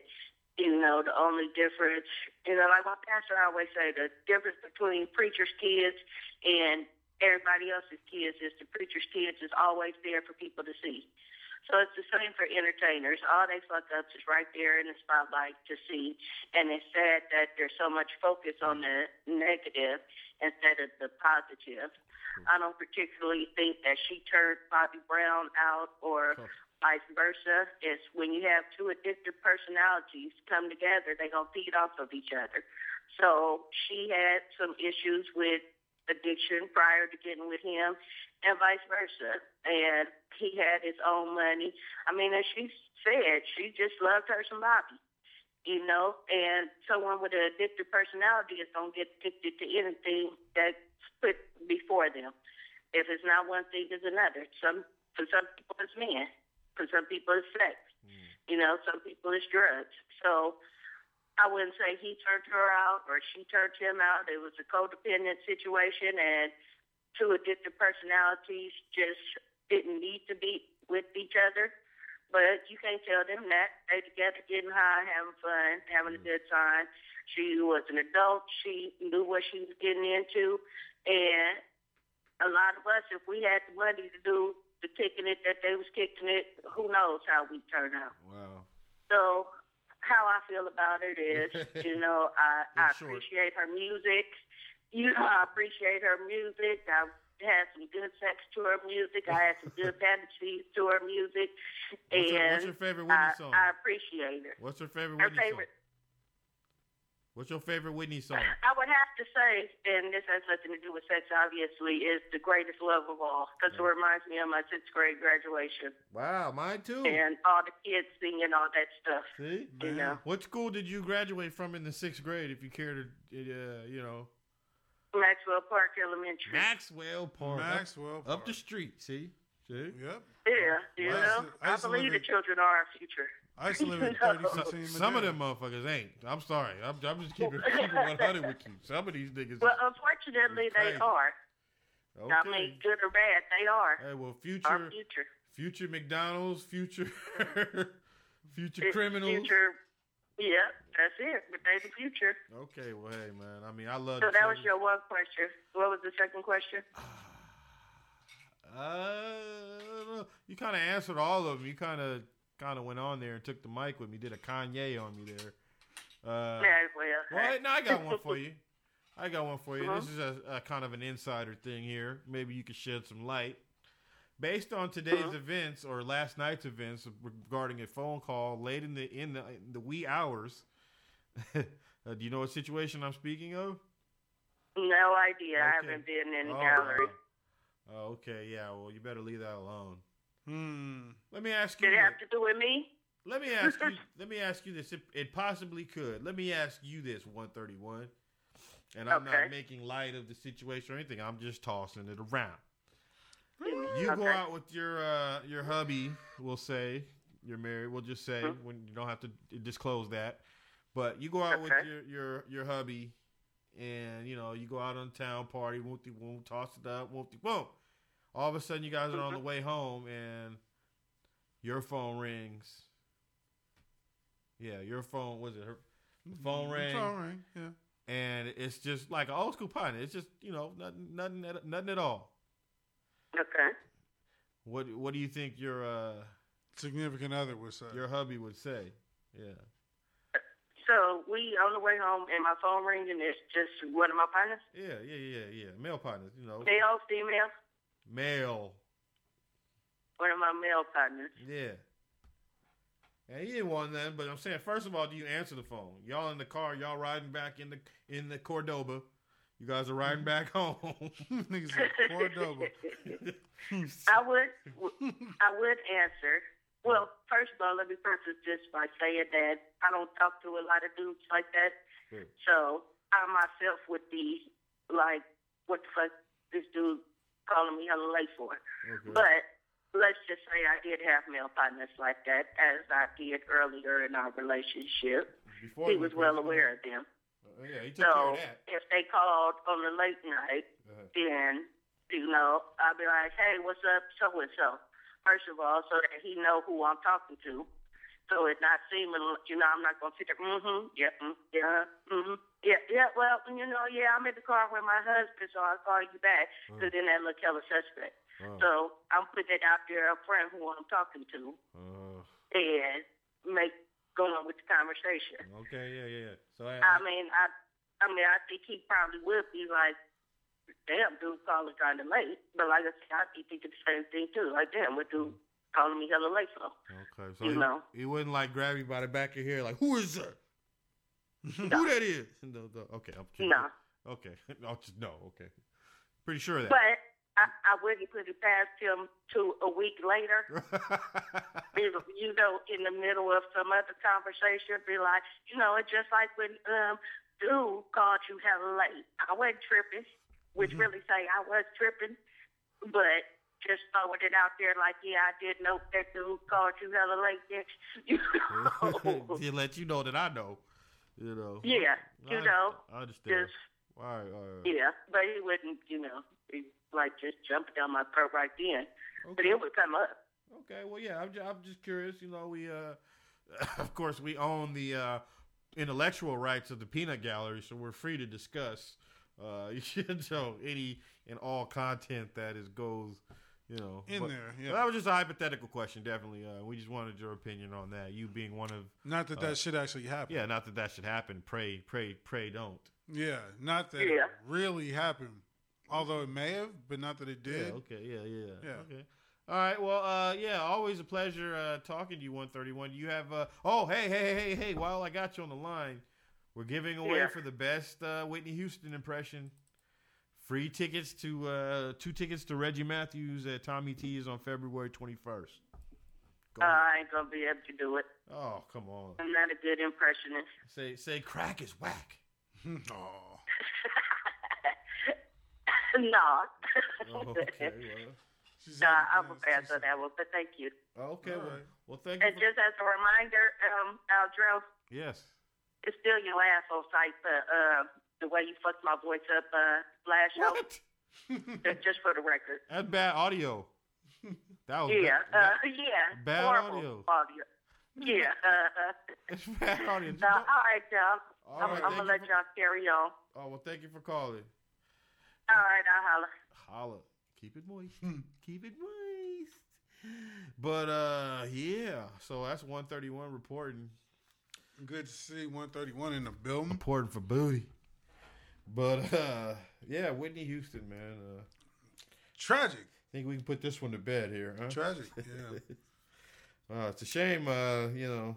[SPEAKER 11] You know, the only difference, you know, like my pastor always say, the difference between preacher's kids and everybody else's kids is the preacher's kids is always there for people to see. So it's the same for entertainers. All they fuck ups is right there in the spotlight to see. And it's sad that there's so much focus on the negative instead of the positive. Hmm. I don't particularly think that she turned Bobby Brown out or vice versa. It's when you have two addictive personalities come together, they gonna feed off of each other. So she had some issues with addiction prior to getting with him and vice versa. And he had his own money. I mean, as she said, she just loved her some Bobby. You know, and someone with an addictive personality is gonna get addicted to anything that's put before them. If it's not one thing, it's another. Some for some people it's men. For some people it's sex. Mm. You know, some people it's drugs. So I wouldn't say he turned her out or she turned him out. It was a codependent situation and two addictive personalities just didn't need to be with each other. But you can't tell them that. They together getting high, having fun, having a mm-hmm. good time. She was an adult. She knew what she was getting into. And a lot of us, if we had the money to do the kicking it that they was kicking it, who knows how we turn out.
[SPEAKER 2] Wow.
[SPEAKER 11] So how I feel about it is, you know, I, I appreciate her music. You know, I appreciate her music. I had some good sex to her music. I had some good fantasies to her music.
[SPEAKER 2] What's
[SPEAKER 11] and
[SPEAKER 2] what's your favorite Whitney
[SPEAKER 11] I,
[SPEAKER 2] song?
[SPEAKER 11] I appreciate her.
[SPEAKER 2] What's her favorite
[SPEAKER 11] Her
[SPEAKER 2] Whitney
[SPEAKER 11] favorite,
[SPEAKER 2] song? What's your favorite Whitney song?
[SPEAKER 11] I would have to say, and this has nothing to do with sex, obviously, is the greatest love of all because it reminds me of my sixth grade graduation
[SPEAKER 2] Wow, mine too.
[SPEAKER 11] and all the kids singing all that stuff.
[SPEAKER 2] See?
[SPEAKER 11] You know,
[SPEAKER 2] What school did you graduate from in the sixth grade? If you care to, uh, you know,
[SPEAKER 11] Maxwell Park Elementary.
[SPEAKER 2] Maxwell Park, up-
[SPEAKER 3] Maxwell
[SPEAKER 2] up, the street. See, see.
[SPEAKER 3] Yep.
[SPEAKER 11] Yeah, you
[SPEAKER 3] Well, I
[SPEAKER 11] know,
[SPEAKER 3] used I
[SPEAKER 11] I, believe the children are our future.
[SPEAKER 3] I used to live in
[SPEAKER 11] You know?
[SPEAKER 3] 3016
[SPEAKER 2] Some of them motherfuckers ain't. I'm sorry. I'm, I'm just keeping, keeping 100 with you. Some of these niggas.
[SPEAKER 11] Well, unfortunately, they are.
[SPEAKER 2] okay.
[SPEAKER 11] I mean, good or bad, they are
[SPEAKER 2] hey, well, future.
[SPEAKER 11] our
[SPEAKER 2] future,
[SPEAKER 11] future.
[SPEAKER 2] future McDonald's, future, future
[SPEAKER 11] It's
[SPEAKER 2] criminals.
[SPEAKER 11] Future. Yeah, that's it. But they the future.
[SPEAKER 2] Okay, well, hey, man. I mean, I love.
[SPEAKER 11] So that was your one question. What was the second question?
[SPEAKER 2] Uh, you kind of answered all of them. You kind of kind of went on there and took the mic with me. Did a Kanye on me there. Uh,
[SPEAKER 11] yeah, well.
[SPEAKER 2] well, no, I got one for you. I got one for you.
[SPEAKER 11] Uh-huh.
[SPEAKER 2] This is a, a kind of an insider thing here. Maybe you could shed some light. Based on today's
[SPEAKER 11] Uh-huh.
[SPEAKER 2] events or last night's events regarding a phone call late in the in the, in the wee hours, uh, do you know what situation I'm speaking of?
[SPEAKER 11] No idea. I haven't been in the
[SPEAKER 2] Oh,
[SPEAKER 11] gallery.
[SPEAKER 2] wow. Oh, okay, yeah. Well, you better leave that alone.
[SPEAKER 3] Hmm.
[SPEAKER 2] Let me ask you.
[SPEAKER 11] Did it
[SPEAKER 2] this.
[SPEAKER 11] have to do with me?
[SPEAKER 2] Let me ask you. let me ask you this. It, it possibly could. Let me ask you this. One thirty one. And I'm
[SPEAKER 11] Okay.
[SPEAKER 2] not making light of the situation or anything. I'm just tossing it around. You go out with your uh, your hubby. We'll say you're married. We'll just say
[SPEAKER 11] Mhm.
[SPEAKER 2] when you don't have to disclose that. But you go out with your, your your hubby, and you know you go out on town party. Won't won't toss it up. Won't won't. All of a sudden, you guys are on the way home, and your phone rings. Yeah, your phone was it? Her the phone
[SPEAKER 3] The
[SPEAKER 2] rang,
[SPEAKER 3] Phone ring. Yeah.
[SPEAKER 2] and it's just like an old school partner. It's just you know nothing, nothing, at- nothing at all.
[SPEAKER 11] Okay.
[SPEAKER 2] What What do you think your uh,
[SPEAKER 3] Significant other would say.
[SPEAKER 2] your hubby would say? Yeah.
[SPEAKER 11] So we on the way home, and my phone ringing. It's just one of my partners.
[SPEAKER 2] Yeah, yeah, yeah, yeah. Male partners, you know.
[SPEAKER 11] Male, female.
[SPEAKER 2] Male.
[SPEAKER 11] One of my male partners.
[SPEAKER 2] Yeah. And he didn't want nothing, but I'm saying, first of all, do you answer the phone? Y'all in the car, y'all riding back in the in the Cordoba. You guys are riding back home.
[SPEAKER 3] Niggas said Cordoba.
[SPEAKER 11] I would, I would answer. Well, first of all, let me preface this by saying that I don't talk to a lot of dudes like that.
[SPEAKER 2] Sure.
[SPEAKER 11] So I myself would be like, what the fuck this dude calling me hella late for?
[SPEAKER 2] Okay.
[SPEAKER 11] But let's just say I did have male partners like that, as I did earlier in our relationship.
[SPEAKER 2] Before
[SPEAKER 11] he was well aware of them.
[SPEAKER 2] Yeah, he took care
[SPEAKER 11] So
[SPEAKER 2] of that.
[SPEAKER 11] if they called on the late night,
[SPEAKER 2] Uh-huh.
[SPEAKER 11] then you know I'll be like, "Hey, what's up, so and so?" First of all, so that he know who I'm talking to, so it not seeming, you know, I'm not gonna sit there, mm-hmm, yeah, mm, yeah, mm-hmm, yeah, yeah. Well, you know, yeah, I'm in the car with my husband, so I'll call you back. So then that look hella suspect.
[SPEAKER 2] Uh,
[SPEAKER 11] So I'm putting it out there up front who I'm talking to,
[SPEAKER 2] uh,
[SPEAKER 11] and make going on with the conversation.
[SPEAKER 2] okay, yeah, yeah. yeah. So I,
[SPEAKER 11] I mean, I, I mean, I think he probably would be like, "Damn, dude, calling kind of late." But like I said, I'd be thinking the same thing too. Like, damn, what dude calling me hella late for?
[SPEAKER 2] okay, so
[SPEAKER 11] you
[SPEAKER 2] he,
[SPEAKER 11] know.
[SPEAKER 2] he wouldn't like grab you by the back of your hair, like, "Who is that? Who that is?" No, no, okay, I'm kidding.
[SPEAKER 11] No,
[SPEAKER 2] Okay, no, just no. Okay, pretty sure that.
[SPEAKER 11] but I, I wouldn't put it past him to a week later. you know, in the middle of some other conversation, be like, you know, it's just like when um, dude called you hella late. I wasn't tripping, which really say I was tripping, but just throwing it out there like, yeah, I did know that dude called you hella late. You know?
[SPEAKER 2] to let you know that I know. You know.
[SPEAKER 11] yeah, you
[SPEAKER 2] I,
[SPEAKER 11] know,
[SPEAKER 2] I understand.
[SPEAKER 11] just
[SPEAKER 2] All right, all right.
[SPEAKER 11] yeah, but he wouldn't, you know, he, like just jump down my throat right then. But it would come up.
[SPEAKER 2] Okay, well, yeah, I'm just, I'm just curious. You know, we, uh, of course, we own the uh, intellectual rights of the Peanut Gallery, so we're free to discuss, uh, you know, any and all content that is goes, you know,
[SPEAKER 3] In
[SPEAKER 2] but-
[SPEAKER 3] there, yeah.
[SPEAKER 2] but that was just a hypothetical question, definitely. Uh, we just wanted your opinion on that. You being one of,
[SPEAKER 3] Not that that should actually happen.
[SPEAKER 2] yeah, not that that should happen. Pray, pray, pray, don't.
[SPEAKER 3] Yeah, not that
[SPEAKER 11] Yeah.
[SPEAKER 3] it really happened. Although it may have, but not that it
[SPEAKER 2] Yeah.
[SPEAKER 3] did.
[SPEAKER 2] Okay. Yeah. Yeah.
[SPEAKER 3] Yeah.
[SPEAKER 2] Okay. All right. Well. Uh. Yeah. Always a pleasure uh, talking to you. One thirty one. You have. Uh. Oh. Hey. Hey. Hey. Hey. While I got you on the line, we're giving away
[SPEAKER 11] Yeah.
[SPEAKER 2] for the best uh, Whitney Houston impression. Free tickets to uh, two tickets to Reggie Matthews at Tommy T's on February twenty first.
[SPEAKER 11] Uh, I ain't gonna be able to do it.
[SPEAKER 2] Oh, come on.
[SPEAKER 11] I'm not a good impressionist.
[SPEAKER 2] Say say crack is whack.
[SPEAKER 3] Oh.
[SPEAKER 11] no.
[SPEAKER 2] Oh, okay. Well.
[SPEAKER 3] She's
[SPEAKER 11] Nah, I'm
[SPEAKER 3] yeah,
[SPEAKER 11] a pass
[SPEAKER 3] she's-
[SPEAKER 11] on that one, but thank you.
[SPEAKER 2] Okay.
[SPEAKER 3] All
[SPEAKER 2] Well, well, thank you.
[SPEAKER 11] And just as a reminder, um, Aldro,
[SPEAKER 2] yes.
[SPEAKER 11] it's still your asshole site, the, uh, the way you fucked my voice up uh, last show.
[SPEAKER 2] What?
[SPEAKER 11] Just- Just for the record.
[SPEAKER 2] That's bad audio. That was
[SPEAKER 11] Yeah,
[SPEAKER 2] bad-
[SPEAKER 11] uh, yeah.
[SPEAKER 2] bad audio.
[SPEAKER 11] audio. Yeah. Uh,
[SPEAKER 2] It's bad audio.
[SPEAKER 11] uh, all right, y'all.
[SPEAKER 2] All
[SPEAKER 11] I'm,
[SPEAKER 2] right,
[SPEAKER 11] I'm gonna let
[SPEAKER 2] for-
[SPEAKER 11] y'all carry on.
[SPEAKER 2] Oh well, thank you for calling.
[SPEAKER 11] All right, I'll holler.
[SPEAKER 2] Holla, keep it moist, keep it moist. But uh, yeah. So that's one thirty one reporting,
[SPEAKER 3] Good to see 131 in the building.
[SPEAKER 2] reporting for booty. But uh, yeah, Whitney Houston, man. Uh,
[SPEAKER 3] Tragic.
[SPEAKER 2] I think we can put this one to bed here, huh?
[SPEAKER 3] Tragic. Yeah.
[SPEAKER 2] Uh, it's a shame, uh, you know.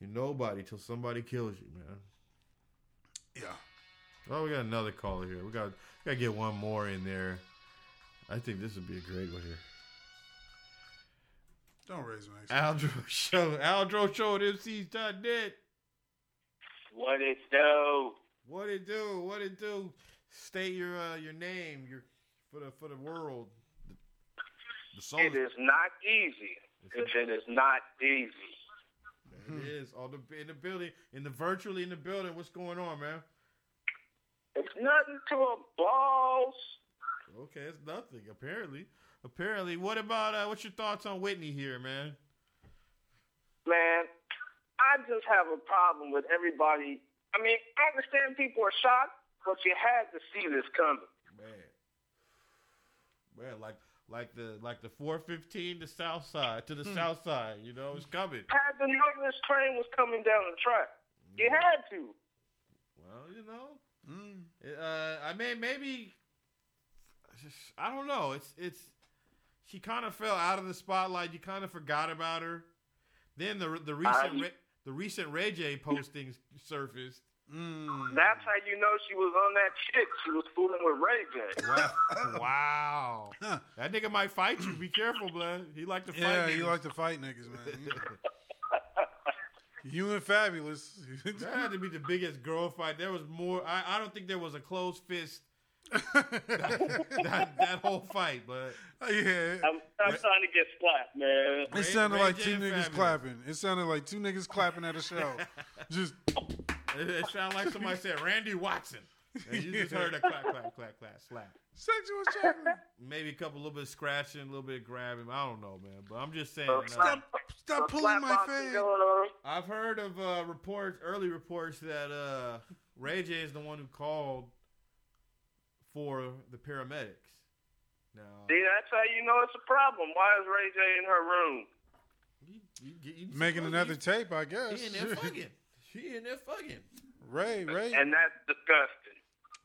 [SPEAKER 2] You're nobody till somebody kills you, man.
[SPEAKER 3] Yeah.
[SPEAKER 2] Oh, we got another caller here. We got we got to get one more in there. I think this would be a great one here.
[SPEAKER 3] Don't raise my
[SPEAKER 2] Aldro Show. Aldro Show at MCs.net.
[SPEAKER 5] What it do?
[SPEAKER 2] What it do? What it do? State your uh, your name, your for the for the world. The, the
[SPEAKER 5] It is not easy. It is not easy.
[SPEAKER 2] It is All the in the building, in the virtually in the building. What's going on, man?
[SPEAKER 5] It's nothing to a boss.
[SPEAKER 2] Okay, it's nothing. Apparently, apparently. What about uh, what's your thoughts on Whitney here, man?
[SPEAKER 5] Man, I just have a problem with everybody. I mean, I understand people are shocked, but you had to see this coming.
[SPEAKER 2] Man, man, like like the like the 415 to South Side to the South Side. You know, it's coming.
[SPEAKER 5] Had to know this train was coming down the track. You had to.
[SPEAKER 2] Well, you know,
[SPEAKER 3] Mm.
[SPEAKER 2] uh, I mean, maybe I don't know. It's it's she kind of fell out of the spotlight. You kind of forgot about her. Then the the recent
[SPEAKER 5] Uh,
[SPEAKER 2] Ra- the recent Ray J postings surfaced.
[SPEAKER 3] Mm.
[SPEAKER 5] That's how you know she was on that chick. She was fooling with Ray J.
[SPEAKER 2] Wow, wow.
[SPEAKER 3] Huh.
[SPEAKER 2] that nigga might fight you. Be careful, blood. He like to fight.
[SPEAKER 3] Yeah,
[SPEAKER 2] niggas.
[SPEAKER 3] you like to fight niggas, man. you and Fabolous.
[SPEAKER 2] That had to be the biggest girl fight. There was more. I, I don't think there was a closed fist that, that whole fight, but
[SPEAKER 3] yeah.
[SPEAKER 5] I'm, I'm trying to get slapped, man.
[SPEAKER 3] It sounded
[SPEAKER 2] Ray
[SPEAKER 3] like
[SPEAKER 2] J
[SPEAKER 3] two niggas
[SPEAKER 2] Fabolous.
[SPEAKER 3] clapping. It sounded like two niggas clapping at a show. Just
[SPEAKER 2] it, it sounded like somebody said Randy Watson. And you just heard a clap, clap, clap, clap, slap.
[SPEAKER 3] Sexual chocolate.
[SPEAKER 2] Maybe a couple, little bit of scratching, a little bit of grabbing. I don't know, man. But I'm just saying.
[SPEAKER 5] Uh,
[SPEAKER 3] Stop, stop pulling my
[SPEAKER 5] slap-boxing
[SPEAKER 3] fan.
[SPEAKER 5] going on.
[SPEAKER 2] I've heard of uh, reports, early reports that uh, Ray J is the one who called for the paramedics. Now,
[SPEAKER 5] See, that's how you know it's a problem. Why is Ray J in her room?
[SPEAKER 2] you, you, you, you-
[SPEAKER 3] Making
[SPEAKER 2] you-
[SPEAKER 3] another tape, I guess.
[SPEAKER 2] She in there fucking. He in there fucking.
[SPEAKER 3] Ray, Ray,
[SPEAKER 5] And that's disgusting.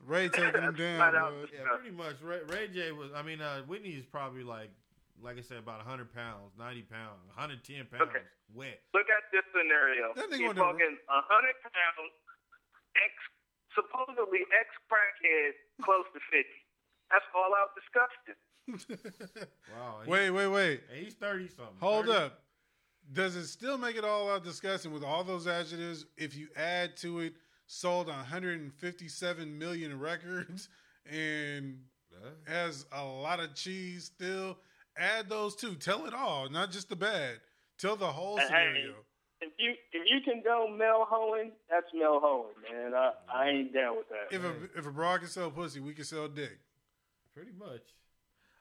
[SPEAKER 3] Ray taking him down.
[SPEAKER 5] Flat out
[SPEAKER 3] bud.
[SPEAKER 2] Yeah, pretty much. Ray, Ray J was. I mean, uh, Whitney is probably like, like I said, about 100 pounds, 90 pounds, 110 pounds,
[SPEAKER 5] Okay.
[SPEAKER 2] wet.
[SPEAKER 5] Look at this scenario.
[SPEAKER 3] That nigga
[SPEAKER 5] He's
[SPEAKER 3] wanna-
[SPEAKER 5] fucking hundred pounds, ex supposedly ex crackhead, close to fifty. That's all out disgusting.
[SPEAKER 2] Wow. and he-
[SPEAKER 3] Wait, wait, wait.
[SPEAKER 2] he's 30 something.
[SPEAKER 3] Hold
[SPEAKER 2] 30.
[SPEAKER 3] up. Does it still make it all out disgusting with all those adjectives if you add to it sold 157 million records and has a lot of cheese still? Add those two. Tell it all, not just the bad. Tell the whole
[SPEAKER 5] Hey,
[SPEAKER 3] scenario.
[SPEAKER 5] If you if you can go Mel Hohen, that's Mel Hohen, man. I, I ain't down with that.
[SPEAKER 3] If a if a broad can sell pussy, we can sell dick.
[SPEAKER 2] Pretty much.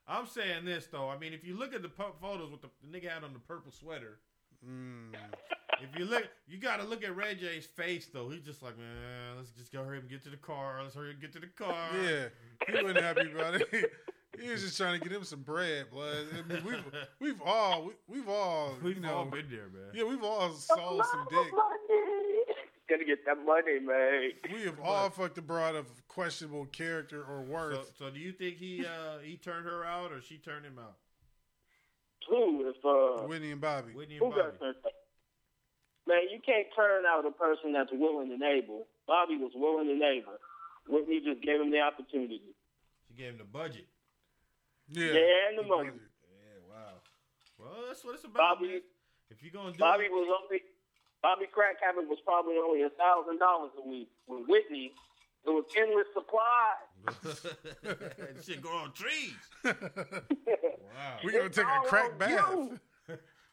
[SPEAKER 2] I'm saying this though. I mean, if you look at the photos with the, the nigga out on the purple sweater,
[SPEAKER 3] Mm.
[SPEAKER 2] if you look, you got to look at Ray J's face though. He's just like, man, let's just go hurry and get to the car. Let's hurry and get to the car.
[SPEAKER 3] Yeah, he wasn't happy about it. He was just trying to get him some bread, blood. I mean, we've we've all we, we've all
[SPEAKER 2] We've
[SPEAKER 3] you know
[SPEAKER 2] all been there, man.
[SPEAKER 3] yeah we've all sold some dick.
[SPEAKER 5] Gotta get that money, man.
[SPEAKER 3] We have all fucked a broad of questionable character or
[SPEAKER 2] So,
[SPEAKER 3] worth.
[SPEAKER 2] so do you think he uh, he turned her out or she turned him out?
[SPEAKER 5] Who if uh
[SPEAKER 3] Whitney and Bobby.
[SPEAKER 2] Whitney and
[SPEAKER 5] who
[SPEAKER 2] Bobby.
[SPEAKER 5] Got turned out? Man, you can't turn out a person that's willing and able. Bobby was willing and able. Whitney just gave him the opportunity.
[SPEAKER 2] She gave him the budget.
[SPEAKER 3] Yeah,
[SPEAKER 5] Yeah, and the money.
[SPEAKER 2] Yeah, wow. Well, that's what it's about.
[SPEAKER 5] Bobby-
[SPEAKER 2] man. If you're gonna do
[SPEAKER 5] Bobby
[SPEAKER 2] it,
[SPEAKER 5] was only Bobby Crack Habit was probably only a thousand dollars a week. With Whitney, it was endless supply.
[SPEAKER 2] that shit grow on trees. Wow.
[SPEAKER 3] We gonna take a crack bath.
[SPEAKER 5] you.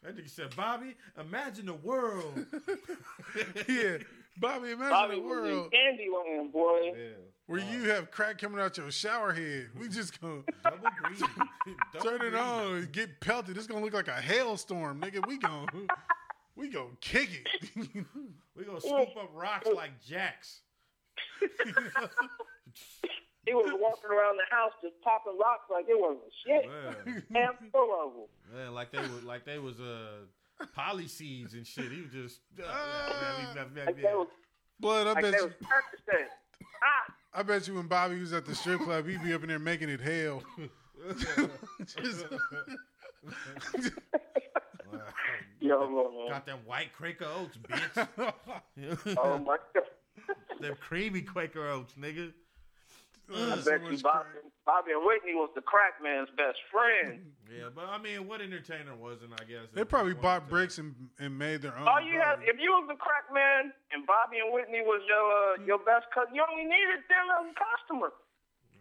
[SPEAKER 2] That nigga said, Bobby, imagine the world.
[SPEAKER 3] yeah, Bobby, imagine
[SPEAKER 5] Bobby
[SPEAKER 3] a
[SPEAKER 5] was in
[SPEAKER 3] world
[SPEAKER 5] Candyland, boy.
[SPEAKER 2] yeah.
[SPEAKER 3] where you have crack coming out your shower head. We just gonna
[SPEAKER 2] Double green. Double
[SPEAKER 3] turn it on and get pelted. It's gonna look like a hailstorm, nigga. We gonna we gonna kick it.
[SPEAKER 2] We gonna scoop up rocks like jacks.
[SPEAKER 5] He was walking around the house just popping rocks like it wasn't shit.
[SPEAKER 2] Man,
[SPEAKER 5] Half full of them.
[SPEAKER 2] man, like they was like they was uh poly seeds and shit. He was just uh, yeah, man, we-
[SPEAKER 5] Like
[SPEAKER 2] yeah.
[SPEAKER 5] they was,
[SPEAKER 3] Blood, I
[SPEAKER 5] like
[SPEAKER 3] bet you.
[SPEAKER 5] Ah,
[SPEAKER 3] I bet you when Bobby was at the strip club, he'd be up in there making it hell. Just-
[SPEAKER 2] Wow.
[SPEAKER 5] yo, man.
[SPEAKER 2] Got them white Quaker oats, bitch.
[SPEAKER 5] Oh my god.
[SPEAKER 2] them creamy Quaker oats, nigga.
[SPEAKER 5] I
[SPEAKER 3] so
[SPEAKER 5] bet you Bobby. Bobby and Whitney was the crack man's best friend.
[SPEAKER 2] Yeah, but I mean, what entertainer wasn't? I guess
[SPEAKER 3] They probably bought bricks and, and made their own.
[SPEAKER 5] All you had, if you was the crack man and Bobby and Whitney was your uh, your best cousin, you only needed them as a customer.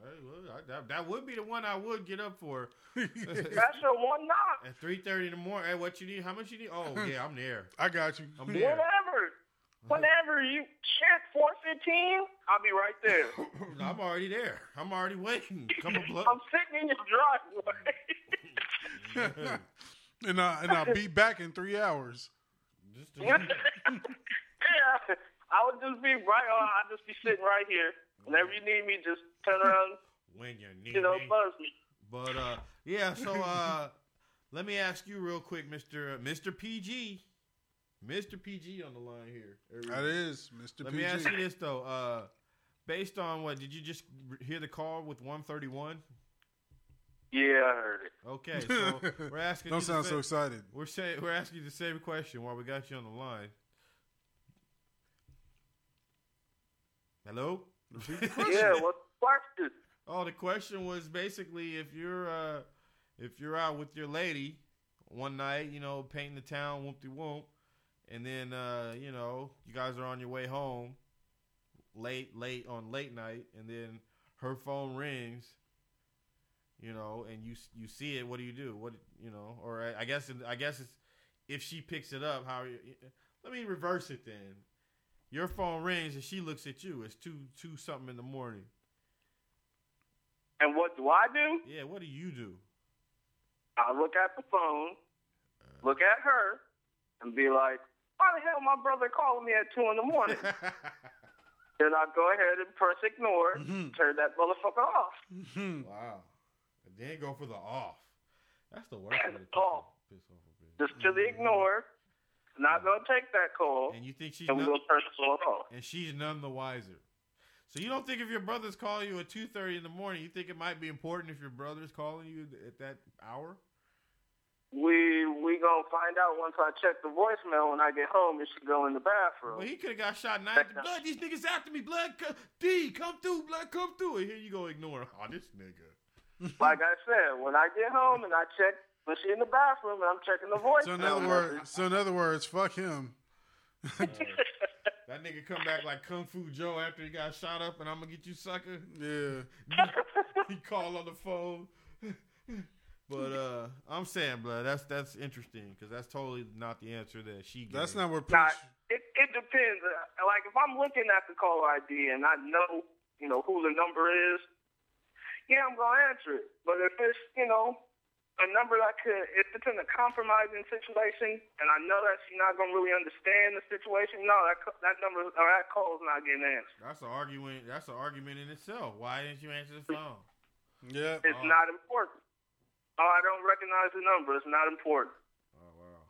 [SPEAKER 2] Hey, well, that, that would be the one I would get up for
[SPEAKER 5] That's your one knock.
[SPEAKER 2] at three thirty in the morning. Hey, what you need? How much you need? Oh yeah, I'm there.
[SPEAKER 3] I got you.
[SPEAKER 2] I'm there.
[SPEAKER 5] Whenever, whenever you check four fifteen, I'll be right there.
[SPEAKER 2] I'm already there. I'm already waiting. Come on, blood.
[SPEAKER 5] I'm sitting in your driveway.
[SPEAKER 3] and I and I'll be back in three hours.
[SPEAKER 2] Just to-
[SPEAKER 5] yeah, I would just be right. on. I'd just be sitting right here. Whenever you need me, just turn around,
[SPEAKER 2] when you need
[SPEAKER 5] you know,
[SPEAKER 2] me.
[SPEAKER 5] buzz me.
[SPEAKER 2] But uh, yeah. So uh, let me ask you real quick, Mister Mister PG, Mister PG on the line here.
[SPEAKER 3] That is Mr.
[SPEAKER 2] Let
[SPEAKER 3] PG.
[SPEAKER 2] Let me ask you this though. Uh, based on what did you just hear the call with 131?
[SPEAKER 5] Yeah, I heard it.
[SPEAKER 2] Okay, so we're asking.
[SPEAKER 3] Don't
[SPEAKER 2] you
[SPEAKER 3] sound
[SPEAKER 2] sa-
[SPEAKER 3] so excited.
[SPEAKER 2] We're saying we're asking you the same question while we got you on the line. Hello.
[SPEAKER 5] Yeah, what's the question?
[SPEAKER 2] Oh, the question was basically if you're uh, if you're out with your lady one night, you know, painting the town, whoop de whoop, and then uh, you know you guys are on your way home late, late on late night, and then her phone rings, you know, and you you see it. What do you do? What you know? Or I, I guess I guess it's if she picks it up. How? you- Let me reverse it then. Your phone rings and she looks at you. It's two two something in the morning.
[SPEAKER 5] And what do I do?
[SPEAKER 2] Yeah, what do you do?
[SPEAKER 5] I look at the phone, look at her, and be like, why the hell my brother calling me at 2 in the morning? then I go ahead and press ignore, mm-hmm. turn that motherfucker off. Mm-hmm.
[SPEAKER 2] wow. And then go for the off. That's the worst way to piss
[SPEAKER 5] off.
[SPEAKER 2] off, piss off a bitch.
[SPEAKER 5] Just to the mm-hmm. ignore. Not going to take that call.
[SPEAKER 2] And you think she's
[SPEAKER 5] and we're
[SPEAKER 2] none,
[SPEAKER 5] going to turn the phone off.
[SPEAKER 2] and she's none the wiser. So you don't think if your brother's calling you at two thirty in the morning, you think it might be important if your brother's calling you at that hour?
[SPEAKER 5] We we gonna find out once I check the voicemail when I get home and she go in the bathroom.
[SPEAKER 2] Well, he could have got shot nine. Blood, these niggas after me. Blood, co- D, come through. Blood, come through. And here you go, ignore. Oh, this nigga.
[SPEAKER 5] like I said, when I get home and I check when she in the bathroom and I'm checking the voicemail.
[SPEAKER 3] So in other words, so in other words, fuck him.
[SPEAKER 2] That nigga come back like Kung Fu Joe after he got shot up, and I'm gonna get you, sucker.
[SPEAKER 3] Yeah.
[SPEAKER 2] he called on the phone. But uh, I'm saying, blood, that's that's interesting because that's totally not the answer that she. Gave.
[SPEAKER 3] That's not what
[SPEAKER 5] Nah, it it depends. Uh, Like if I'm looking at the caller ID and I know you know who the number is, yeah, I'm gonna answer it. But if it's you know a number that could, if it's in a compromising situation and I know that she's not gonna really understand the situation, no, that co- that number or that call's not getting answered.
[SPEAKER 2] That's an argument. That's an argument in itself. Why didn't you answer the phone?
[SPEAKER 3] Yeah.
[SPEAKER 5] It's not important. Oh, I don't recognize the number. It's not important.
[SPEAKER 2] Oh wow.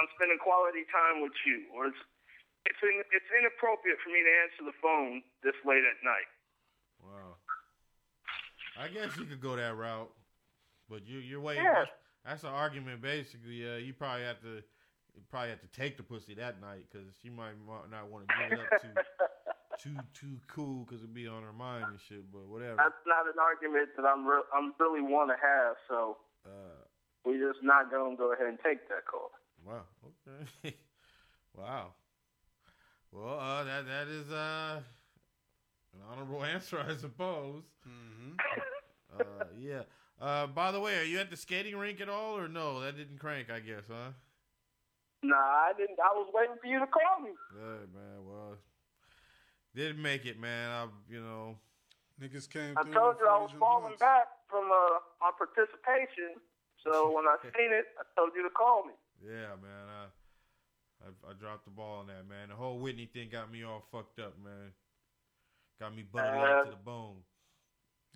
[SPEAKER 5] I'm spending quality time with you, or it's it's in, it's inappropriate for me to answer the phone this late at night.
[SPEAKER 2] Wow. I guess you could go that route, but you you're waiting.
[SPEAKER 5] Yeah.
[SPEAKER 2] That's, an argument basically. Uh, you probably have to you probably have to take the pussy that night because she might not want to give it up too too too cool because it'd be on her mind and shit. But whatever.
[SPEAKER 5] That's not an argument that I'm re- I'm really want to have. So
[SPEAKER 2] Uh,
[SPEAKER 5] we're just not gonna go ahead and take that call.
[SPEAKER 2] Wow. Okay. wow. Well, uh, that that is uh, an honorable answer, I suppose.
[SPEAKER 3] Mm-hmm.
[SPEAKER 2] Uh, yeah. Uh, by the way, are you at the skating rink at all, or no? That didn't crank, I guess, huh?
[SPEAKER 5] Nah, I didn't. I was waiting for you to call me.
[SPEAKER 2] Good man. Well, didn't make it, man. I, you know,
[SPEAKER 3] niggas came.
[SPEAKER 5] I told you I was falling back from uh, my participation. So when I seen it, I told you to call me.
[SPEAKER 2] Yeah, man. I, I I dropped the ball on that, man. The whole Whitney thing got me all fucked up, man. Got me buttered
[SPEAKER 5] Uh,
[SPEAKER 2] up to the bone.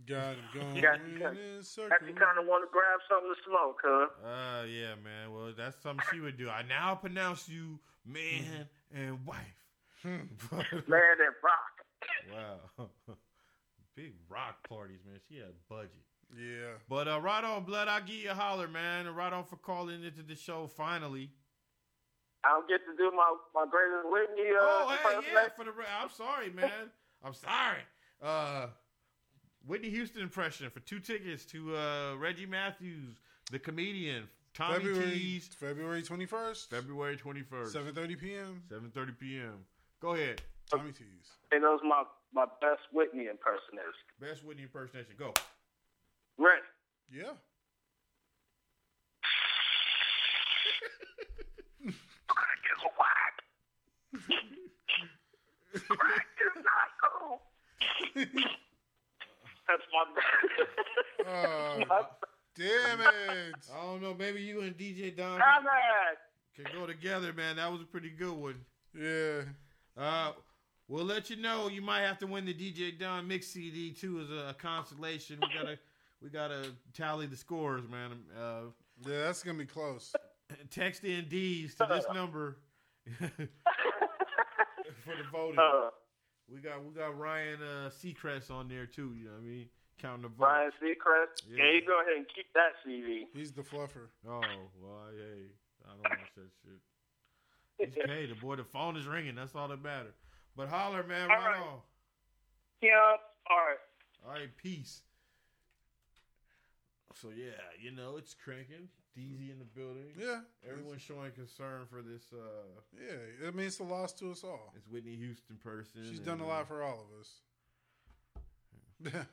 [SPEAKER 3] Got him going
[SPEAKER 5] You got,
[SPEAKER 3] in
[SPEAKER 5] you got, got you kind of want to grab something to smoke, huh?
[SPEAKER 2] Uh, yeah, man. Well, that's something she would do. I now pronounce you man and wife.
[SPEAKER 5] Man and rock.
[SPEAKER 2] wow. Big rock parties, man. She had budget.
[SPEAKER 3] Yeah.
[SPEAKER 2] But uh, right on, blood. I'll give you a holler, man. And right on for calling into the show finally.
[SPEAKER 5] I don't get to do my my greatest Whitney. Uh,
[SPEAKER 2] oh, hey, yeah.
[SPEAKER 5] impersonation.
[SPEAKER 2] For the, I'm sorry, man. I'm sorry. Uh, Whitney Houston impression for two tickets to uh, Reggie Matthews, the comedian, Tommy
[SPEAKER 3] February
[SPEAKER 2] T's,
[SPEAKER 3] February twenty first,
[SPEAKER 2] February 21st,
[SPEAKER 3] seven thirty p.m.
[SPEAKER 2] 7:30 p.m. Go ahead.
[SPEAKER 3] Tommy T's.
[SPEAKER 5] And those my my best Whitney impersonators.
[SPEAKER 2] Best Whitney impersonation. Go.
[SPEAKER 5] Ready?
[SPEAKER 3] Yeah.
[SPEAKER 5] That's my
[SPEAKER 3] Uh, damn it.
[SPEAKER 2] I don't know. Maybe you and DJ Don can go together, man. That was a pretty good one.
[SPEAKER 3] Yeah.
[SPEAKER 2] Uh, we'll let you know. You might have to win the DJ Don mix CD too as a, a consolation. We gotta we gotta tally the scores, man. Uh,
[SPEAKER 3] Yeah, that's gonna be close.
[SPEAKER 2] text in D's to this number for the voting.
[SPEAKER 5] Uh,
[SPEAKER 2] We got we got Ryan uh, Seacrest on there too. You know what I mean? Counting the votes.
[SPEAKER 5] Ryan Seacrest.
[SPEAKER 2] Yeah.
[SPEAKER 5] Yeah. you go ahead and keep that CD.
[SPEAKER 3] He's the fluffer.
[SPEAKER 2] Oh well, hey, I don't watch that shit. It's okay. The boy, the phone is ringing. That's all that matters. But holler, man,
[SPEAKER 5] All
[SPEAKER 2] right,
[SPEAKER 5] right.
[SPEAKER 2] on.
[SPEAKER 5] Yeah. All right.
[SPEAKER 2] All right, peace. So yeah, you know it's cranking. DZ in the building.
[SPEAKER 3] Yeah.
[SPEAKER 2] Everyone's showing concern for this. uh
[SPEAKER 3] Yeah, I mean it's a loss to us all.
[SPEAKER 2] It's Whitney Houston person.
[SPEAKER 3] She's
[SPEAKER 2] and,
[SPEAKER 3] done a
[SPEAKER 2] uh,
[SPEAKER 3] lot for all of us.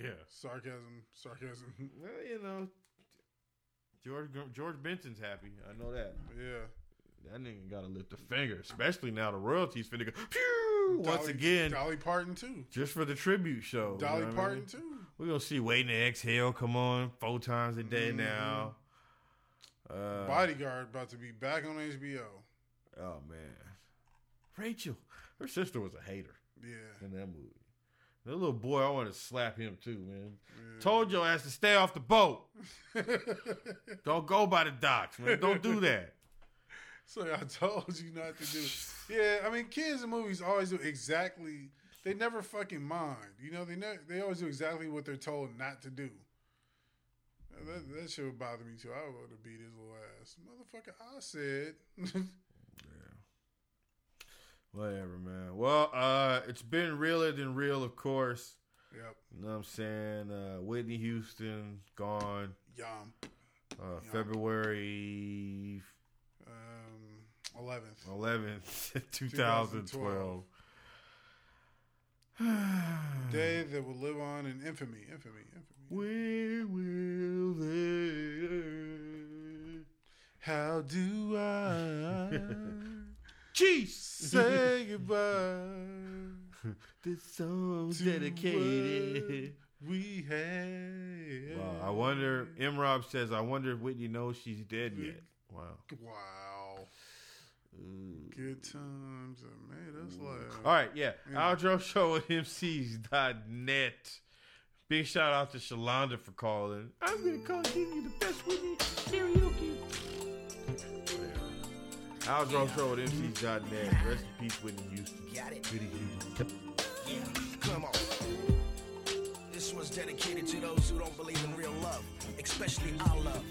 [SPEAKER 2] Yeah.
[SPEAKER 3] sarcasm, sarcasm.
[SPEAKER 2] Well, you know, George George Benson's happy. I know that.
[SPEAKER 3] Yeah.
[SPEAKER 2] That nigga got to lift a finger, especially now the royalties finna go pew once
[SPEAKER 3] Dolly-
[SPEAKER 2] again,
[SPEAKER 3] Dolly Parton too.
[SPEAKER 2] just for the tribute show.
[SPEAKER 3] Dolly
[SPEAKER 2] you know what I
[SPEAKER 3] Parton
[SPEAKER 2] mean?
[SPEAKER 3] too.
[SPEAKER 2] We're gonna see Waiting to Exhale come on four times a day now. Uh,
[SPEAKER 3] Bodyguard about to be back on HBO.
[SPEAKER 2] oh man, Rachel, her sister was a hater
[SPEAKER 3] Yeah.
[SPEAKER 2] in that movie. That little boy, I want to slap him too, man. Told your ass to stay off the boat. Don't go by the docks, man. Don't do that.
[SPEAKER 3] So I told you not to do. Yeah, I mean, kids in movies always do exactly. They never fucking mind. You know, they never, they always do exactly what they're told not to do. That, that shit would bother me too. I would have beat his little ass, motherfucker. I said. yeah.
[SPEAKER 2] Whatever, man. Well, uh, it's been realer than real, of course.
[SPEAKER 3] yep.
[SPEAKER 2] You know what I'm saying? Uh, Whitney Houston gone.
[SPEAKER 3] Yum.
[SPEAKER 2] Uh, February
[SPEAKER 3] Um, eleventh.
[SPEAKER 2] 11th, 2012.
[SPEAKER 3] Day that will live on in infamy. Infamy. Infamy.
[SPEAKER 2] Where will they?
[SPEAKER 3] How do I
[SPEAKER 2] Jeez!
[SPEAKER 3] say goodbye?
[SPEAKER 2] this song's
[SPEAKER 3] to
[SPEAKER 2] dedicated.
[SPEAKER 3] We had.
[SPEAKER 2] Wow, I wonder. M. Rob says, I wonder if Whitney knows she's dead yet. Wow.
[SPEAKER 3] Wow. Good times that made us laugh.
[SPEAKER 2] All right, yeah. Al Dro show at MCs.net. Big shout out to Shalonda for calling. I'm going to call give you the best Whitney karaoke. Al Dro show at MCs.net. Rest in peace, Whitney Houston.
[SPEAKER 12] Got it.
[SPEAKER 2] Whitney Houston.
[SPEAKER 12] Yeah, come on. This one's dedicated to those who don't believe in real love, especially our love.